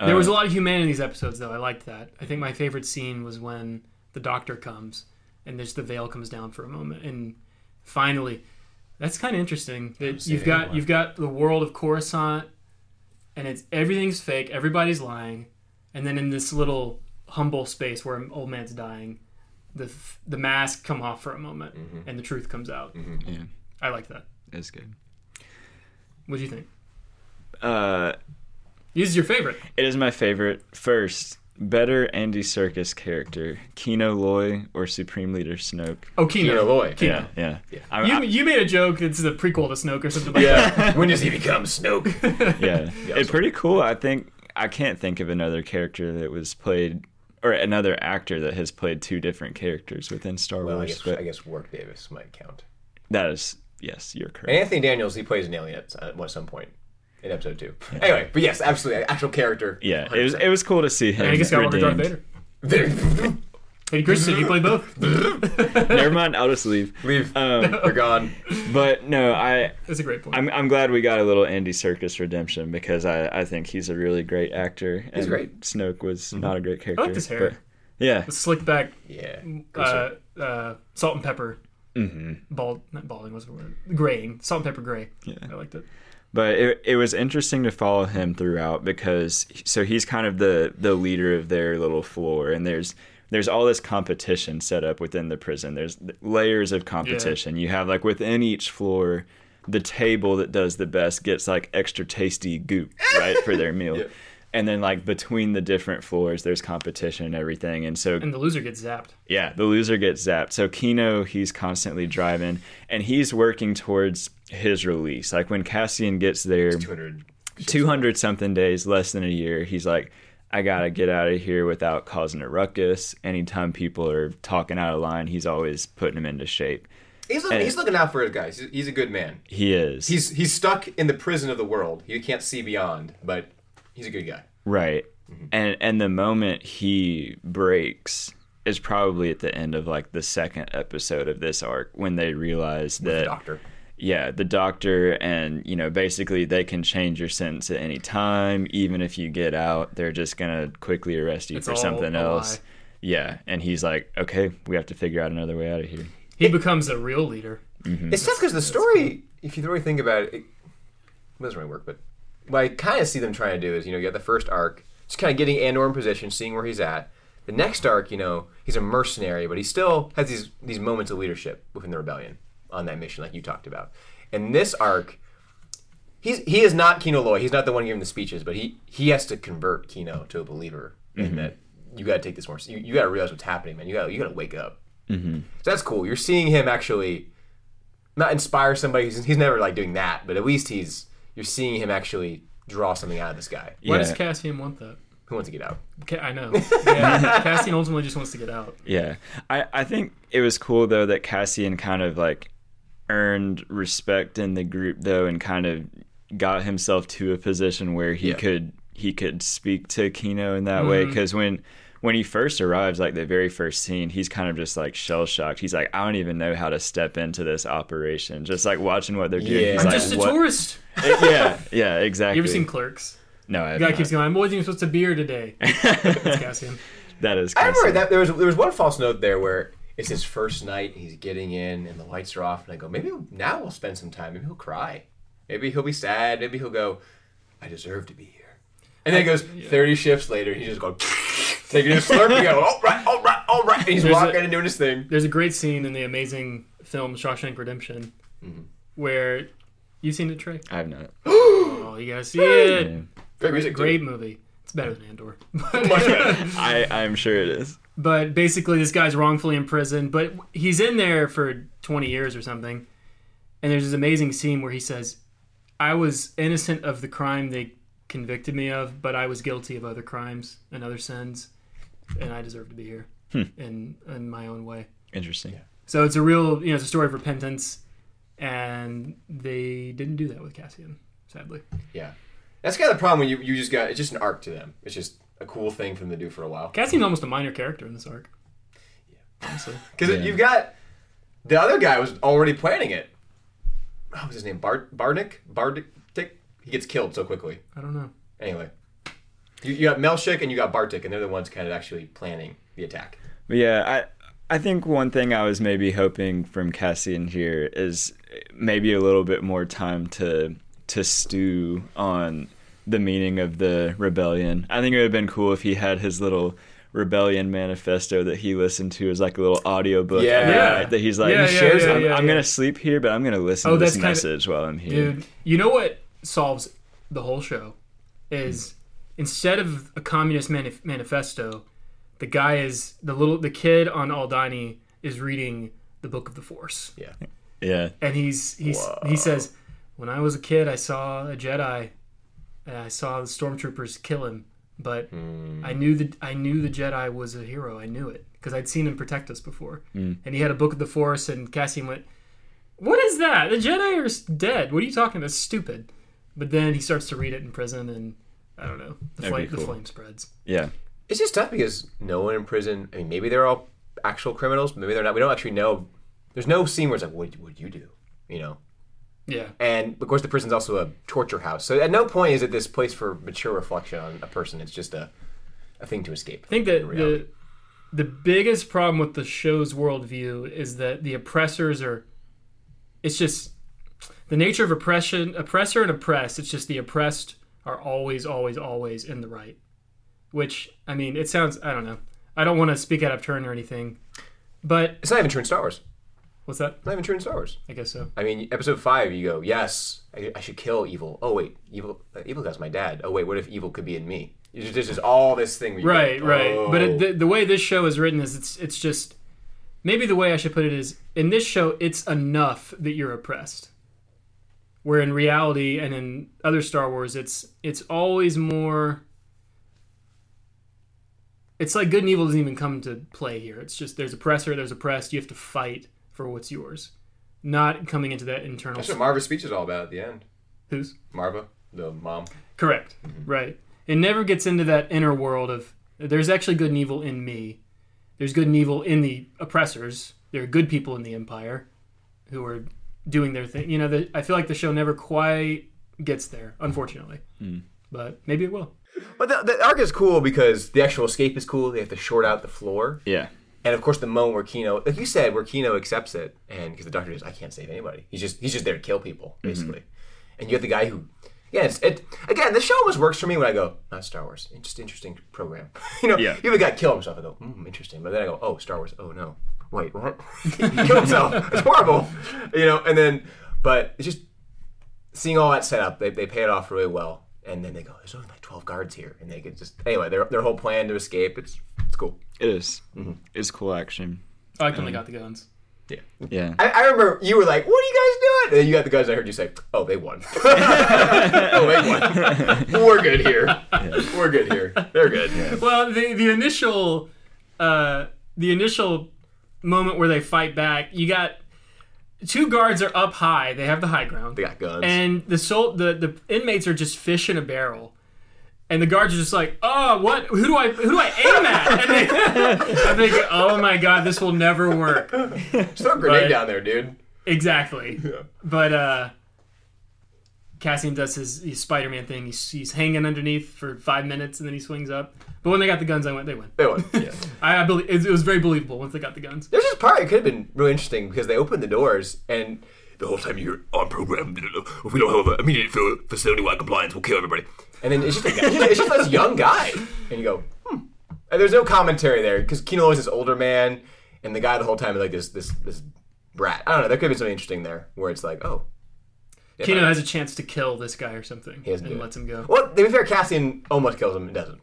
There was uh, a lot of humanity in these episodes, though. I liked that. I think my favorite scene was when the doctor comes and just the veil comes down for a moment, and finally, that's kind of interesting. That you've got anymore. you've got the world of Coruscant, and it's everything's fake, everybody's lying, and then in this little humble space where an old man's dying, the the mask come off for a moment, Mm-hmm. and the truth comes out. yeah, I like that. it's good. What do you think? Uh, This is your favorite. it is my favorite. First, better Andy Serkis character, Kino Loy or Supreme Leader Snoke. Oh, Kino. Kino Loy. Kino. Yeah, yeah. I'm- You, I- you made a joke. It's the prequel to Snoke or something like Yeah. when does he become Snoke? yeah, it's pretty cool. I think I can't think of another character that was played or another actor that has played two different characters within Star Well, I Wars. guess, but I guess Warwick Davis might count. that is yes, you're correct. And Anthony Daniels, he plays an alien at, at some point in episode two. Anyway, but yes, absolutely, actual character. yeah, it was it was cool to see him. that. Anakin Skywalker, Darth redeemed. Vader. Hey, Christian, you play both. Never mind, I'll just leave. Leave. Um, They're gone. but no, I That's a great point. I'm I'm glad we got a little Andy Serkis redemption because I I think he's a really great actor. He's and great. Snoke was not a great character. Like his hair. but- yeah, The slick back, Yeah. uh, uh, salt and pepper, hmm bald, not balding, what's the word? Graying, salt and pepper gray. Yeah. I liked it. But it, it was interesting to follow him throughout because so he's kind of the the leader of their little floor and there's there's all this competition set up within the prison. There's layers of competition. You have like within each floor the table that does the best gets like extra tasty goop right for their meal. Yeah. And then like between the different floors there's competition and everything and so And the loser gets zapped. yeah, the loser gets zapped. So Kino, he's constantly driving, and he's working towards his release. Like when Cassian gets there, 200. 200 something days, less than a year, he's like, I gotta get out of here without causing a ruckus. Anytime people are talking out of line, he's always putting them into shape. He's looking, he's looking out for his guys. He's, he's a good man. He is. He's he's stuck in the prison of the world. He can't see beyond, but he's a good guy. Right. Mm-hmm. And and the moment he breaks is probably at the end of like the second episode of this arc when they realize The that the doctor. yeah, the doctor and you know basically they can change your sentence at any time even if you get out they're just going to quickly arrest you It's for all something a else. lie. Yeah, and he's like, "Okay, we have to figure out another way out of here." He becomes a real leader. It's tough because the story, if you really think about it, it doesn't really work. But what I kind of see them trying to do is, you know, you got the first arc, just kind of getting Andor in position, seeing where he's at. The next arc, you know, he's a mercenary, but he still has these these moments of leadership within the rebellion on that mission, like you talked about. And this arc, he's he is not Kino Loy. He's not the one giving the speeches, but he he has to convert Kino to a believer in that you got to take this more. You, you got to realize what's happening, man. You got you got to wake up. Mm-hmm. So that's cool. You're seeing him actually not inspire somebody. He's, he's never like doing that, but at least he's you're seeing him actually draw something out of this guy. Why does Cassian want that? Who wants to get out? Ca- I know. Yeah, Cassian ultimately just wants to get out. Yeah. I, I think it was cool though that Cassian kind of like earned respect in the group though and kind of got himself to a position where he Yeah. could he could speak to Kino in that way mm-hmm. cuz when when he first arrives like the very first scene he's kind of just like shell shocked. He's like I don't even know how to step into this operation. Just like watching what they're doing. Yeah. He's I'm like, just a "What?" tourist. yeah, yeah, exactly. You ever seen Clerks? No, I have The guy not. keeps going, I wasn't even supposed to be here today. That's Cassian. That is I remember Cassian. that there was there was one false note there where it's his first night. He's getting in and the lights are off, and I go, maybe now we'll spend some time. Maybe he'll cry. Maybe he'll be sad. Maybe he'll go, I deserve to be here. And then it goes thirty shifts later. He just goes taking a slurp. and go, all right, all right, all right. And he's There's a- walking and doing his thing. There's a great scene in the amazing film Shawshank Redemption mm-hmm. where you've seen it, Trey. I have not. Oh, you gotta see it. Yeah. Great music. too. Great movie. It's better than Andor. Much better. I I'm sure it is. but basically, this guy's wrongfully in prison, but he's in there for 20 years or something. And there's this amazing scene where he says, I was innocent of the crime they convicted me of, but I was guilty of other crimes and other sins, and I deserve to be here hmm. in, in my own way. Interesting. So it's a real, you know, it's a story of repentance, and they didn't do that with Cassian, sadly. Yeah, that's kind of the problem when you you just got it's just an arc to them. It's just a cool thing for them to do for a while. Cassian's almost a minor character in this arc. Yeah, honestly. Because Yeah. you've got the other guy was already planning it. What was his name? Bart Bardick? Bardick? He gets killed so quickly. I don't know. Anyway, you, you got Melshik and you got Bartik, and they're the ones kind of actually planning the attack. Yeah, I I think one thing I was maybe hoping from Cassian here is maybe a little bit more time to to stew on the meaning of the rebellion. I think it would have been cool if he had his little rebellion manifesto that he listened to as like a little audiobook Yeah. Yeah. night that he's like Yeah, yeah, shares yeah, I'm, yeah, I'm gonna sleep here but I'm gonna listen Oh, to this that's kinda- message while I'm here. Dude, you know what solves the whole show. Is instead of a communist manif- manifesto, the guy is the little the kid on Aldhani is reading the Book of the Force, Yeah. Yeah. and he's he's he says, "When I was a kid, I saw a Jedi, and I saw the stormtroopers kill him, but hmm. I knew that I knew the Jedi was a hero. I knew it because I'd seen him protect us before." Hmm. And he had a Book of the Force, and Cassian went, "What is that? The Jedi are dead. What are you talking about? Stupid." But then he starts to read it in prison, and I don't know. The That'd be flame the flame spreads. Yeah. It's just tough because no one in prison. I mean, maybe they're all actual criminals. Maybe they're not. We don't actually know. There's no scene where it's like, what would you do? You know. Yeah. And of course, the prison's also a torture house. So at no point is it this place for mature reflection on a person. It's just a, a thing to escape. I think that the the biggest problem with the show's worldview is that the oppressors are. It's just the nature of oppression, oppressor and oppressed. It's just the oppressed are always, always, always in the right. Which I mean, it sounds. I don't know. I don't want to speak out of turn or anything, but It's not even true in Star Wars. what's that? Not even true in Star Wars. I guess so. I mean, episode five, you go, yes, I, I should kill evil. Oh wait, evil, uh, evil guy's my dad. Oh wait, what if evil could be in me? There's just, just all this thing. Right go, right but oh. it, the, the way this show is written is it's it's just maybe the way i should put it is in this show it's enough that you're oppressed where in reality and in other star wars it's it's always more it's like good and evil doesn't even come to play here it's just there's oppressor there's oppressed you have to fight for what's yours not coming into that internal That's what Maarva's speech is all about at the end. who's Maarva, the mom. Correct. Mm-hmm. Right. It never gets into that inner world of there's actually good and evil in me. There's good and evil in the oppressors. There are good people in the empire who are doing their thing. You know, the, I feel like the show never quite gets there, unfortunately. But maybe it will. But the, the arc is cool because the actual escape is cool. They have to short out the floor. Yeah. And of course, the moment where Kino, like you said, where Kino accepts it, and because the doctor says, "I can't save anybody," he's just he's just there to kill people, basically. And you have the guy who, yeah, it again. The show almost works for me when I go, "Not Star Wars, it's just interesting program." you know, Yeah. you have a guy kill himself. I go, "Hmm, interesting," but then I go, "Oh, Star Wars. Oh no, wait, what? he killed himself. It's horrible." You know, and then, but it's just seeing all that set up. They they pay it off really well, and then they go, "There's only like 12 guards here," and they could just anyway their their whole plan to escape. It's it's cool. It is. It's cool action. I like when they got the guns. Yeah. I, I remember you were like, "What are you guys doing?" And then you got the guys. I heard you say, "Oh, they won. oh, they won. We're good here. We're good here. They're good." Yeah. Well, the the initial uh, the initial moment where they fight back, you got two guards are up high. They have the high ground. They got guns. and the soul the the inmates are just fish in a barrel and the guards are just like oh what who do i who do i aim at and they, i'm thinking oh my god this will never work Just throw a grenade but- down there, dude. exactly but uh cassian does his, his spider-man thing he's, he's hanging underneath for five minutes and then he swings up but when they got the guns i went they win They won. Yeah. i, I believe it, it was very believable once they got the guns There's this part. It could have been really interesting because they opened the doors and the whole time you're on program. If we don't have immediate facility-wide compliance, we'll kill everybody. And then it's just a guy, it's just, this young guy, and you go, hmm. And there's no commentary there because Kino is this older man, and the guy the whole time is like this this this brat. I don't know. There could have been something interesting there where it's like, oh, kino has a chance to kill this guy or something doesn't and lets him go Well, to be fair, Cassian almost kills him and doesn't.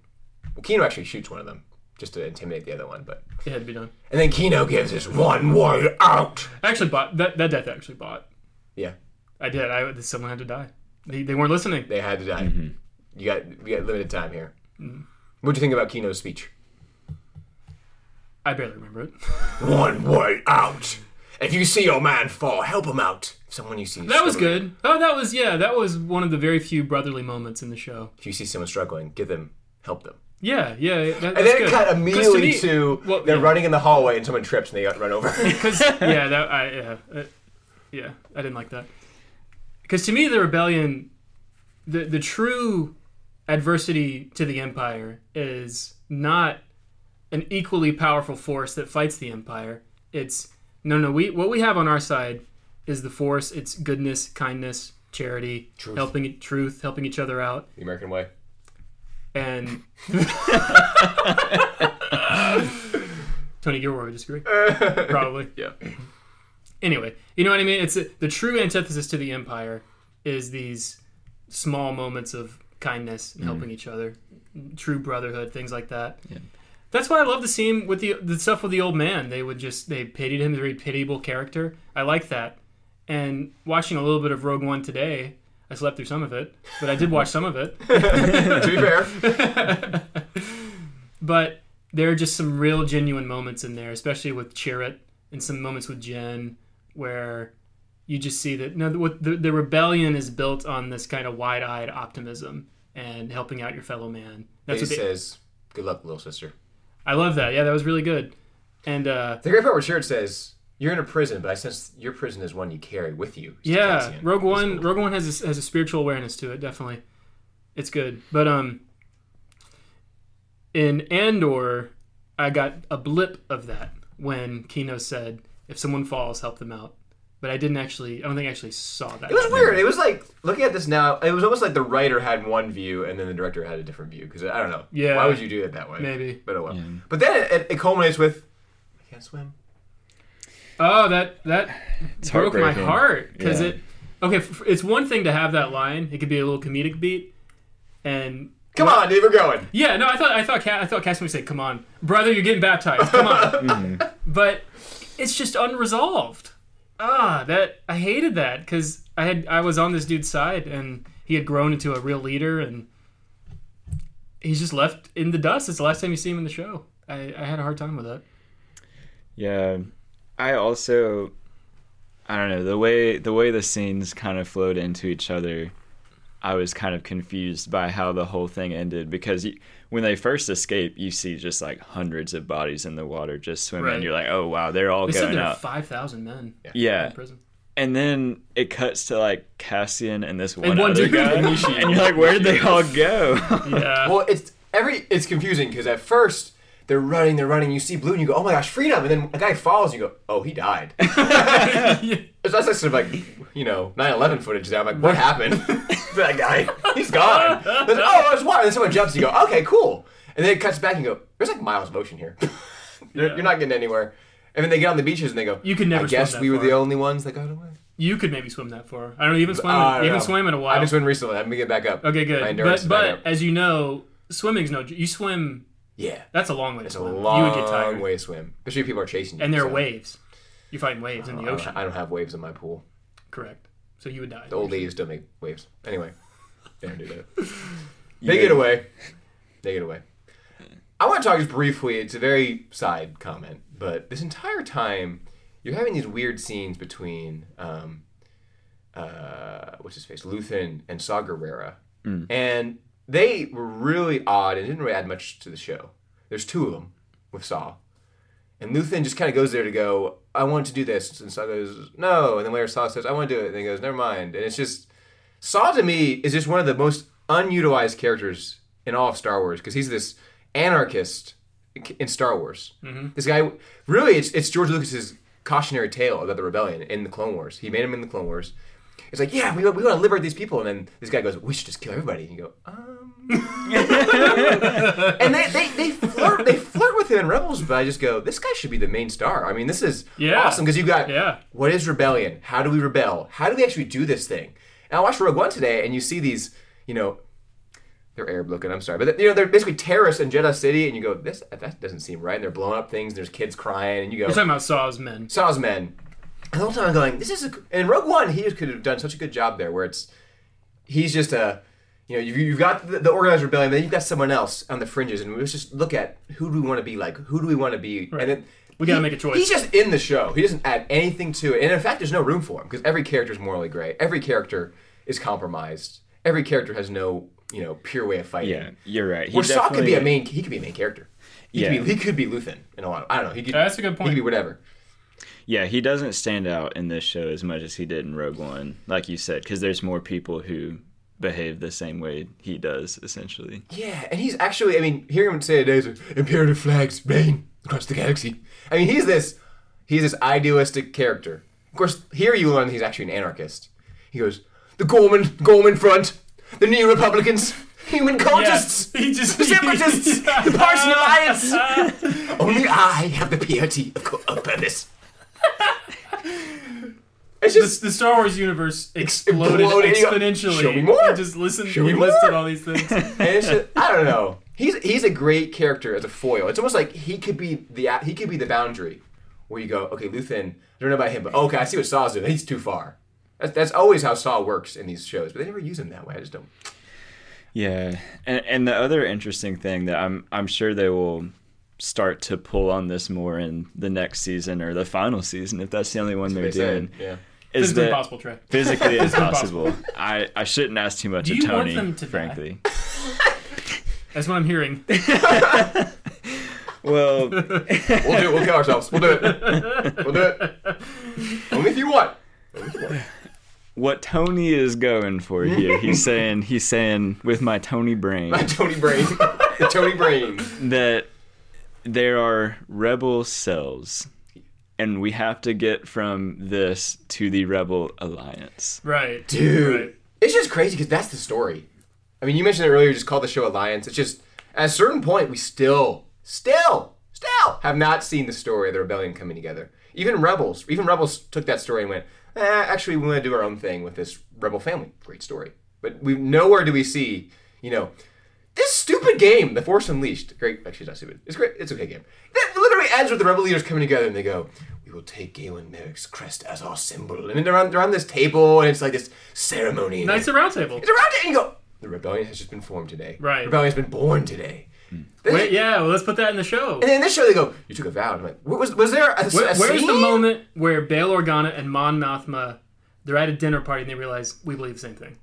Well, Kino actually shoots one of them just to intimidate the other one, but it had to be done and then Kino gives his one way out. I actually bought that that death actually bought Yeah, I did. I someone had to die. They, they weren't listening. they had to die. Mm-hmm. You got we got limited time here. Mm-hmm. What do you think about Kino's speech? I barely remember it. One way out. If you see your man fall, help him out. If someone you see That was good. Oh, that was yeah. That was one of the very few brotherly moments in the show. If you see someone struggling, give them help them. Yeah, yeah. That, And then good. it cut immediately me- to well, they're yeah. running in the hallway and someone trips and they got run over. Because yeah, that I yeah, uh, yeah, I didn't like that. Because to me, the rebellion, the the true adversity to the empire is not an equally powerful force that fights the empire. It's no, no. We what we have on our side is the force. It's goodness, kindness, charity, Truth. helping truth, helping each other out, the American way. And Tony Gilroy would disagree. Probably. Yeah. Anyway, you know what I mean? It's the true antithesis to the empire is these small moments of kindness and helping mm-hmm. each other, true brotherhood, things like that. That's why I love the scene with the the stuff with the old man. They would just they pitied him, a very pitiable character. I like that. And watching a little bit of Rogue One today, I slept through some of it, but I did watch some of it. to be fair, But there are just some real genuine moments in there, especially with Chirrut and some moments with Jyn, where you just see that no, the, the rebellion is built on this kind of wide-eyed optimism and helping out your fellow man. That's what they, says, "Good luck, little sister." I love that. Yeah, that was really good. And uh, The great part where Chirrut says, "You're in a prison, but I sense your prison is one you carry with you." yeah, Cassian." Rogue That's One, cool. Rogue One has a, has a spiritual awareness to it. Definitely, it's good. But um, in Andor, I got a blip of that when Kino said, "If someone falls, help them out." But I didn't actually. I don't think I actually saw that. It was weird. It was like looking at this now. It was almost like the writer had one view and then the director had a different view. Because I don't know. Yeah. Why would you do it that way? Maybe. But oh well. But then it, it culminates with, "I can't swim." Oh, that that broke my heart because Yeah. it. Okay, f- it's one thing to have that line. It could be a little comedic beat, and Come on, dude, we're going. Yeah, no, I thought I thought Ca- I thought Cassian would say, "Come on, brother, you're getting baptized. Come on." But it's just unresolved. Ah, that I hated that because I had I was on this dude's side and he had grown into a real leader and he's just left in the dust. It's the last time you see him in the show. I, I had a hard time with that. Yeah, I also, I don't know the way the way the scenes kind of flowed into each other. I was kind of confused by how the whole thing ended because you, when they first escape, you see just like hundreds of bodies in the water just swimming. Right. You're like, oh wow, they're all They said going there are out. five thousand men Yeah, in prison. and then it cuts to like Cassian and this one, one other dude. guy, and you're like, where did they all go? Yeah, Well, it's every it's confusing because at first they're running, they're running. You see blue, and you go, "Oh my gosh, freedom!" And then a guy falls, and you go, "Oh, he died." It's that's like sort of like you know 9/11 footage. There, I'm like, what happened that guy? He's gone. Then, oh, it's water. And then someone jumps. And you go, okay, cool. And then it cuts back and you go, there's like miles of ocean here. you're, you're not getting anywhere. And then they get on the beaches and they go, You could never I guess swim we were the only ones that got away. you could maybe swim that far. I don't know. You haven't. Uh, I haven't know. swam in a while. I've been swimming recently. I'm gonna get back up. Okay, My good. endurance But but as you know, swimming's no. You swim. Yeah, That's a long way to it's a long you would get tired. way to swim, especially if people are chasing you. And there are waves. You find waves in the ocean. I don't have waves in my pool. Correct. So you would die. The old ladies don't make waves. Anyway, they don't do that. They get away. They get away. I want to talk just briefly. It's a very side comment, but this entire time you're having these weird scenes between um, uh, what's his face, Luthen and Saw Gerrera, and they were really odd and didn't really add much to the show. There's two of them with Saw, and Luthen just kind of goes there to go, I want to do this. And Saw goes, no. And then later Saw says, I want to do it. And he goes, never mind. And it's just, Saw to me is just one of the most unutilized characters in all of Star Wars because he's this anarchist in Star Wars. This guy, really, it's, it's George Lucas's cautionary tale about the rebellion in the Clone Wars. He made him in the Clone Wars. It's like, yeah, we, we want to liberate these people. And then this guy goes, we should just kill everybody. And you go, um. and they, they, they flirt they flirt with him in Rebels, but I just go, this guy should be the main star. I mean, this is Yeah. awesome because you got Yeah. what is rebellion? How do we rebel? How do we actually do this thing? And I watched Rogue One today, and you see these, you know, they're Arab looking. I'm sorry, but you know they're basically terrorists in Jedha City, and you go, this that doesn't seem right. And they're blowing up things. And there's kids crying, and you go, You're talking about Saw's men. Saw's men. And the whole time I'm going, this is a. And Rogue One, he could have done such a good job there, where it's he's just a. You know, you've, you've got the, the organized rebellion, then you've got someone else on the fringes, and let's just look at who do we want to be like? Who do we want to be? And then We gotta he- make a choice. He's just in the show. He doesn't add anything to it, and in fact, there's no room for him because every character is morally gray. Every character is compromised. Every character has no, you know, pure way of fighting. yeah, you're right. He Where Saw could be a main. He could be a main character. He Yeah. could be. He could be Luthen in a lot. Of, I don't know. He could. Uh, that's a good point. He point. could be whatever. Yeah, he doesn't stand out in this show as much as he did in Rogue One, like you said, because there's more people who behave the same way he does, essentially. Yeah, and he's actually, I mean, hearing him say it is imperative flags reign across the galaxy. I mean, he's this, he's this idealistic character. Of course, here you learn he's actually an anarchist. He goes, the Ghorman, Ghorman Front, the New Republicans, human cultists, he just the separatists, the Partisan Alliance. Only I have the purity of, co- of purpose. It's just the Star Wars universe exploded Exploded. exponentially. Show me more. You just listen. Show you me listed more. all these things. and it's just, I don't know. He's he's a great character as a foil. It's almost like he could be the he could be the boundary where you go, okay, Luthen. I don't know about him, but okay, I see what Saw's doing. He's too far. That's, that's always how Saw works in these shows, but they never use him that way. I just don't. Yeah, and and the other interesting thing that I'm I'm sure they will start to pull on this more in the next season or the final season if that's the only one they're doing. yeah. Is Physically that impossible, Trey. physically Physically impossible? I I shouldn't ask too much Do of you want Tony, them to die? frankly. That's what I'm hearing. Well, We'll do it. We'll kill ourselves. We'll do it. We'll do it. Only if you want. what Tony is going for here, he's saying he's saying with my Tony brain My Tony Brain. Tony Brain. that there are rebel cells and we have to get from this to the rebel alliance. Right. Dude. Right. It's just crazy because that's the story. I mean, you mentioned it earlier, just call the show Alliance. It's just, at a certain point, we still, still, still have not seen the story of the rebellion coming together. Even Rebels, even Rebels took that story and went, eh, actually, we want to do our own thing with this Rebel family. Great story. But we nowhere do we see, you know, this stupid game, The Force Unleashed. Great, actually, it's not stupid. It's great. It's a okay game. That literally ends with the rebel leaders coming together and they go, "We will take Galen Marek's crest as our symbol." And then they're on, they're on this table and it's like this ceremony. and Knights of Round Table. it's around it, and you go, "The rebellion has just been formed today. Right. Rebellion has been born today." Hmm. Then Wait, they- yeah, well, let's put that in the show. And then in this show they go, "You took a vow." And I'm like, was was there a, Where, a where's the moment where Bail Organa and Mon Mothma they're at a dinner party and they realize we believe the same thing?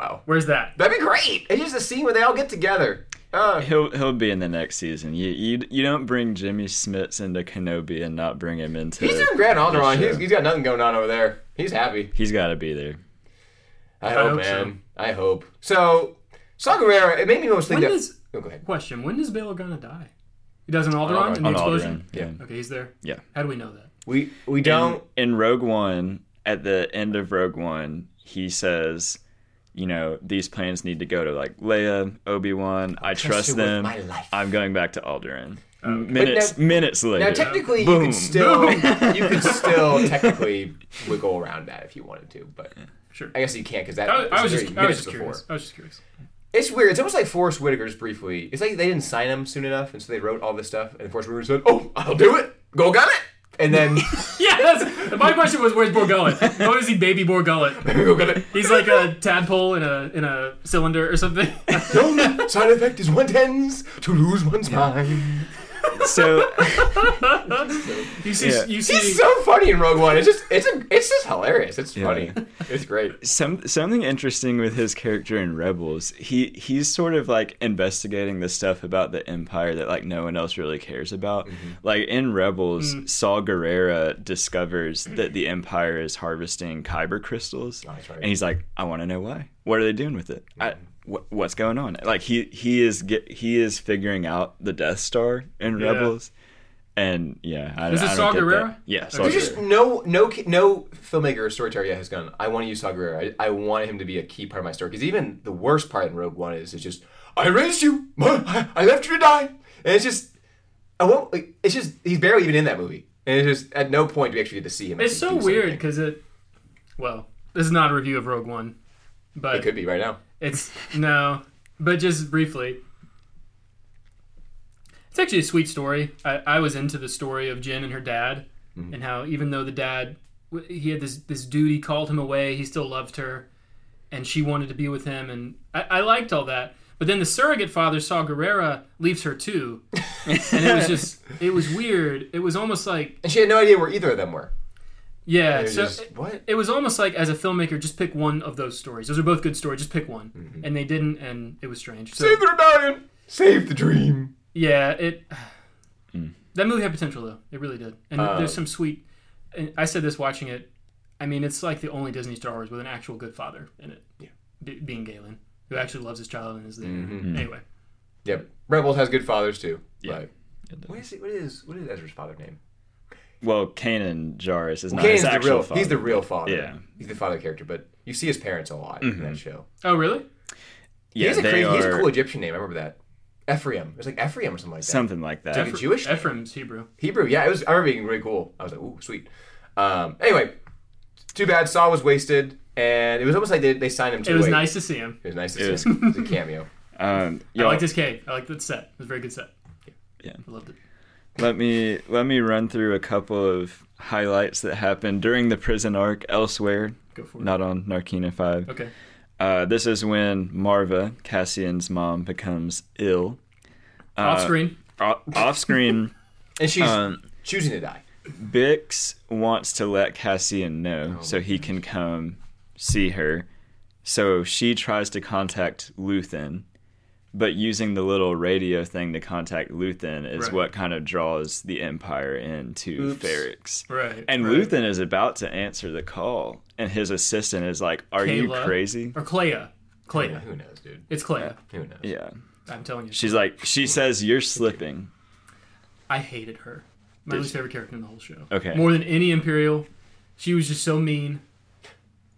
Wow, Where's that? that'd be great. It's just a scene where they all get together. Uh, He'll he'll be in the next season. You you, you don't bring Jimmy Smits into Kenobi and not bring him into. he's doing Grand Alderaan. He's, he's got nothing going on over there. He's happy. He's got to be there. I hope, hope so. I hope. So, Saw Gerrera, it made me almost think When that. does Oh, go ahead. question? When does Bail Organa die? He does an Alderaan in the On explosion. Alderaan, yeah. Okay, he's there. Yeah. How do we know that? We we don't. in Rogue One, at the end of Rogue One, he says, you know, these plans need to go to like Leia, Obi Wan. I trust trust them. I'm going back to Alderaan. Mm. Um, minutes now- minutes later. Now, technically, you Boom. could still you could still technically wiggle around that if you wanted to, but Sure. I guess you can't because that. I, I was just, I was minutes just before. curious. I was just curious. It's weird. It's almost like Forest Whitaker just briefly. It's like they didn't sign him soon enough, and so they wrote all this stuff, and Forest Whitaker said, "Oh, I'll do it. Go get it." And then Yeah, that's, my question was, where's Bor Gullet? Is he baby Bor Gullet? go it. He's like a tadpole in a in a cylinder or something. The only side effect is one tends to lose one's mind. So you see, Yeah. you see. He's so funny in Rogue One. It's just it's a it's just hilarious. It's funny. It's great. some something interesting with his character in Rebels. He he's sort of like investigating the stuff about the Empire that like no one else really cares about. Mm-hmm. Like in Rebels, Mm. Saw Gerrera discovers that the Empire is harvesting kyber crystals, Oh, that's right. and he's like, I want to know why. What are they doing with it? I, wh- what's going on? Like he he is get he is figuring out the Death Star in Yeah. Rebels. And yeah, I, Is it I don't Saw get that. Gerrera? Yeah, Saw There's just no no no filmmaker or storyteller yet has gone. I want to use Saw Gerrera. I, I want him to be a key part of my story because even the worst part in Rogue One is it's just I raised you, I I left you to die, and it's just I won't. Like, it's just he's barely even in that movie, and it's just at no point do we actually get to see him. It's so weird because it. Well, this is not a review of Rogue One, but It could be right now. It's no, but just briefly. It's actually a sweet story. I, I was into the story of Jyn and her dad, mm-hmm. and how even though the dad he had this this duty called him away, he still loved her, and she wanted to be with him, and I, I liked all that. But then the surrogate father, Saw Gerrera leaves her too, and it was just it was weird. It was almost like And she had no idea where either of them were. Yeah, It was so just, what? it was almost like as a filmmaker, just pick one of those stories. Those are both good stories. Just pick one, Mm-hmm. and they didn't, and it was strange. So Save the rebellion. Save the dream. yeah, it Hmm. that movie had potential though. It really did, and Uh, there's some sweet. And I said this watching it. I mean, it's like the only Disney Star Wars with an actual good father in it. Yeah. Be- being Galen, who actually loves his child and is there. Mm-hmm. Anyway, Yep. Rebels has good fathers too. Yeah. But what is it, what is what is Ezra's father name? Well, Kanan Jarrus is not Kanan's his the actual real. father. He's the real father. Yeah. He's the father character, but you see his parents a lot in that show. oh really? Yeah, he's a they crazy. He's a cool Egyptian name. I remember that. Ephraim. It was like Ephraim or something like that. something like that. Like a Jewish name? Ephraim's Hebrew. Hebrew. Yeah, it was. I remember being really cool. I was like, ooh, sweet. Um, anyway, too bad. Saw was wasted, and it was almost like they, they signed him to It was wait. nice to see him. It was nice to It see him. It was a cameo. Um, I liked his cave. I liked the set. It was a very good set. Yeah. I loved it. Let me let me run through a couple of highlights that happened during the prison arc elsewhere, Go for it. not on Narkina Five. Okay. Uh, this is when Maarva, Cassian's mom, becomes ill. Uh, Off screen. o- off screen, And she's um, choosing to die. Bix wants to let Cassian know Oh, so he can come see her. So she tries to contact Luthen, but using the little radio thing to contact Luthen is Right. what kind of draws the Empire into Oops. Ferrix. Right. And right. Luthen is about to answer the call, and his assistant is like, "Are you crazy?" Or Kleya. Kleya. Who knows, dude? It's Kleya. Who knows? Yeah. I'm telling you. She's like, she says, "You're slipping." I hated her. My Did least you? favorite character in the whole show. Okay. More than any Imperial. She was just so mean.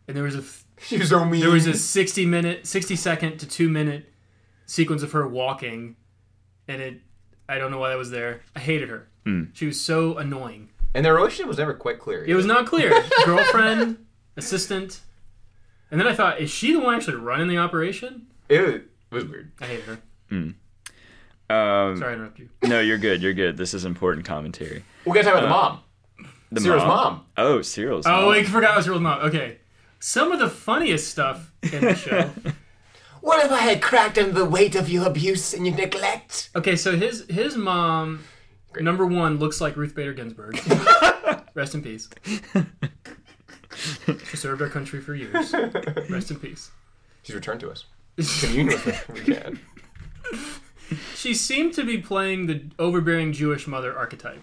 And there was a She was so mean. there was a 60 minute, 60 second to 2 minute sequence of her walking and it I don't know why that was there. I hated her. Hmm. She was so annoying. and their relationship was never quite clear. It was not clear. Girlfriend, assistant. And then I thought, is she the one actually running the operation? It was, weird. I hated her. Um, Sorry I interrupted you. no, you're good. You're good. This is important commentary. We're gonna talk about the mom. The Syril's mom. Oh, Syril's Oh, mom. I forgot it was Syril's mom. Okay. Some of the funniest stuff in the show. What if I had cracked under the weight of your abuse and your neglect? Okay, so his his mom, number one, looks like Ruth Bader Ginsburg. Rest in peace. She served our country for years. Rest in peace. She's returned to us. Commune with her. if We can. She seemed to be playing the overbearing Jewish mother archetype.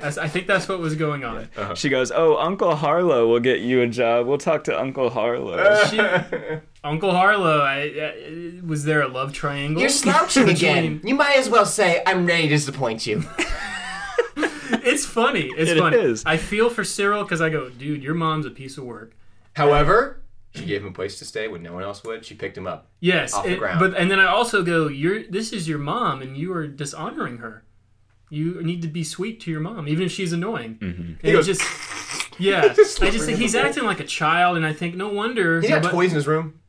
As- I think that's what was going on. Uh-huh. She goes, "Oh, Uncle Harlo will get you a job. We'll talk to Uncle Harlo." She, Uncle Harlo, I, I, was there a love triangle? You're slouching again. You might as well say, I'm ready to disappoint you. It's funny. It's It funny. is. I feel for Syril because I go, dude, your mom's a piece of work. However, she gave him a place to stay when no one else would. She picked him up. Yes, Off the it- ground. but and then I also go, "You're this is your mom, and you are dishonoring her. You need to be sweet to your mom, even if she's annoying." Mm-hmm. And He goes- just, yeah, I just think he's acting like a child, and I think no wonder. He's got toys in his room.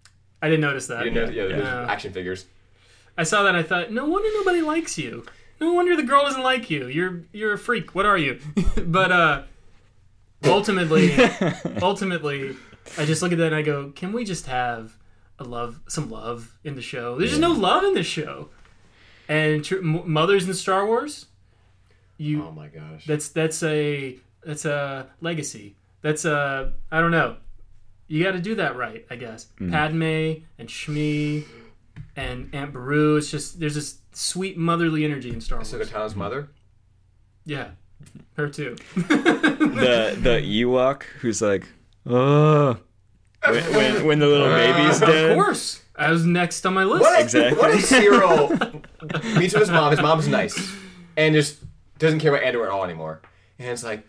I didn't notice that. You didn't know? Yeah, there's Yeah. action figures. I saw that. I thought, no wonder nobody likes you. No wonder the girl doesn't like you. You're you're a freak. What are you? but uh, ultimately, ultimately, I just look at that and I go, can we just have a love, some love in the show? There's just no love in this show. And tr- m- mothers in Star Wars, you Oh my gosh. that's that's a that's a legacy. That's a I don't know. You got to do that right, I guess. Mm. Padme and Shmi and Aunt Beru. It's just there's this sweet motherly energy in Star Wars. Ahsoka Tano's mother. Yeah, her too. the the Ewok who's like, "Oh," when, when, when the little ah. baby's dead. of course, I was next on my list. What if, Exactly. What if Syril meets with his mom? His mom's nice, and just doesn't care about Andor at all anymore. And it's like,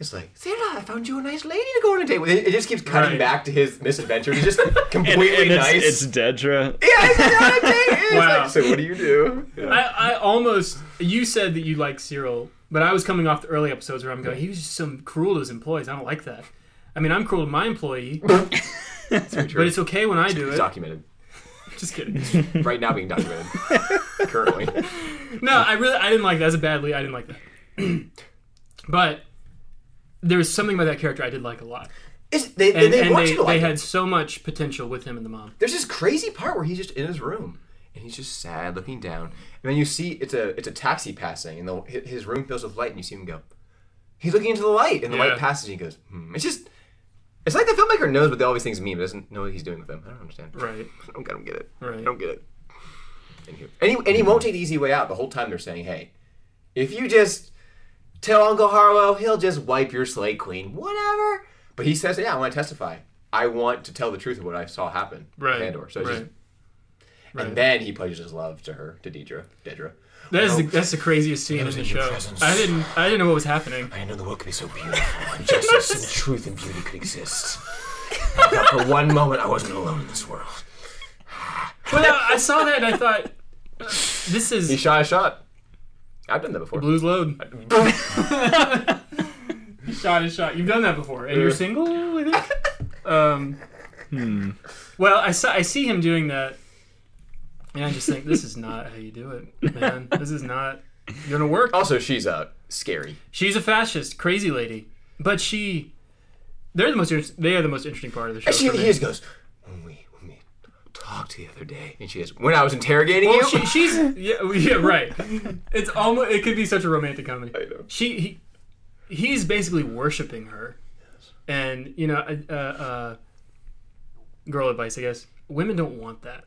it's like, Syril, I found you a nice lady to go on a date with. It, it just keeps cutting Right. back to his misadventure. He's just And, completely and it's, nice. it's Dedra. yeah, he's on a date. It's Wow. like, so what do you do? Yeah. I, I almost you said that you like Syril, but I was coming off the early episodes where I'm going, he was just so cruel to his employees. I don't like that. I mean, I'm cruel to my employee, It's very true. but it's okay when I do It's it. documented Just kidding. right now, being documented currently. No, I really I didn't like that. As a badly, I didn't like that. but there was something about that character I did like a lot, It's, they and, they and they, like they had so much potential with him and the mom. There's this crazy part where he's just in his room and he's just sad, looking down. And then you see it's a it's a taxi passing, and the, his room fills with light, and you see him go. He's looking into the light, and the Yeah. light passes. And he goes, hmm. It's just. It's like the filmmaker knows what all these things mean, but doesn't know what he's doing with them. I don't understand. Right. I don't, I don't get it. Right. I don't get it. And he, and, he, and he won't take the easy way out. The whole time they're saying, hey, if you just tell Uncle Harlo, he'll just wipe your slate clean. Whatever. But he says, yeah, I want to testify. I want to tell the truth of what I saw happen Right. Andor. So right. just, Right. and then he pledges his love to her, to Dedra. Dedra. That is the, that's the craziest scene in the in your show. presence. I didn't I didn't know what was happening. I know the world could be so beautiful, and justice and truth and beauty could exist. I for one moment I wasn't alone in this world. well, I, I saw that and I thought, uh, this He is shot a shot. I've done that before. Blues Load. shot is shot. You've done that before, and you're single, I think. Um, Well, I saw, I see him doing that, and I just think this is not how you do it, man. This is not gonna work. Also, she's uh, scary. She's a fascist, crazy lady, but she. They're the most. They are the most interesting part of the show. And she, for me. he just goes, when we, when we talked the other day. And she goes, when I was interrogating Well, you? she, she's yeah, yeah, right. It's almost it could be such a romantic comedy. I know. She he, he's basically worshiping her, and you know, uh, uh, girl advice, I guess. Women don't want that.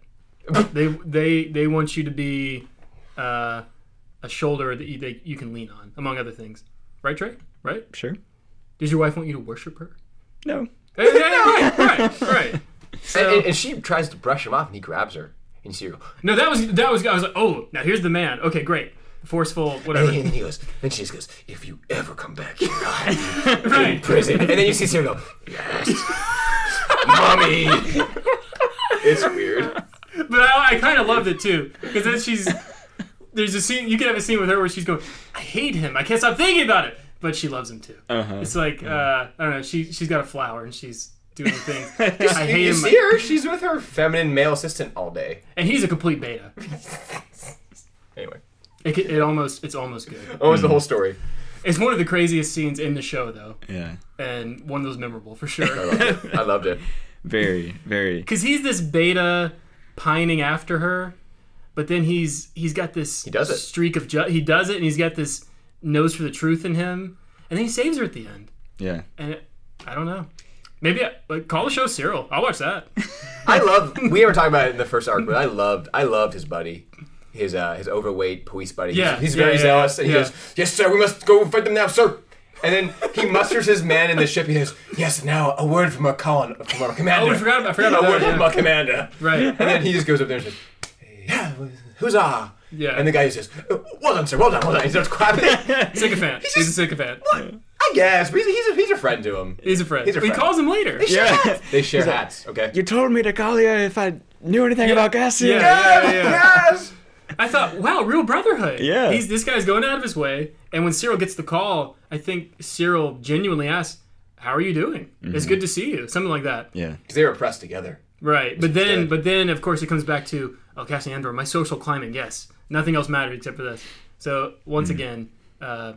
they they they want you to be uh, a shoulder that you, that you can lean on, among other things. Right, Trey? Right? Sure. Does your wife want you to worship her? No. Yeah, yeah, yeah, right, right, right. And, So- and, and she tries to brush him off, and he grabs her. And you see her go, No, that was that was. I was like, oh, now here's the man. Okay, great, forceful, whatever. and then he goes, then she just goes, if you ever come back here, I'll have you in prison. And then you see Sarah go, yes, mommy. It's weird. But I, I kind of loved it too because then she's there's a scene you can have a scene with her where she's going, I hate him. I can't stop thinking about it. But she loves him too. Uh-huh. It's like uh, I don't know. She she's got a flower and she's doing things. I hate you him, see her, she's with her feminine male assistant all day. and he's a complete beta. Anyway, It, ca- it almost it's almost good. almost the mm. whole story. It's one of the craziest scenes in the show though, Yeah. and one of those memorable for I sure. loved it. I loved it. Very, very. Because he's this beta pining after her, but then he's he's got this does it. streak of ju- he does it, and he's got this nose for the truth in him, and then he saves her at the end. Yeah. And it, I don't know, maybe like call the show Syril. I'll watch that. I love. We were talking about it in the first arc, but I loved. I loved his buddy, his uh, his overweight police buddy. Yeah, he's, he's yeah, very yeah, zealous, and he goes, "Yes, sir. We must go fight them now, sir." And then he musters his men in the ship. He goes, "Yes, now a word from our con, from our commander. Oh, we forgot. I forgot a about word that. from our commander." Right. And then he just goes up there and says, "Yeah, huzzah!" Yeah. And the guy says, "Well done, sir. Well done. Well done." He starts clapping. Sycophant. He's, a sycophant. I guess, but he's a, he's a, he's a friend to him. He's a friend. He's a He calls him later. They Yeah. They share hats. Okay. You told me to call you if I knew anything about Gassia. Yeah, yeah, yeah. Yes. I thought, wow, real brotherhood. Yeah. He's this guy's going out of his way, and when Syril gets the call, I think Syril genuinely asks, "How are you doing? It's good to see you." Something like that. Yeah. Because they were pressed together. Right. But then, good. but then, of course, it comes back to, oh, Cassian Andor, my social climate. Yes, nothing else mattered except for this. So once again, uh,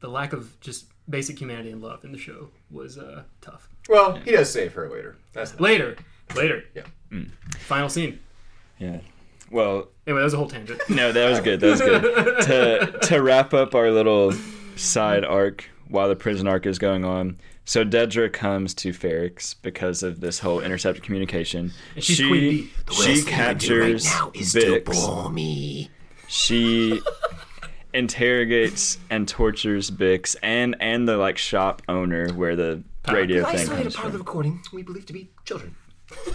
the lack of just basic humanity and love in the show was uh, tough. Well, he does save her later. That's nice. Later, later. Yeah. Final scene. Yeah. Well, Anyway, that was a whole tangent. no, that was good. That was good. to to wrap up our little side arc while the prison arc is going on. So Dedra comes to Ferrix because of this whole intercepted communication. And she's she Queen Bee. she captures Bix. me. She interrogates and tortures Bix and and the like shop owner where the radio thing Isolated comes part of the recording we believe to be children.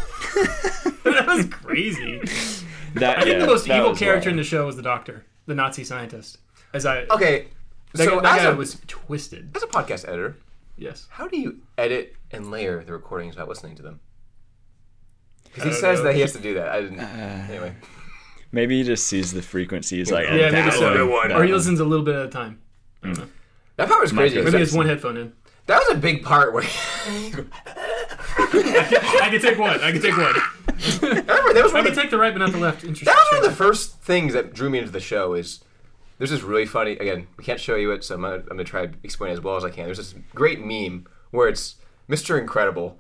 that was crazy. That I think yeah, the most evil was character in the show was the doctor, the Nazi scientist. As I Okay, that, so that as, guy a, was twisted. as a podcast editor, Yes. how do you edit and layer the recordings without listening to them? Because he says know. that he has to do that. I didn't. Uh, anyway, Maybe he just sees the frequencies like Yeah, maybe so. one, that Or he listens a little bit at a time. that part was crazy. Might. Maybe he has one headphone in. That was a big part where. I can take one. I can take one. remember, that was I one can of the, take the right but not the left. Interesting. that was one of the first things that drew me into the show. Is there's this really funny. Again, we can't show you it, so I'm gonna, I'm gonna try to explain it as well as I can. There's this great meme where it's Mr. Incredible.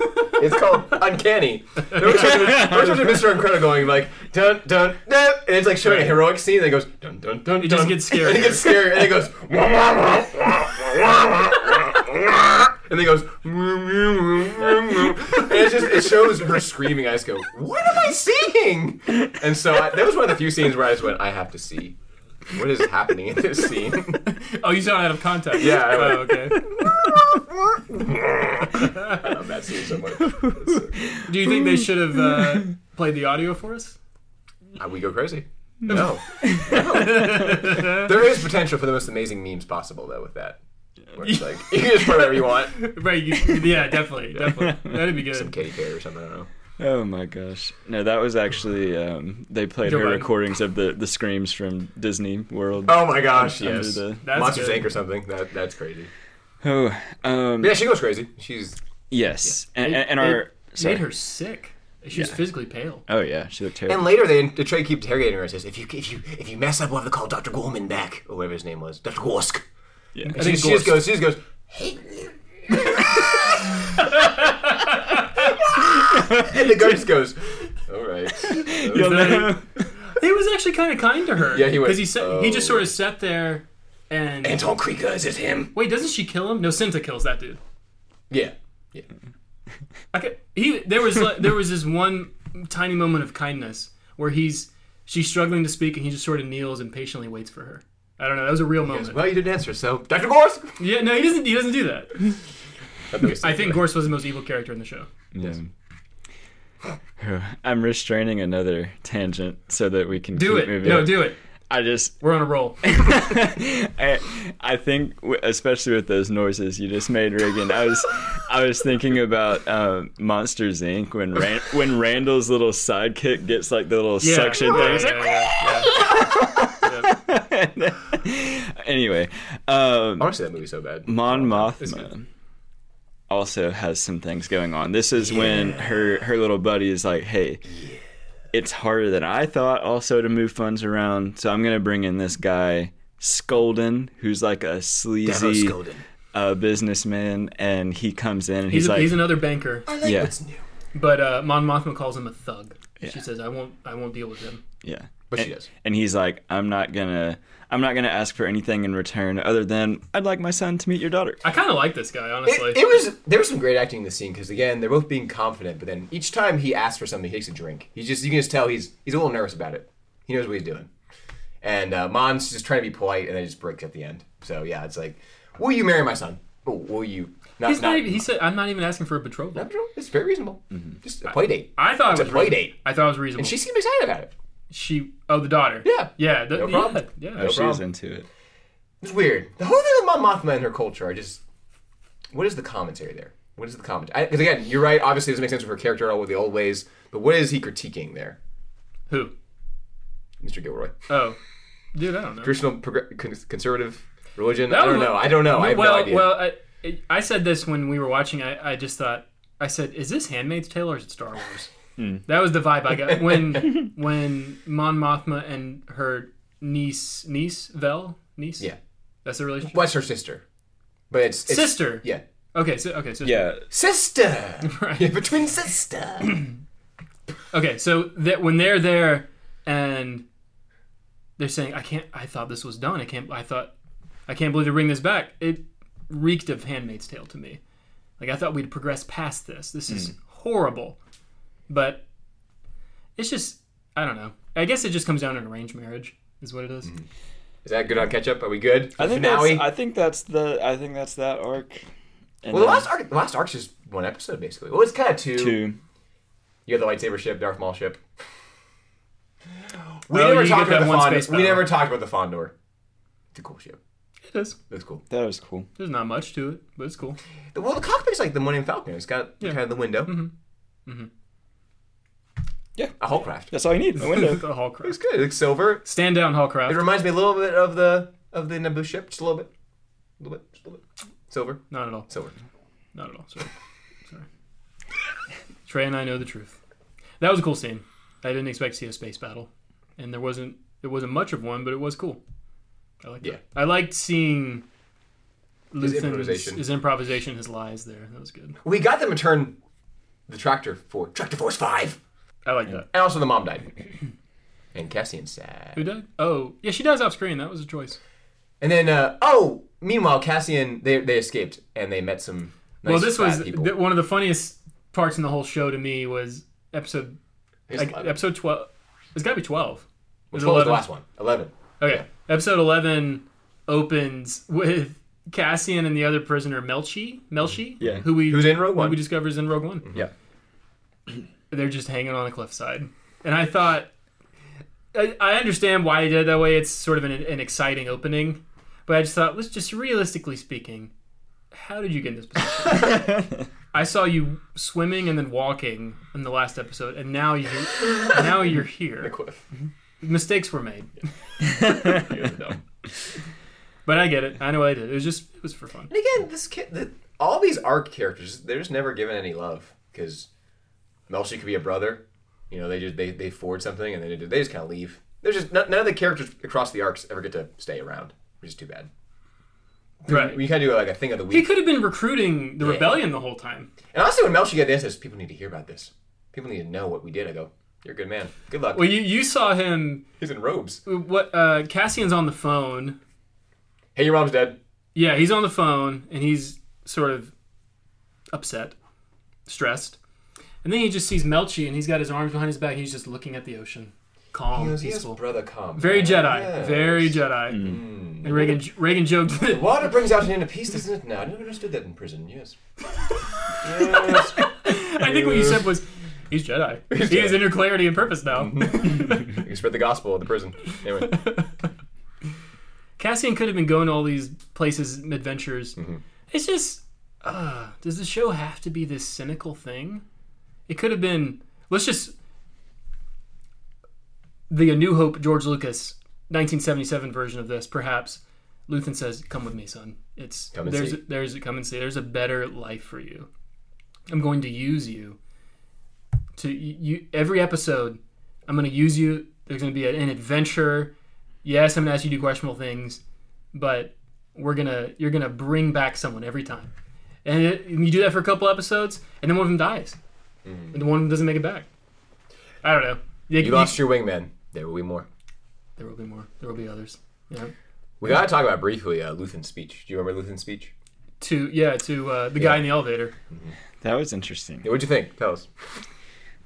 it's called Uncanny. There's Mr. Incredible going like dun dun dun, and it's like showing a heroic scene. And it goes dun dun dun. It just gets scarier. And it gets scarier, and it goes. And then it goes, and it's just it shows her screaming. I just go, "What am I seeing?" And so I, that was one of the few scenes where I just went, "I have to see what is happening in this scene." Oh, you saw it out of context. Yeah, I Oh, okay. I love that scene so much. Do you think they should have uh, played the audio for us? Uh, we go crazy. No. no. There is potential for the most amazing memes possible, though, with that. Where it's like, you can just play whatever you want. Right. You, yeah, definitely, definitely. That'd be good. Some. Katy Perry or something, I don't know. Oh my gosh! No, that was actually um, they played Joe her Biden. recordings of the the screams from Disney World. Oh my gosh, yes. the- That's Monsters good. Inc. or something. That That's crazy. Oh, um, yeah, she goes crazy. She's yes, and, and, and it our sorry. made her sick. She was Yeah. physically pale. Oh yeah, she looked terrible. and later they, they try to keep interrogating her. and Says if you if you if you mess up, we'll have to call Doctor Gorman back or whatever his name was, Doctor Gorst. Yeah. And I she, think she just goes. She just goes. and the guy just goes. All right. You'll know. He was actually kind of kind to her. Yeah, he was. because he sat, he just oh. sort of sat there and Anton Krieger, is it him? wait, doesn't she kill him? No, Cinta kills that dude. Yeah. Yeah. I could, he there was like, there was this one tiny moment of kindness where he's she's struggling to speak and he just sort of kneels and patiently waits for her. I don't know. That was a real moment. Well, you didn't answer, so Doctor Gorst. Yeah, no, he doesn't. He doesn't do that. I think Gorst was the most evil character in the show. Yeah. Mm. I'm restraining another tangent so that we can Do keep it. moving. No, do it. I just We're on a roll. I, I think, especially with those noises you just made, Reagan, I was, I was thinking about um, Monsters Inc. when Ran- when Randall's little sidekick gets like the little Yeah. suction Yeah, thing. It's yeah, yeah, yeah. anyway, um, I want to see that movie so bad. Mon It's Mothma also has some things going on. This is when her her little buddy is like, "Hey, it's harder than I thought also to move funds around, so I'm gonna bring in this guy Sculdun, who's like a sleazy Sculdun. uh, businessman, and he comes in and He's, he's, a, like, he's another banker, I like Yeah. what's new. but uh, Mon Mothma calls him a thug. Yeah. She says, "I won't. I won't deal with him." yeah." But she does. and he's like, "I'm not gonna." I'm not gonna ask for anything in return other than I'd like my son to meet your daughter. I kind of like this guy, honestly. It, it was there was some great acting in the scene because again they're both being confident, but then each time he asks for something, he takes a drink. He's just you can just tell he's he's a little nervous about it. He knows what he's doing, and uh, Mon's just trying to be polite, and then it just breaks at the end. So yeah, it's like, will you marry my son? Oh, will you? Not, He's not, not, even, he said, "I'm not even asking for a betrothal." not true. It's very reasonable. Just a play date. I thought It's it a play reasonable. date. I thought it was reasonable. And she seemed excited about it. She, oh, the daughter. Yeah. yeah, the, No problem. Yeah, yeah. Oh, she's into it. It's weird. The whole thing with Mon Mothma and her culture, I just. What is the commentary there? What is the commentary? Because again, you're right. Obviously, it doesn't make sense with her character at all with the old ways. But what is he critiquing there, Who? Mr. Gilroy? Oh, dude, I don't know. Traditional progr- con- conservative religion? That I don't was- know. I don't know. I have well, no idea. well, I, I said this when we were watching. I, I just thought, I said, "Is this Handmaid's Tale or is it Star Wars?" Hmm. That was the vibe I got when when Mon Mothma and her niece, niece Vel, niece, Yeah. that's the relationship. What's her sister? But it's, it's Sister. Yeah, Okay, so okay, so Yeah, sister. Right. You have a twin sister. Okay, so that when they're there and they're saying, "I can't," I thought this was done. I can't. I thought, I can't believe to bring this back. It reeked of *Handmaid's Tale* to me. Like I thought we'd progress past this. This is horrible, but it's just I don't know. I guess it just comes down to an arranged marriage, is what it is. is that good on catch up? Are we good? I think finale. that's. I think that's the. I think that's that arc. And well, the last arc, the last arc's just one episode basically. Well, it's kind of two. two. You have the lightsaber ship, Darth Maul ship. We Oh, never talked about the one Fondor. We never talked about the Fondor. It's a cool ship. It is. It's cool. That was cool. There's not much to it, but it's cool. Well, the cockpit's like the Millennium Falcon. It's got Yeah. kind of the window. Mm-hmm. Mm-hmm. Yeah. A haulcraft. That's all you need. A window. the haulcraft. It's good. It's silver. Stand down, haulcraft. It reminds me a little bit of the of the Naboo ship, just a little bit, a little bit, just a little bit. Silver, Not at all. silver. Not at all. Sorry. Sorry. Trey and I know the truth. That was a cool scene. I didn't expect to see a space battle, and there wasn't. It wasn't much of one, but it was cool. I liked Yeah. it. I liked seeing His improvisation. his improvisation, his lies there. That was good. We got them to turn the tractor for Tractor Force Five, I like that. and also the mom died, and Cassian sad. Who died? Oh, yeah, she dies off screen. That was a choice. And then, uh, oh, meanwhile, Cassian they they escaped and they met some. Nice well, this fat was people. th- one of the funniest parts in the whole show to me was episode Here's like 11. episode twelve. It's got to be twelve. Which Is was the last one? Eleven. Okay. Episode 11 opens with Cassian and the other prisoner, Melshi. Melshi? Yeah. Who we, Who's in Rogue who One. we discover is in Rogue One. Yeah. They're just hanging on a cliffside. And I thought, I, I understand why they did it that way. It's sort of an, an exciting opening. But I just thought, let's just realistically speaking, how did you get in this position? I saw you swimming and then walking in the last episode, and now you now you're here. Cliff. Mm-hmm. Mistakes were made. But I get it. I know what I did. It was just it was for fun. And again, this kid, the, all these arc characters, they're just never given any love because Melshi could be a brother. You know, they just they they forward something and they they just kind of leave. There's just none, none of the characters across the arcs ever get to stay around, which is too bad. Right. We kind of do like a thing of the week. He could have been recruiting the Yeah. rebellion the whole time. And honestly, when Melshi got the says, people need to hear about this. People need to know what we did. I go, you're a good man. Good luck. Well, you you saw him. He's in robes. What? Uh, Cassian's on the phone. Hey, your mom's dead. Yeah, he's on the phone and he's sort of upset, stressed, and then he just sees Melshi and he's got his arms behind his back. He's just looking at the ocean, calm, He goes, yes, peaceful. brother, come. Very Jedi. Yes. Very Jedi. Mm. And Reagan Reagan joked that Water brings out an end of peace, doesn't it? Now I never understood that in prison. Yes. yes. I think what you said was he's Jedi. He's he has Jedi. inner clarity and purpose now. You can spread the gospel at the prison. Anyway. Cassian could have been going to all these places, adventures. Mm-hmm. It's just, uh, does the show have to be this cynical thing? It could have been. Let's just the A New Hope George Lucas 1977 version of this. Perhaps Luthen says, "Come with me, son. It's Come and there's see." there's come and see. There's a better life for you. I'm going to use you to you every episode. I'm going to use you. There's going to be an adventure. Yes, I'm going to ask you to do questionable things, but we're gonna you're gonna bring back someone every time, and, it, and you do that for a couple episodes, and then one of them dies, and the one doesn't make it back. I don't know. They- You lost your wingman. There will be more. There will be more. There will be others. Yeah. We gotta talk about briefly uh, Luthen's speech. Do you remember Luthen's speech? To yeah to uh, the guy in the elevator. That was interesting. Yeah, what'd you think? Tell us.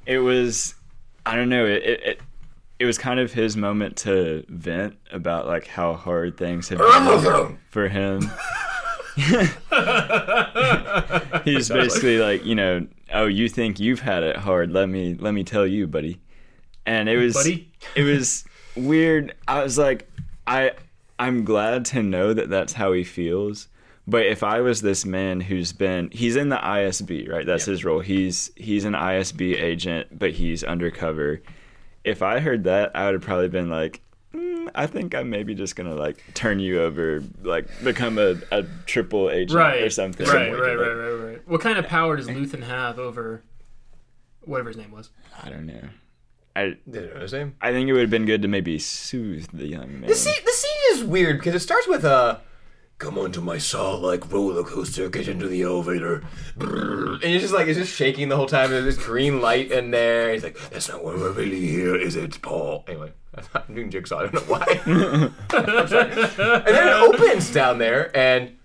It was, I don't know. It, it it it was kind of his moment to vent about like how hard things have been for him. He's basically like, you know, oh, you think you've had it hard? Let me let me tell you, buddy. And it was Buddy? it was weird. I was like, I I'm glad to know that that's how he feels. But if I was this man who's been he's in the ISB, right? That's his role. He's he's an ISB agent, but he's undercover. If I heard that, I would have probably been like, mm, I think I'm maybe just gonna like turn you over, like become a, a triple agent Right. or something. Right, Like, right, right, right, right. What kind of power does Luthen have over whatever his name was? I don't know. I Did it know his name? I think it would have been good to maybe soothe the young man. The scene, the scene is weird because it starts with a "Come onto my saw-like roller coaster, get into the elevator," and it's just like it's just shaking the whole time. There's this green light in there. He's like, "That's not what we're really here, is it, Paul?" Anyway, I'm doing jigsaw. I don't know why. I'm sorry. and then it opens down there, and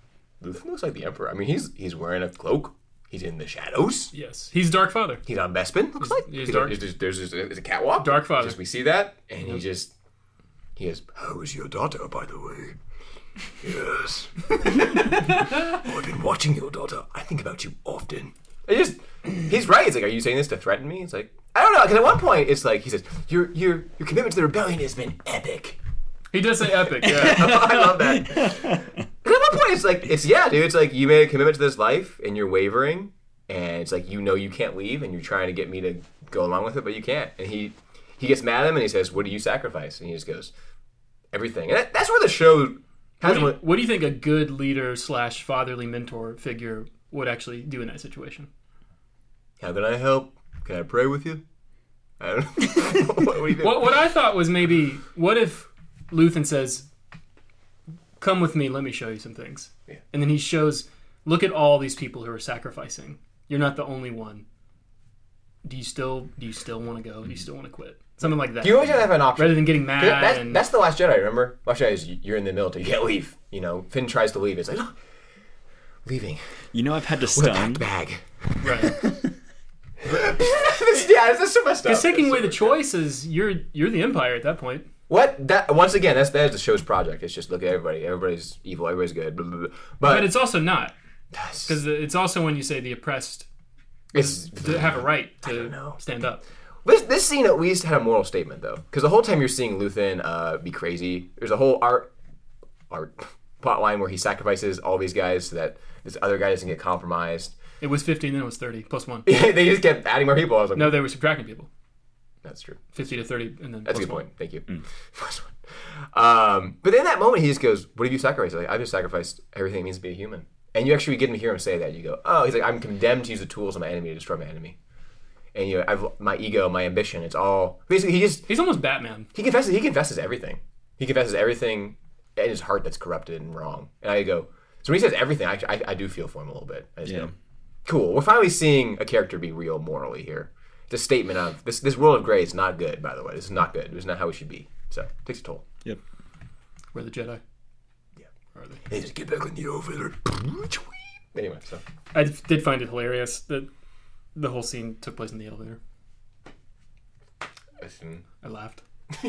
Luthen looks like the Emperor. I mean, he's he's wearing a cloak. He's in the shadows. Yes, he's Dark Father. He's on Bespin. Looks like he's He's dark. There's, there's, there's, there's a catwalk. Dark Father. Just we see that, and he just he goes, "How is your daughter, by the way?" Yes. oh, I've been watching your daughter. I think about you often. I just he's right. It's like, are you saying this to threaten me? It's like I don't know. Because at one point, it's like he says, "Your your your commitment to the rebellion has been epic." He does say epic. Yeah. I love that. At one point, it's like, it's yeah, dude. It's like you made a commitment to this life and you're wavering, and it's like you know you can't leave, and you're trying to get me to go along with it, but you can't. And he he gets mad at him and he says, "What do you sacrifice?" And he just goes, "Everything." And that, that's where the show What do, you, what do you think a good leader slash fatherly mentor figure would actually do in that situation? How can I help? Can I pray with you? I don't know. what, what do you? What what I thought was maybe what if Luthen says, "Come with me, let me show you some things," Yeah. and then he shows, "Look at all these people who are sacrificing. You're not the only one. Do you still do you still want to go? Do you mm-hmm. still want to quit? Something like that. You always have to have an option. Rather than getting mad that's, and that's the Last Jedi. Remember, Last Jedi is you're in the military. You can't leave. You know, Finn tries to leave. It's like, no, leaving You know, I've had to with a packed stun. bag. right. yeah, that's so messed up. Because taking away so the choices, you're you're the empire at that point. What that once again? That's that is the show's project. It's just look at everybody. Everybody's evil. Everybody's good. Blah, blah, blah. But, But it's also not it's, because it's also when you say the oppressed it's have a right to stand up. this this scene at least had a moral statement though, because the whole time you're seeing Luthen uh, be crazy. There's a whole art art plot line where he sacrifices all these guys so that this other guy doesn't get compromised. It was 15, then it was 30 plus one. they just kept adding more people. I was like, No, they were subtracting people. that's true. 50 to 30 and then That's a good one. point. Thank you. Plus one. Um, but in that moment, he just goes, "What have you sacrificed?" Like, I've just sacrificed everything it means to be a human. And you actually get to hear him say that. You go, "Oh, he's like, I'm condemned to use the tools of my enemy to destroy my enemy." And you, know, I've my ego, my ambition. It's all basically he just He's almost Batman. he confesses he confesses everything. He confesses everything in his heart that's corrupted and wrong. And I go, so when he says everything, I, I, I do feel for him a little bit. I just Yeah. go, cool. We're finally seeing a character be real morally here. It's a statement of this. This world of gray is not good. By the way, this is not good. This is not how we should be. So it takes a toll. Yep. We're the Jedi. Yeah. Are they? They just get back on the elevator. Anyway, so I did find it hilarious that the whole scene took place in the elevator. listen, I laughed.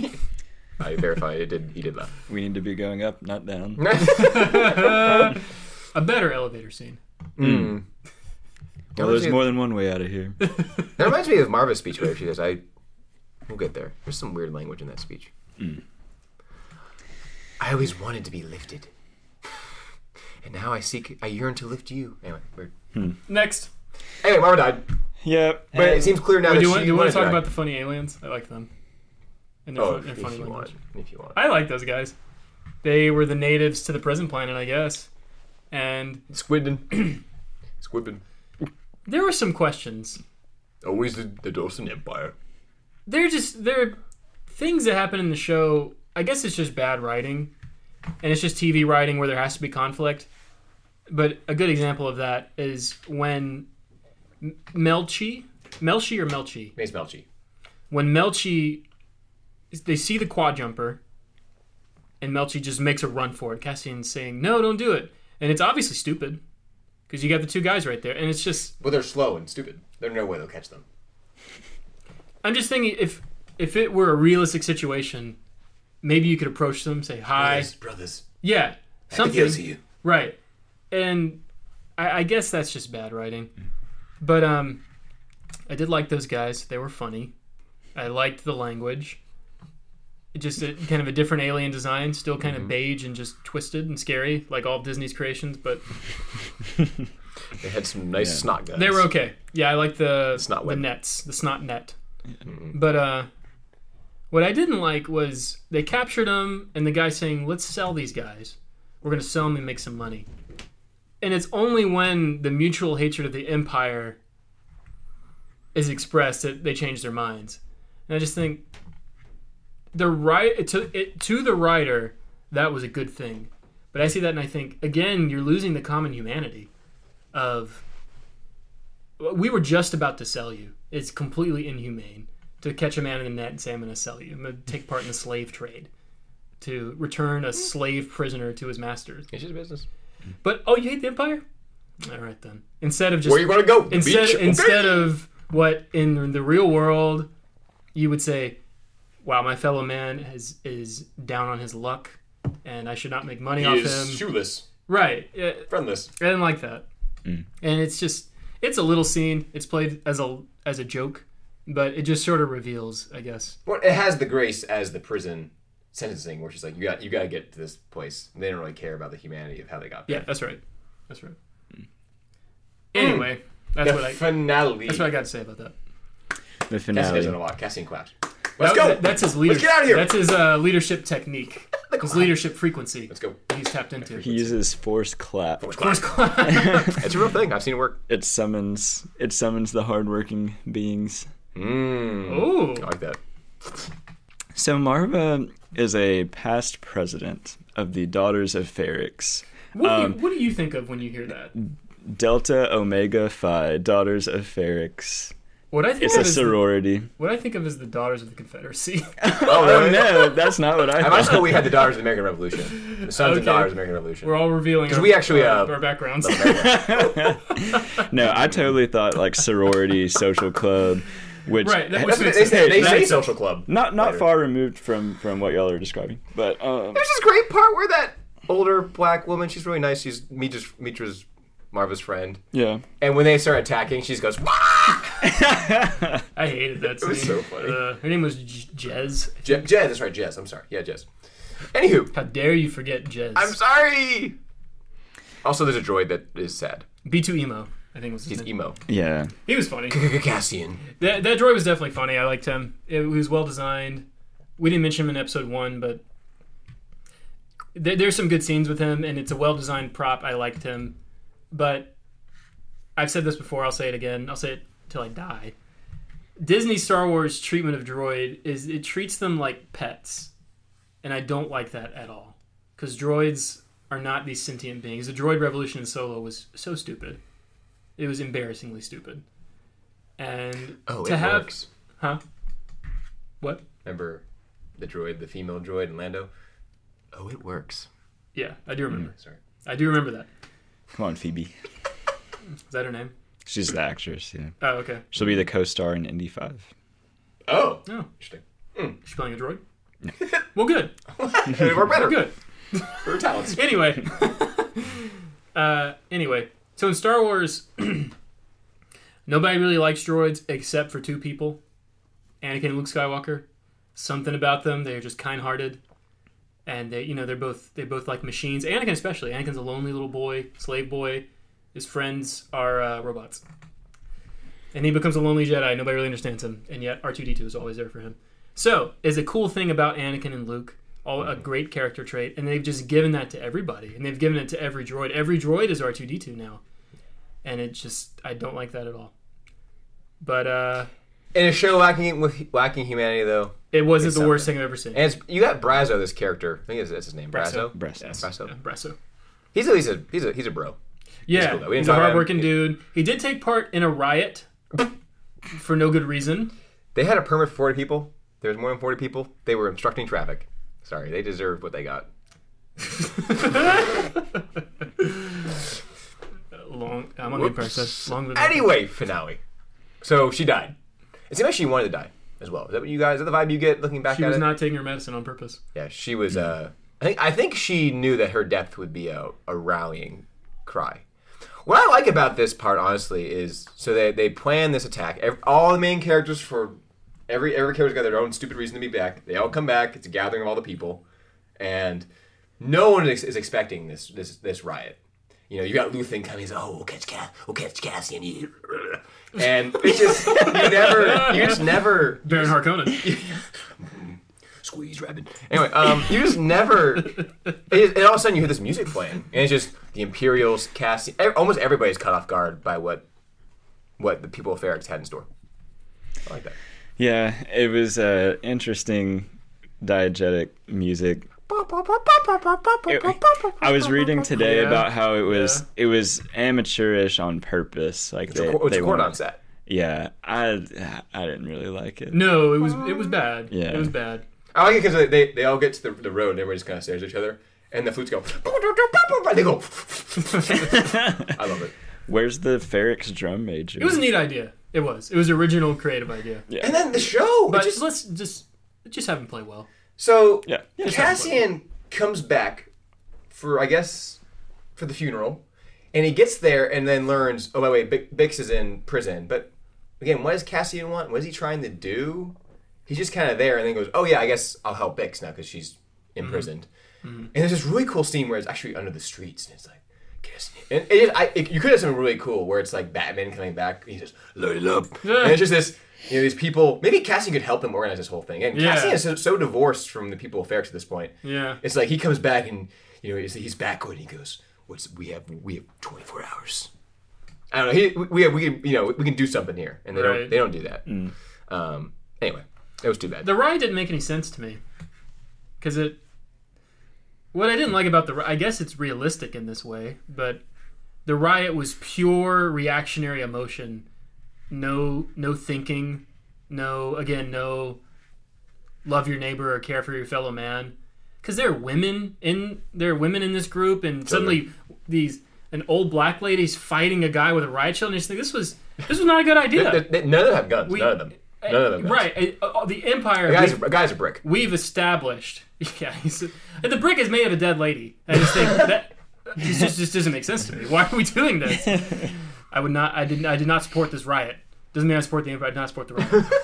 I verify it did. He did laugh. We need to be going up, not down. A better elevator scene. Mm. Well, there's more than one way out of here. That reminds me of Maarva's speech where she goes, "I, we'll get there." There's some weird language in that speech. Hmm. I always wanted to be lifted, and now I seek, I yearn to lift you. Anyway, weird. Hmm. Next. Anyway, Maarva died, Yep. but it seems clear now Wait, that do you she want, do you want to talk die. about the funny aliens? I like them. And their, Oh, fun, if, their if funny you language. want, if you want. I like those guys. They were the natives to the prison planet, I guess. And Squidden, Squidden, there were some questions. always the, the Dawson Empire. They're just they're things that happen in the show. I guess it's just bad writing, and it's just TV writing where there has to be conflict. But a good example of that is when M- Melshi, Melchi or Melchi, Mace Melshi. when Melshi, they see the quad jumper, and Melshi just makes a run for it. Cassian's saying, "No, don't do it," and it's obviously stupid because you got the two guys right there, and it's just. Well, they're slow and stupid. There's no way they'll catch them. I'm just thinking if if it were a realistic situation, maybe you could approach them, say hi, Brothers, brothers. yeah, something, you. right? And I, I guess that's just bad writing, but um, I did like those guys. They were funny. I liked the language. It just a, kind of a different alien design, still kind of beige and just twisted and scary, like all of Disney's creations. But They had some nice snot guns. they were okay. Yeah, I like the Snot the web. nets, the snot net. But uh, what I didn't like was they captured them, and the guy saying, "Let's sell these guys. We're gonna sell them and make some money." And it's only when the mutual hatred of the empire is expressed that they change their minds. And I just think the right to it, to the writer that was a good thing. But I see that and I think again you're losing the common humanity of we were just about to sell you. It's completely inhumane to catch a man in the net and say, I'm going to sell you. I'm going to take part in the slave trade. To return a slave prisoner to his masters. It's just business. But, oh, you hate the Empire? All right, then. Instead of just. Where you want to go? The instead. Okay. instead of what in the real world you would say, wow, my fellow man is, is down on his luck and I should not make money he off is him. shoeless, Right. Friendless. I didn't like that. Mm. And it's just it's a little scene. It's played as a as a joke, but it just sort of reveals, I guess. Well, it has the grace as the prison sentencing, where she's like, "You got, you got to get to this place." And they don't really care about the humanity of how they got there. Yeah, that's right. That's right. Mm. Anyway, that's the what I finale. that's what I got to say about that. The finale. Cassie doesn't finale. know what. Cassie and claps. Let's That- go. that- that's his leadership. get out of here. That's his uh, leadership technique. His leadership frequency. Let's go. He's tapped into. He uses force clap. Force clap. It's a real thing. I've seen it work. It summons it summons the hardworking beings. Mm. Ooh. I like that. So Maarva is a past president of the Daughters of Ferrix. What, do Um, you, what do you think of when you hear that? Delta Omega Phi, Daughters of Ferrix. What I think It's of a is the, sorority. what I think of is the Daughters of the Confederacy. Oh, Oh really? no, that's not what I I thought. must know we had the Daughters of the American Revolution. The Sons Okay. and Daughters of the American Revolution. We're all revealing 'Cause our, we actually, our, uh, our backgrounds. No, I totally thought like sorority, social club, which Right, that That's was they say. They say social club. not not later. far removed from from what y'all are describing. But um, There's this great part where that older black woman, she's really nice. She's Mitra's, Mitra's Maarva's friend. yeah, And when they start attacking, she just goes, "Wah!" I hated that scene. was so funny. Uh, her name was J- Jez. Je- Jez, that's right, Jez. I'm sorry. Yeah, Jez. Anywho, How dare you forget Jez? I'm sorry. Also, there's a droid that is sad. B2EMO, I think was his He's name. emo. yeah. He was funny. Cassian. that, that droid was definitely funny. I liked him. It was well designed. We didn't mention him in episode one, but there, there's some good scenes with him, and it's a well designed prop. I liked him, but I've said this before. I'll say it again. I'll say it till I die. Disney Star Wars treatment of droid is it treats them like pets, and I don't like that at all. Because droids are not these sentient beings. The droid revolution in Solo was so stupid. It was embarrassingly stupid. And Oh, to it have works. huh? What? Remember the droid, the female droid in Lando? Oh, it works. Yeah, I do remember. Mm, sorry. I do remember that. Come on, Phoebe. Is that her name? She's the actress. Yeah, Oh, okay. she'll be the co-star in Indy Five. Oh, Oh, interesting. she's playing a droid. well, good. We're better. Good. For her talents. Anyway, uh, anyway, so in Star Wars, nobody really likes droids except for two people, Anakin and Luke Skywalker. Something about them, they're just kind-hearted, and they, you know, they're both they both like machines. Anakin especially. Anakin's a lonely little boy, slave boy. His friends are uh, robots, and he becomes a lonely Jedi. Nobody really understands him, and yet R two D two is always there for him. So, is a cool thing about Anakin and Luke, all a great character trait, and they've just given that to everybody, and they've given it to every droid. Every droid is R two D two now, and it just I don't like that at all. But uh, In a show lacking with lacking humanity, though, it wasn't It's the worst thing I've ever seen. and it's you got Brasso, this character. I think that's, that's his name. Brasso. Brazo. Breast. Yes. Brasso. Yeah, Brasso. He's at least a he's a he's a bro. Yeah, cool, though. We didn't he's a talk about him. hardworking dude. He did take part in a riot for no good reason. They had a permit for forty people. There was more than forty people. They were obstructing traffic. Sorry, they deserved what they got. Long, I'm on the process. Long live- Anyway, finale. So she died. It seemed like she wanted to die as well. Is that what you guys? Is that the vibe you get looking back She at was it? not taking her medicine on purpose. Yeah, she was. Uh, I think I think she knew that her death would be a, a rallying cry. What I like about this part, honestly, is so they they plan this attack. Ev all the main characters for every every character's got their own stupid reason to be back. They all come back. It's a gathering of all the people, and no one is, is expecting this this this riot. You know, you got Luthen coming. He's oh, we'll catch Cass, we'll catch Cassian, you-" and it's just you never, you just never Baron Harkonnen. squeeze rabbit. Anyway, um, you just never. It, and all of a sudden, you hear this music playing, and it's just the Imperials, Cassie. ev- Almost everybody's caught off guard by what what the people of Ferrix had in store. I like that. Yeah, it was uh, interesting diegetic music. It- I was reading today Yeah. about how it was it was amateurish on purpose. Like It's they, a, it's they a cordon wanted- set. Yeah, I I didn't really like it. No, it was it was bad. Yeah. It was bad. I like it because they, they they all get to the, the road and everybody just kind of stares at each other, and the flutes go. They go. I love it. Where's the Ferrix drum major? It was a neat idea. It was. It was original, creative idea. And then the show. But just, let's just just have him play well. So yeah. yeah. Cassian comes back for I guess for the funeral, and he gets there and then learns. Oh, by the way, Bix is in prison. But again, what does Cassian want? What is he trying to do? He's just kind of there, and then goes, "Oh yeah, I guess I'll help Bix now because she's imprisoned." Mm-hmm. Mm-hmm. And there's this really cool scene where it's actually under the streets, and it's like. Cassian. And it, I, it, you could have something really cool where it's like Batman coming back. And he just load it up, and it's just this. You know, these people. Maybe Cassian could help him organize this whole thing. And Yeah. Cassian is so, so divorced from the people of Ferrix at this point. Yeah. It's like he comes back and you know he's, he's back and he goes, "What's we have? We have 24 hours." I don't know. He, we have we can you know we can do something here, and they Right. don't they don't do that. Um. Anyway, it was too bad. The riot didn't make any sense to me because it. What I didn't like about the I guess it's realistic in this way, but the riot was pure reactionary emotion, no no thinking, no again no love your neighbor or care for your fellow man, because there are women in there are women in this group, and suddenly these an old black lady's fighting a guy with a riot shield, and you just think this was this was not a good idea. They- they- none of them have guns. We- none of them. None of them. Guns. right? uh, uh, the empire. The guy's a, guy's a brick. we've established. Yeah, the brick is made of a dead lady. I just think that this just, just doesn't make sense to me. Why are we doing this? I would not. I did. I did not support this riot. Doesn't mean I support the empire. I did not support the riot.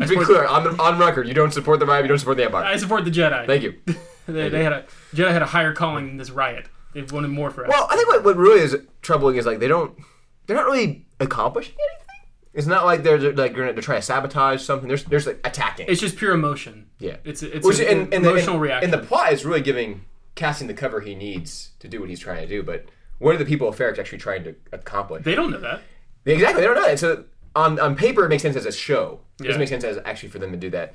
To be clear, on, the, on record, you don't support the vibe. You don't support the empire. I support the Jedi. Thank you. They, they had a Jedi had a higher calling than this riot. They wanted more for us. Well, I think what, what really is troubling is like they don't they're not really accomplishing anything. It's not like they're, they're like they're trying to sabotage something. There's there's like attacking. It's just pure emotion. yeah, It's it's Which, an and, and the- emotional and- reaction. And the plot is really giving Cassian the cover he needs to do what he's trying to do. But what are the people of Ferrix actually trying to accomplish? they don't know that. Exactly, they don't know that. So on on paper, it makes sense as a show. It Yeah. doesn't make sense as actually for them to do that.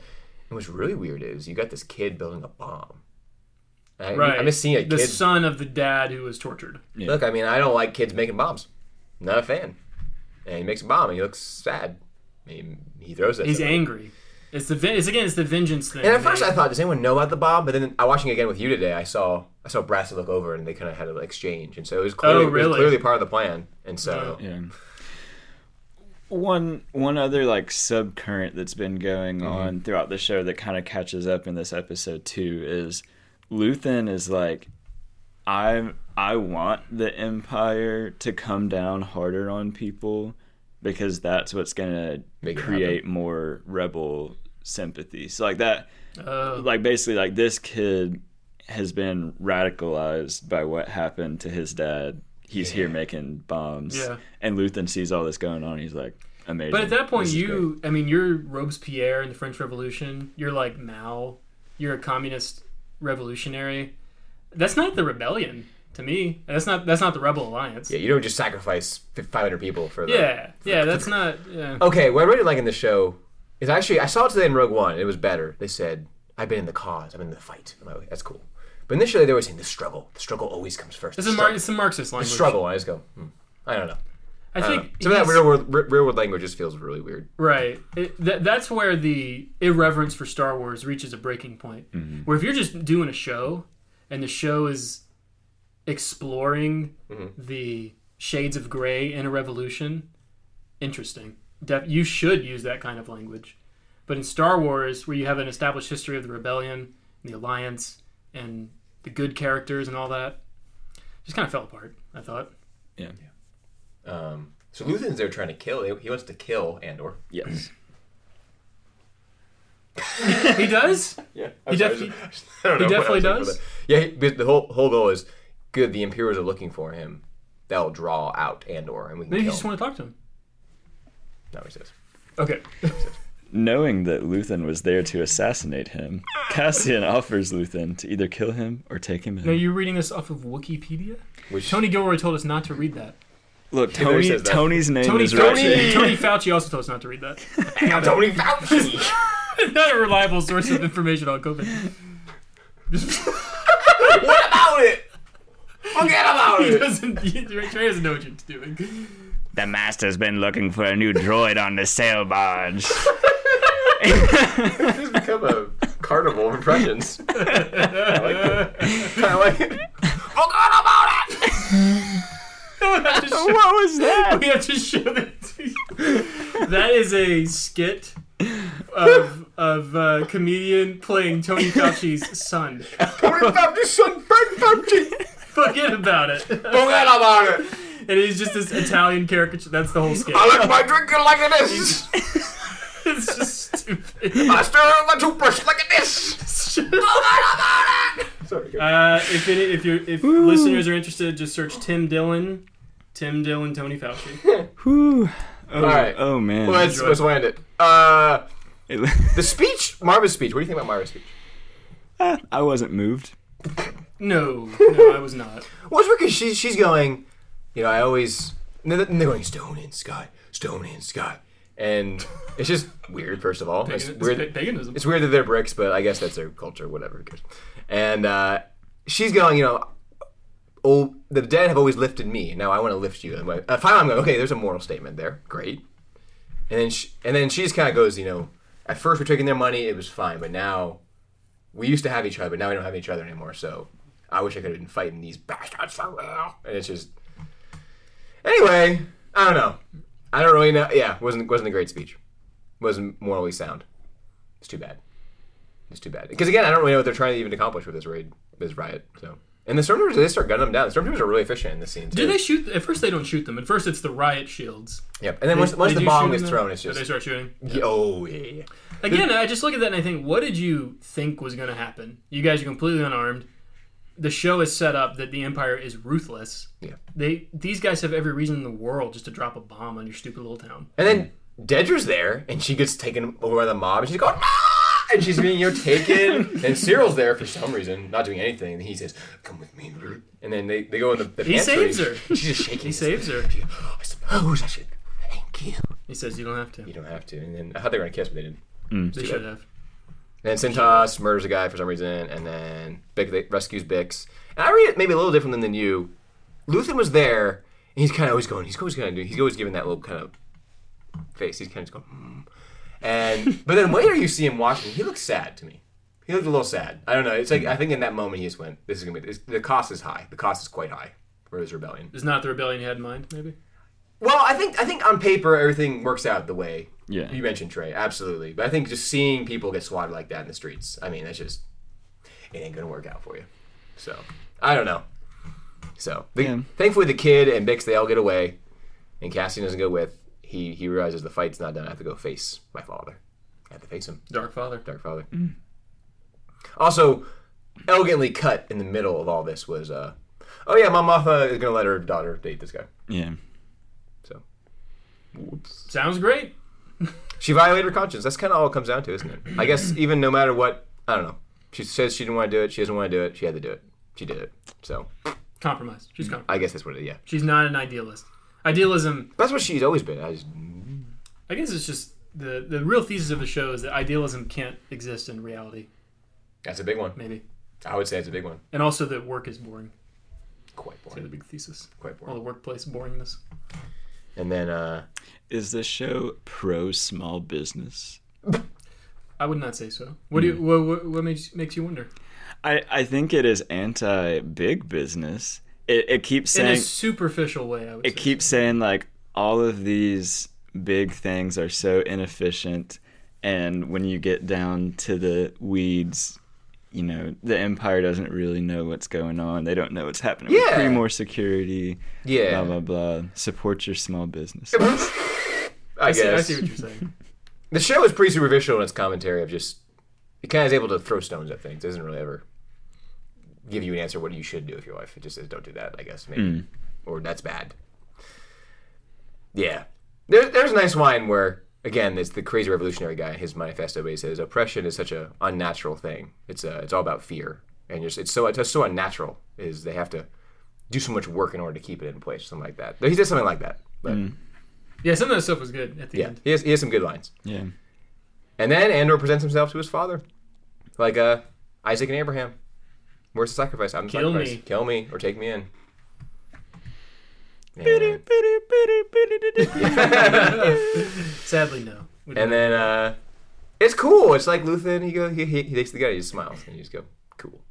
And what's really weird is you got this kid building a bomb. I, Right. I'm just seeing a the son of the dad who was tortured. Look, I mean, I don't like kids making bombs. Not a fan. And he makes a bomb, and he looks sad. I mean, he throws it. He's somewhere. angry. It's the ven- it's again it's the vengeance thing. And at first, I thought, does anyone know about the bomb? But then, I watching again with you today, I saw I saw Brass look over, and they kind of had an exchange, and so it was oh, clearly, Oh, really? was clearly part of the plan. And so, Yeah. One one other like subcurrent that's been going mm-hmm. on throughout the show that kind of catches up in this episode too is Luthen is like I I want the empire to come down harder on people because that's what's going to Make it create more rebel sympathy. So like that Oh. like basically like this kid has been radicalized by what happened to his dad. He's here making bombs. Yeah. And Luthen sees all this going on. He's like, amazing. But at that point, This is you, I mean, you're Robespierre in the French Revolution. You're like Mao. You're a communist revolutionary. That's not the rebellion to me. That's not that's not the Rebel Alliance. yeah, you don't just sacrifice 500 people for the. yeah, yeah, that's not. Yeah. Okay, what I really like in the show is actually I saw it today in Rogue One. It was better. They said, "I've been in the cause. I've been in the fight." Like, That's cool. But initially they were saying the struggle. The struggle always comes first. It's The a, Mar- it's a Marxist The struggle. I just go, hmm, I don't know. I I think Some of that real world, real world language just feels really weird. Right. It, th- that's where the irreverence for Star Wars reaches a breaking point. Mm-hmm. Where if you're just doing a show and the show is exploring Mm-hmm. the shades of gray in a revolution, interesting. Def- you should use that kind of language. But in Star Wars, where you have an established history of the rebellion, and the alliance, and the good characters and all that, just kind of fell apart. I thought. Yeah. Um, so Luthen's there trying to kill. He wants to kill Andor. Yes. He does. Yeah, He definitely- I don't he know what definitely I was thinking does? Yeah, he, the whole whole goal is good. The Imperials are looking for him. They'll draw out Andor, and we can Maybe you just him. want to talk to him. No, he says. Okay. Knowing that Luthen was there to assassinate him, Cassian offers Luthen to either kill him or take him in. Now you're reading this off of Wikipedia. Which Tony Gilroy told us not to read that. Look, Tony, says that. Tony's name Tony is Fauci. Tony Fauci also told us not to read that. I'm Tony Fauci. not a reliable source of information on COVID. What about it? Forget about he it. doesn't. He, Trey doesn't know what he's doing. The master's been looking for a new droid on the sail barge. It's become a carnival of impressions. I like it. Kind of like it. Forget about it. We have to show, what was that? we have to show that. that is a skit of of uh, comedian playing Tony Fauci's son. Tony Fauci's son, Frank Fauci. Forget about it. Forget about it. And he's just this Italian caricature. That's the whole skit. I like my drinking like it is. It's just stupid. I stir my toothbrush like it is. Forget about it. Sorry. Uh, if any, if you if listeners are interested, just search Tim Dillon, Tim Dillon, Tony Fauci. Whew. Oh, All right. Oh man. Let's, let's land it. Uh, It- the speech, Maarva's speech. What do you think about Maarva's speech? I wasn't moved. No, no, I was not. Well, it's because she's she's going, you know, I always and they're and they're going stone in sky, stone in sky, and it's just weird. First of all, it's Pagan- weird. it's pa- paganism. It's weird that they're bricks, but I guess that's their culture. Whatever, who cares? And uh, she's going, you know, oh, the dead have always lifted me. Now I want to lift you. And when- uh, finally, I'm going, okay, there's a moral statement there. Great. And then she, and then she just kind of goes, you know, at first we're taking their money, it was fine, but now we used to have each other, but now we don't have each other anymore. So I wish I could have been fighting these bastards for real. And it's just anyway. I don't know. I don't really know. Yeah, wasn't wasn't a great speech. Wasn't morally sound. It's too bad. It's too bad. Because again, I don't really know what they're trying to even accomplish with this raid, this riot. So, and the stormtroopers they start gunning them down. The stormtroopers are really efficient in this scene. Too. Do they shoot? At first, they don't shoot them. At first, it's the riot shields. Yep. And then They- once, once the bomb them, thrown, it's or just they start shooting. Yeah, oh yeah. Again, I just look at that and I think, what did you think was going to happen? You guys are completely unarmed. The show is set up that the Empire is ruthless. Yeah. They these guys have every reason in the world just to drop a bomb on your stupid little town. And then Dedra's there, and she gets taken over by the mob, and she's going, ah! And she's being you know taken, and Syril's there for some reason, not doing anything. And he says, "Come with me," and then they, they go in the, the He pantry. saves her. She's just shaking. He saves her. She goes, I suppose I should. Thank you. He says you don't have to. You don't have to. And then I thought they were gonna kiss, but they didn't. They too should bad. have. And then Cintas murders a guy for some reason, and then Bick rescues Bix. And I read it maybe a little different than you. Luthen was there, and he's kind of always going. He's always going to do. He's always giving that little kind of face. He's kind of just going. Hmm. And but then later you see him watching. He looks sad to me. He looked a little sad. I don't know. It's like I think in that moment he just went, "This is gonna be. This, the cost is high. The cost is quite high for his rebellion." Is not the rebellion he had in mind, maybe? Well, I think I think on paper everything works out the way Yeah. you mentioned, Trey. Absolutely, but I think just seeing people get swatted like that in the streets, I mean, that's just it ain't gonna work out for you. So I don't know. So the, Yeah. thankfully, the kid and Bix they all get away, and Cassian doesn't go with. He he realizes the fight's not done. I have to go face my father. I have to face him, Dark Father. Dark Father. Also, elegantly cut in the middle of all this was, uh, oh yeah, Mon Mothma is gonna let her daughter date this guy. Yeah. So Sounds great. She violated her conscience. That's kind of all it comes down to, isn't it? I guess even no matter what, I don't know. She says she didn't want to do it. She doesn't want to do it. She had to do it. She did it. So Compromise. She's compromised. I guess that's what it is. Yeah, She's not an idealist. Idealism. that's what she's always been. I just, I guess it's just the the real thesis of the show is that idealism can't exist in reality. that's a big one. Maybe, I would say it's a big one. and also that work is boring. Quite That's the boring. big thesis. Quite boring. All the workplace boringness. And then uh, Is this show pro small business? I would not say so. What do you? What, what, what makes makes you wonder? I, I think it is anti big business. It, it keeps saying In a superficial way, I would. it say keeps saying like all of these big things are so inefficient and when you get down to the weeds you know the empire doesn't really know what's going on they don't know what's happening with Yeah. Pre-Mor security yeah, blah blah blah support your small business I I see, I see what you're saying. the show is pretty superficial in its commentary of just it kind of is able to throw stones at things. It doesn't really ever give you an answer what you should do with your life. It just says don't do that. I guess maybe or that's bad. Yeah, there, there's a nice line where again it's the crazy revolutionary guy. in His manifesto, but he says oppression is such a unnatural thing. It's uh, it's all about fear and just it's so it's just so unnatural. Is they have to do so much work in order to keep it in place, something like that. He did something like that, but Yeah, some of that stuff was good at the yeah, end. he has he has some good lines. yeah And then Andor presents himself to his father, like uh, Isaac and Abraham. Where's the sacrifice? I'm the Kill sacrifice. me. Kill me or take me in. And, Sadly, no. We don't and then uh, it's cool. It's like Luthen. He go he, he, he takes the guy. He just smiles and you just go cool.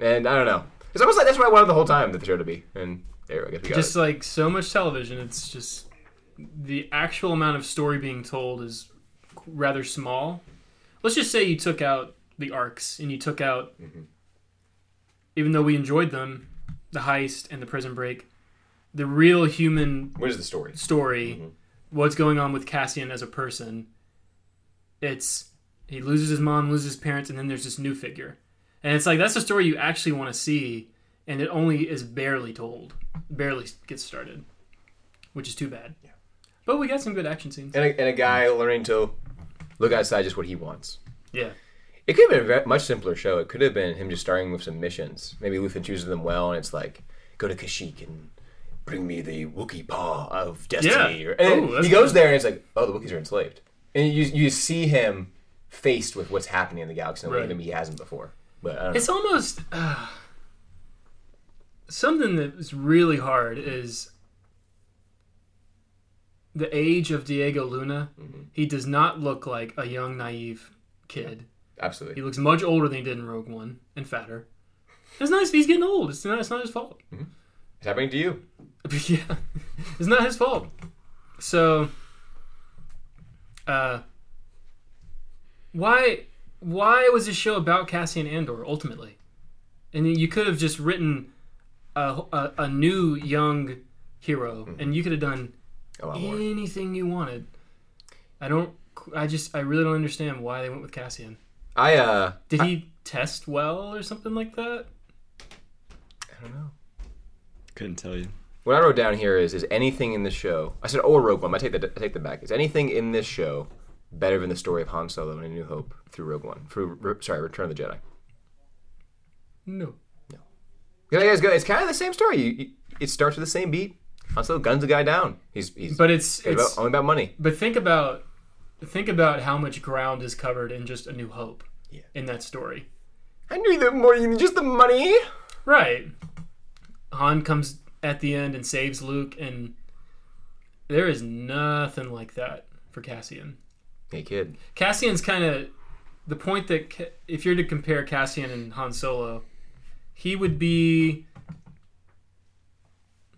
And I don't know. It's almost like that's what I wanted the whole time that the show to be. And there I guess we got just it. like so much television it's just the actual amount of story being told is rather small let's just say you took out the arcs and you took out even though we enjoyed them the heist and the prison break the real human What is the story? story mm-hmm. what's going on with cassian as a person it's he loses his mom loses his parents and then there's this new figure and it's like that's the story you actually want to see and it only is barely told barely gets started which is too bad Yeah. but we got some good action scenes And a, and a guy learning to look outside just what he wants. yeah It could have been a much simpler show. It could have been him just starting with some missions. Maybe Luthen chooses them well, and it's like, go to Kashyyyk and bring me the Wookiee paw of destiny. Yeah. Or- And Oh, that's he goes good. there, and it's like, oh, the Wookiees are enslaved. And you you see him faced with what's happening in the galaxy in a way maybe he hasn't before. But It's know. almost uh, something that is really hard is the age of Diego Luna. He does not look like a young, naive kid. He looks much older than he did in Rogue One and fatter. It's nice. He's getting old. It's not. It's not his fault. It's happening to you. Yeah, it's not his fault. So, uh, why why was this show about Cassian Andor ultimately? And you could have just written a, a, a new young hero, and you could have done A lot more. anything you wanted. I don't. I just. I really don't understand why they went with Cassian. I uh, Did he test well or something like that? I don't know. couldn't tell you what I wrote down here is is anything in this show. I said or Rogue One. I take that. I take that back. Is anything in this show better than the story of Han Solo and A New Hope through Rogue One? Through Re- sorry, Return of the Jedi. No. Yeah, it's, good. it's kind of the same story. You, you, it starts with the same beat. Han Solo guns the guy down. He's he's But it's it's it's about, only about money. but think about think about how much ground is covered in just A New Hope. Yeah. In that story. I knew the more than just the money. Right. Han comes at the end and saves Luke, and there is nothing like that for Cassian. Hey kid. Cassian's kind of the point that if you're to compare Cassian and Han Solo, he would be.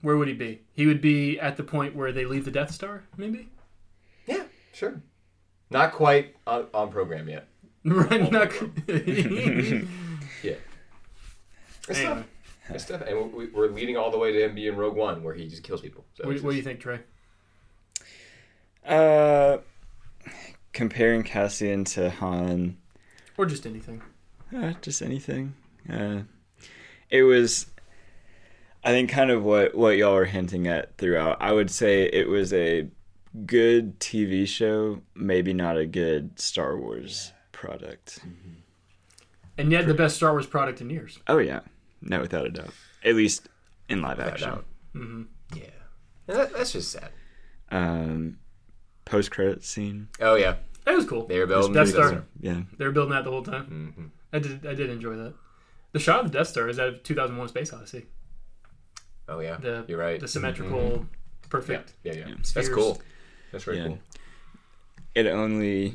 Where would he be? He would be at the point where they leave the Death Star, maybe. Yeah, sure. Not quite on, on program yet. Right? Not, Yeah. Good Anyway. stuff. Good stuff. And we- we're leading all the way to him being Rogue One, where he just kills people. So what, it's what do you think, Trey? Uh, comparing Cassian to Han, Or just anything? uh, just anything. Uh, it was, I think, kind of what what y'all were hinting at throughout. I would say it was a good TV show, maybe not a good Star Wars product. And yet, the best Star Wars product in years. Oh yeah, no, without a doubt. At least in live Without action. doubt. hmm Yeah. That, that's just sad. Um, post credit scene. Oh yeah, That was cool. they were building Death the Star. Star. Yeah, They were building that the whole time. hmm I did. I did enjoy that. The shot of the Death Star is out of 2001: Space Odyssey. Oh yeah, The you're right. The symmetrical, Yeah, perfect. yeah, yeah. Yeah. That's cool. That's very Yeah. cool. it only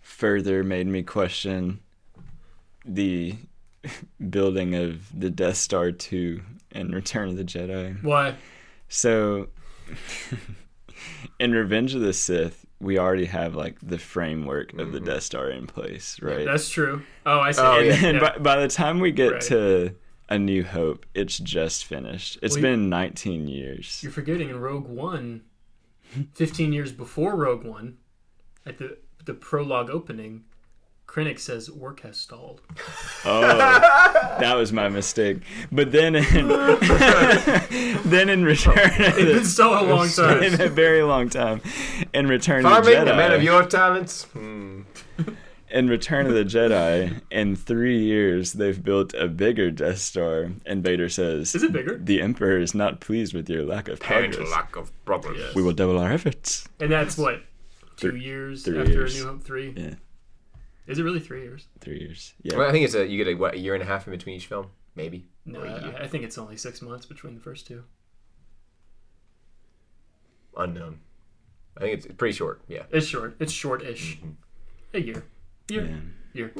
further made me question the building of the Death Star 2 and Return of the Jedi. Why? So, in Revenge of the Sith, we already have like the framework of the mm-hmm. Death Star in place, right? That's true. Oh, I see. Oh, and yeah. then by, by the time we get Right. to A New Hope, it's just finished. It's Well, been 19 years. You're forgetting in Rogue One, 15 years before Rogue One, at the the prologue opening, Krennic says work has stalled. Oh, that was my mistake. But then, in, then in Return, of It's been the, stalled a long in time. a very long time, in Return of the Jedi, a man of your talents. Hmm. in Return of the Jedi, in three years they've built a bigger Death Star, and Vader says, Is it bigger? The Emperor is not pleased with your lack of progress. lack of progress. Yes. We will double our efforts. And that's what two Three- years three after years. A New Hope three. Yeah, Is it really three years? three years. Yeah, Well, I think it's a you get a what a year and a half in between each film, maybe. No, Or a year. I, I think it's only six months between the first two. unknown. I think it's pretty short. Yeah, It's short. It's short-ish. Mm-hmm. A year. Year. yeah. Year.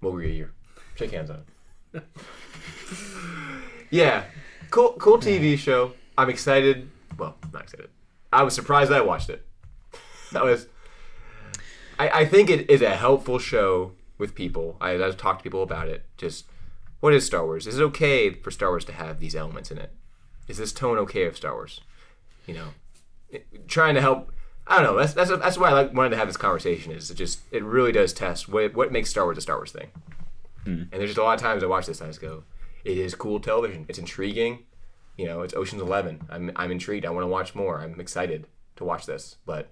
we'll agree a year. Shake hands on it. yeah, cool, cool TV show. I'm excited. Well, not excited. I was surprised I watched it. That was. I, I think it is a helpful show with people. I, I've talked to people about it. Just what is Star Wars? Is it okay for Star Wars to have these elements in it? Is this tone okay of Star Wars? You know, trying to help. I don't know. That's that's that's why I like wanted to have this conversation. Is it just it really does test what what makes Star Wars a Star Wars thing. And there's just a lot of times I watch this and I just go, it is cool television. It's intriguing. You know, it's Ocean's Eleven. I'm I'm intrigued. I want to watch more. I'm excited to watch this. But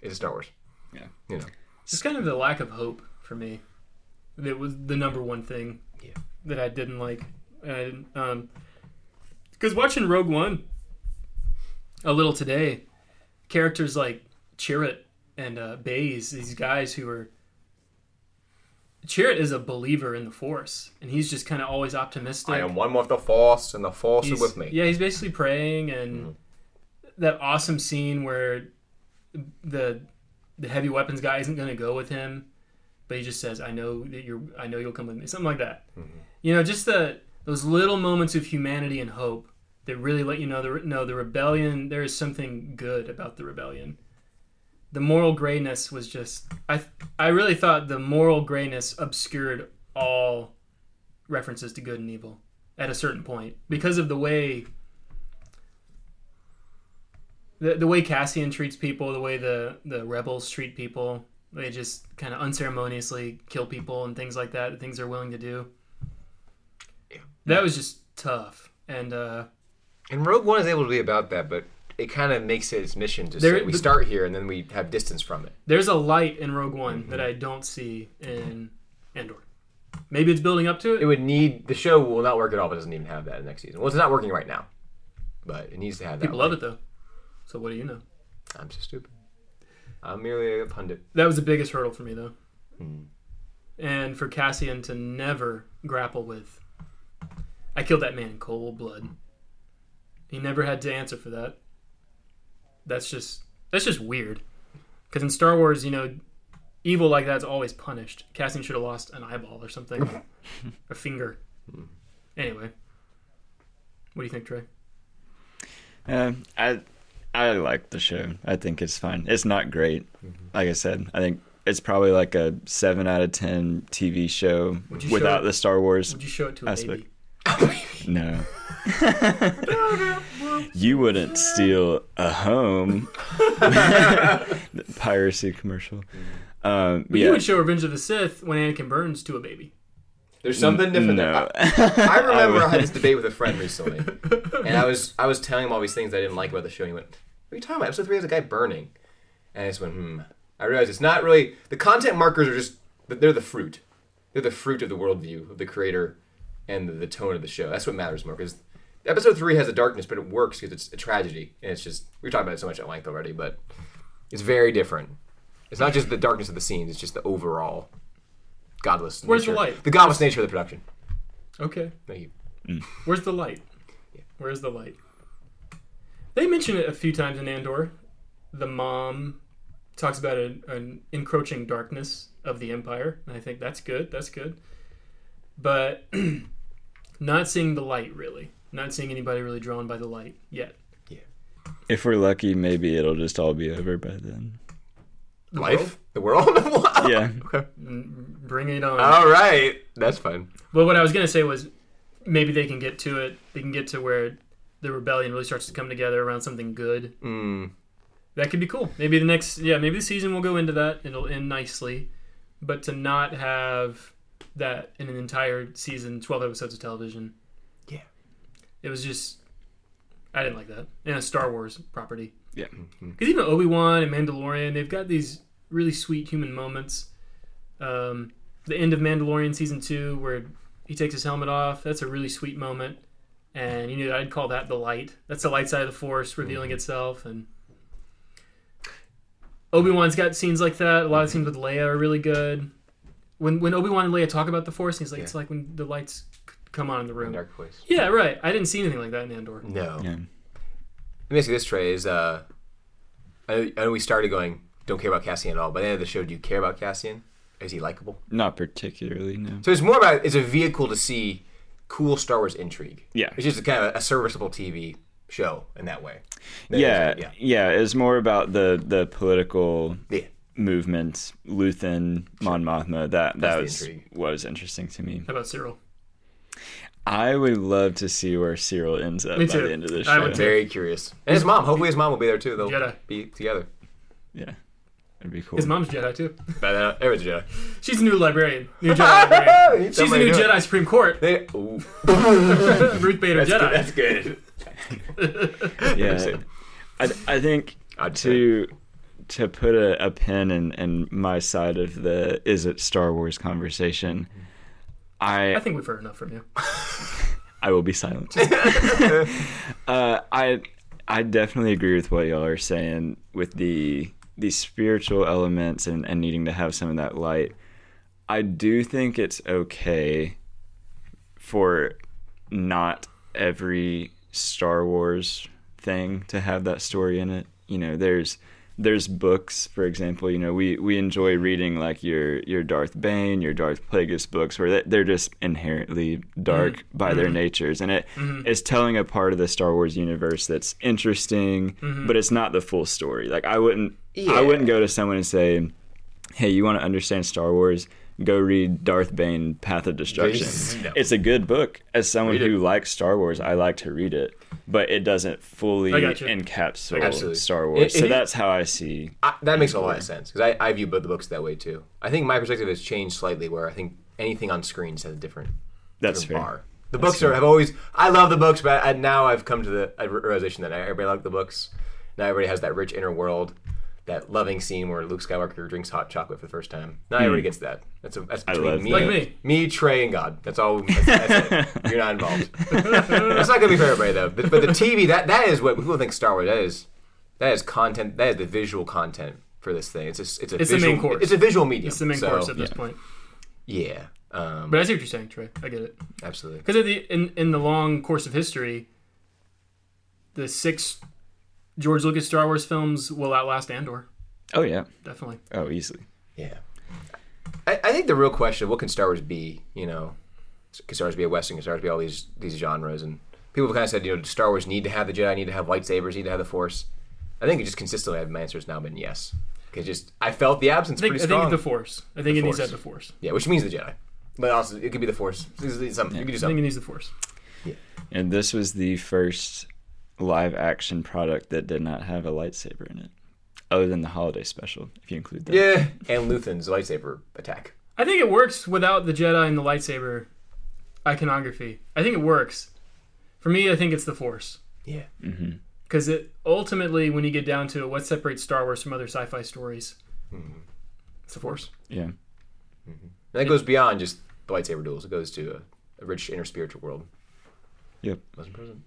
it's Star Wars. Yeah. You know. It's just kind of the lack of hope for me. That was the number one thing Yeah. that I didn't like. And, um, because watching Rogue One a little today, characters like Chirrut and uh, Baze, these guys who are. Chirrut is a believer in the Force, and he's just kind of always optimistic. I am one with the Force, and the Force He's- is with me. Yeah, he's basically praying, and that awesome scene where the the heavy weapons guy isn't going to go with him, but he just says, "I know that you're. I know you'll come with me." Something like that. You know, just the those little moments of humanity and hope that really let you know the no the rebellion. There is something good about the rebellion. The moral grayness was just. I I really thought the moral grayness obscured all references to good and evil at a certain point because of the way the, the way Cassian treats people, the way the, the rebels treat people. They just kind of unceremoniously kill people and things like that, the things they're willing to do. Yeah. That was just tough. And uh, And Rogue One is able to be about that, but it kind of makes it its mission to There- say we the- start here and then we have distance from it. There's a light in Rogue One Mm-hmm. that I don't see in Andor. Maybe it's building up to it. It would need the show will not work at all, if it doesn't even have that next season. Well, it's not working right now, but it needs to have that. People love it though. So what do you know? I'm so stupid. I'm merely a pundit. That was the biggest hurdle for me though. Hmm. And for Cassian to never grapple with I killed that man in cold blood. He never had to answer for that. That's just that's just weird. Cuz in Star Wars, you know, evil like that's always punished. Cassian should have lost an eyeball or something. a finger. Anyway. What do you think, Trey? Uh, I I like the show. I think it's fine. It's not great. Like I said, I think it's probably like a seven out of ten TV show Would you show without it- the Star Wars Would you show it to a aspect. baby? No. you wouldn't steal a home. Piracy commercial. Um, But yeah. you would show Revenge of the Sith when Anakin burns to a baby. There's something different. No. there. I, I remember I I, had this debate with a friend recently, and I was I was telling him all these things I didn't like about the show. And he went, "What are you talking about? Episode three has a guy burning," and I just went, "Hmm." I realized it's not really the content markers are just they're the fruit. They're the fruit of the worldview of the creator and the, the tone of the show. That's what matters more because episode three has a darkness, but it works because it's a tragedy, and it's just we've talked about it so much at length already, but it's very different. It's not just the darkness of the scenes; it's just the overall godless. Where's the light? The godless nature of the production. Okay. Thank you. Mm. Where's the light? Where's the light? They mention it a few times in Andor. The mom talks about a, an encroaching darkness of the Empire, and I think that's good. That's good. But not seeing the light really. Not seeing anybody really drawn by the light yet. Yeah. If we're lucky, maybe it'll just all be over by then. The Life, the world. Wow. Yeah. Bring it on. All right, that's fine. But what I was gonna say was maybe they can get to it. They can get to where the rebellion really starts to come together around something good. Mm. That could be cool. Maybe the next, yeah, maybe the season will go into that. It'll end nicely, but to not have that in an entire season, twelve episodes of television, Yeah. It was just I didn't like that in a Star Wars property. Yeah. Mm-hmm. Because even Obi Wan and Mandalorian, they've got these really sweet human moments. Um, the end of Mandalorian season two, where he takes his helmet off, that's a really sweet moment. And you know, I'd call that the light. That's the light side of the Force revealing mm-hmm. itself. And Obi Wan's got scenes like that. A lot of mm-hmm. scenes with Leia are really good. When when Obi Wan and Leia talk about the Force, he's like, it's like when the lights c- come on in the room. Dark place. Yeah, right. I didn't see anything like that in Andor. No. Yeah. Let me ask you this, Trey. Is uh, I know, we started going don't care about Cassian at all, but at the end of the show, do you care about Cassian? Is he likable? Not particularly, no. So it's more about it's a vehicle to see cool Star Wars intrigue. Yeah. It's just a kind of a serviceable TV show in that way. That Yeah, is- yeah, It's more about the the political yeah. movement, Luthen, Mon Mothma. That that the was what was interesting to me. How about Syril? I would love to see where Syril ends up Me by too. the end of this I show. would too. Very curious. And his mom. Hopefully, his mom will be there too. They'll Jedi. be together. Yeah, it'd be cool. His mom's Jedi too. But uh, everyone's Jedi. She's a new librarian. New Jedi librarian. She's a Somebody new do it. Jedi Supreme Court. They, ooh, Ruth Bader that's, Jedi. good. that's good. yeah, I I think I'd to to put a, a pin in, in my side of the is it Star Wars conversation. I I think we've heard enough from you. I will be silent. uh, I I definitely agree with what y'all are saying with the the spiritual elements and, and needing to have some of that light. I do think it's okay for not every Star Wars thing to have that story in it. You know, there's there's books, for example. You know, we, we enjoy reading like your your Darth Bane, your Darth Plagueis books, where they- they're just inherently dark mm-hmm. by their mm-hmm. natures, and it it is telling a part of the Star Wars universe that's interesting, but it's not the full story. Like I wouldn't I wouldn't go to someone and say, "Hey, you want to understand Star Wars?" Go read Darth Bane: Path of Destruction. No. It's a good book. As someone Read it. who likes Star Wars, I like to read it, but it doesn't fully I got you. encapsulate Absolutely. Star Wars. If- so that's how I see. I, that makes a lot of sense because I, I view both the books that way too. I think my perspective has changed slightly, where I think anything on screen has a different, That's different fair. bar. The books are have always. I love the books, but I, now I've come to the realization that everybody likes the books. Now everybody has that rich inner world, that loving scene where Luke Skywalker drinks hot chocolate for the first time. Not everybody gets that. That's a, that's between me, that. Like me. me, Trey, and God. That's all. That's, that's it. You're not involved. That's not gonna be for everybody though. But, but the TV that that is what people think Star Wars. That is that is content. That is the visual content for this thing. It's a it's a It's the visual, main course. It's a visual medium. It's the main so, course at this point. Yeah. Um, But I see what you're saying, Trey. I get it. absolutely. Because in in the long course of history, the six George Lucas Star Wars films will outlast Andor. Oh yeah. Definitely. Oh, easily. Yeah. I, I think the real question, what can Star Wars be? You know, can Star Wars be a Western? Can Star Wars be all these these genres? And people have kind of said, you know, does Star Wars need to have the Jedi, need to have lightsabers, need to have the Force? I think it just consistently, my answer has now been yes. Because just, I felt the absence I think, pretty I strong. think the Force. I think The it needs to Force. have the Force. yeah, which means the Jedi. But also, it could be the Force. It's- it's something. You could do something. I think it needs the Force. Yeah. And this was the first live action product that did not have a lightsaber in it, other than the holiday special, if you include that. Yeah. And Luthen's lightsaber attack. I think it works without the Jedi and the lightsaber iconography. I think it works. For me, I think it's the Force. Yeah. Mm-hmm. Because it ultimately, when you get down to it, what separates Star Wars from other sci-fi stories? Mm-hmm. It's the Force. Yeah. Mm-hmm. And that goes beyond just the lightsaber duels. It goes to a, a rich inner spiritual world. Yep. Wasn't present.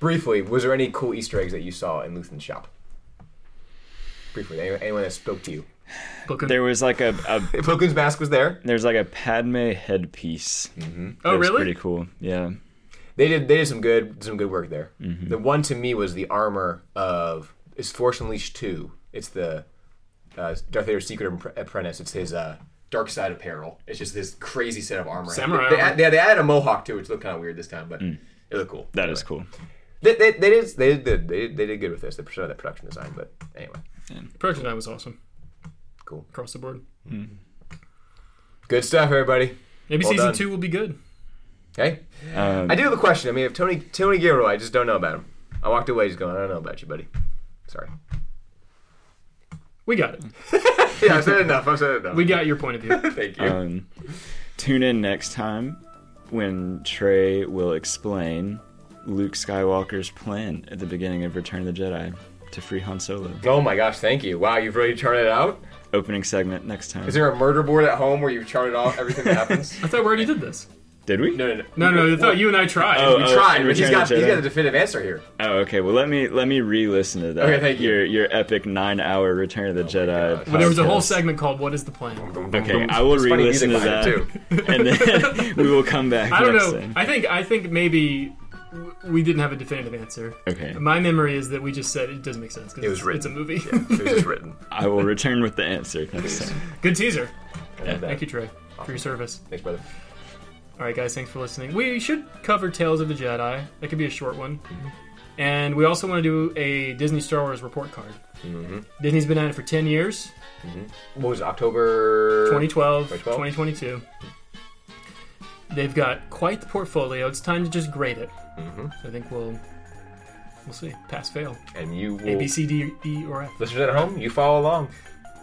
Briefly, was there any cool Easter eggs that you saw in Luthen's shop? Briefly, anyone, anyone that spoke to you? Book There was like a, a Plo mask was there. there's like a Padme headpiece. Mm-hmm. oh, was really? Pretty cool. Yeah. They did they did some good some good work there. Mm-hmm. The one to me was the armor of is Force Unleashed two. It's the uh, Darth Vader's secret apprentice. It's his uh, dark side apparel. It's just this crazy set of armor. Samurai They, armor. they, they added a mohawk too, which looked kind of weird this time, but it looked cool. Mm. That is Anyway. cool. They, they, they did they did they did, they did good with this. They presented that production design, but anyway, Production design was awesome cool, across the board. good stuff, everybody. Maybe Well season done. two will be good. Okay, Um, I do have a question. I mean, if Tony Tony Gilroy, I just don't know about him. I walked away, just going, I don't know about you, buddy. Sorry. We got it. Yeah, I said enough. I said enough. We got your point of view. Thank you. Um, tune in next time when Trey will explain Luke Skywalker's plan at the beginning of Return of the Jedi to free Han Solo. oh my gosh, thank you. Wow, you've really charted it out. Opening segment next time. Is there a murder board at home where you've charted off everything that happens? I thought we already did this. Did we? No, no, no. No, no, I thought you and I tried. Oh, We oh, tried, but he's Return got of the he's Jedi. got a definitive answer here. Oh, okay. Well, let me let me re-listen to that. Okay, thank you. Your your epic nine-hour Return of the oh Jedi. gosh. But there was a whole segment called "What is the plan?" Okay, I will It's re-listen to that, behind it, and then we will come back. I don't next know. time. I think I think maybe w- we didn't have a definitive answer. Okay, My memory is that we just said it doesn't make sense because It was it's, written. it's a movie. It was just written. I will return with the answer next time. Good teaser. And, uh, Thank you, Trey, for your service. Thanks, brother. All right, guys, thanks for listening. We should cover Tales of the Jedi. That could be a short one. Mm-hmm. And we also want to do a Disney Star Wars report card. Mm-hmm. Disney's been at it for 10 years What was it, October 2012, 2012? 2022. They've got quite the portfolio. It's time to just grade it. Mhm. I think we'll we'll see. Pass, fail. And you will. A, B, C, D, E, or F. Listeners at home, you follow along.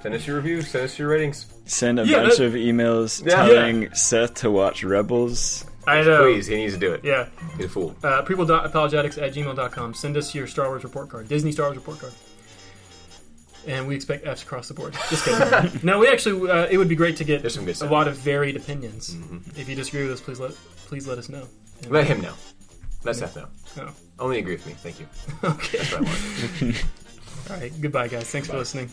Send us your reviews. Send us your ratings. Send a Yeah, bunch that- of emails Yeah. telling Seth to watch Rebels. I know. Please, he needs to do it. Yeah. He's a fool. Uh, prequel.apologetics at gmail.com. Send us your Star Wars report card. Disney Star Wars report card. And we expect F's across the board. Just kidding. no, we actually, uh, it would be great to get There's some good a stuff. lot of varied opinions. If you disagree with us, please let please let us know. And- Let him know. Let Seth know. Oh, Only agree with me. Thank you. okay. That's what I want. All right. Goodbye, guys. Thanks for listening.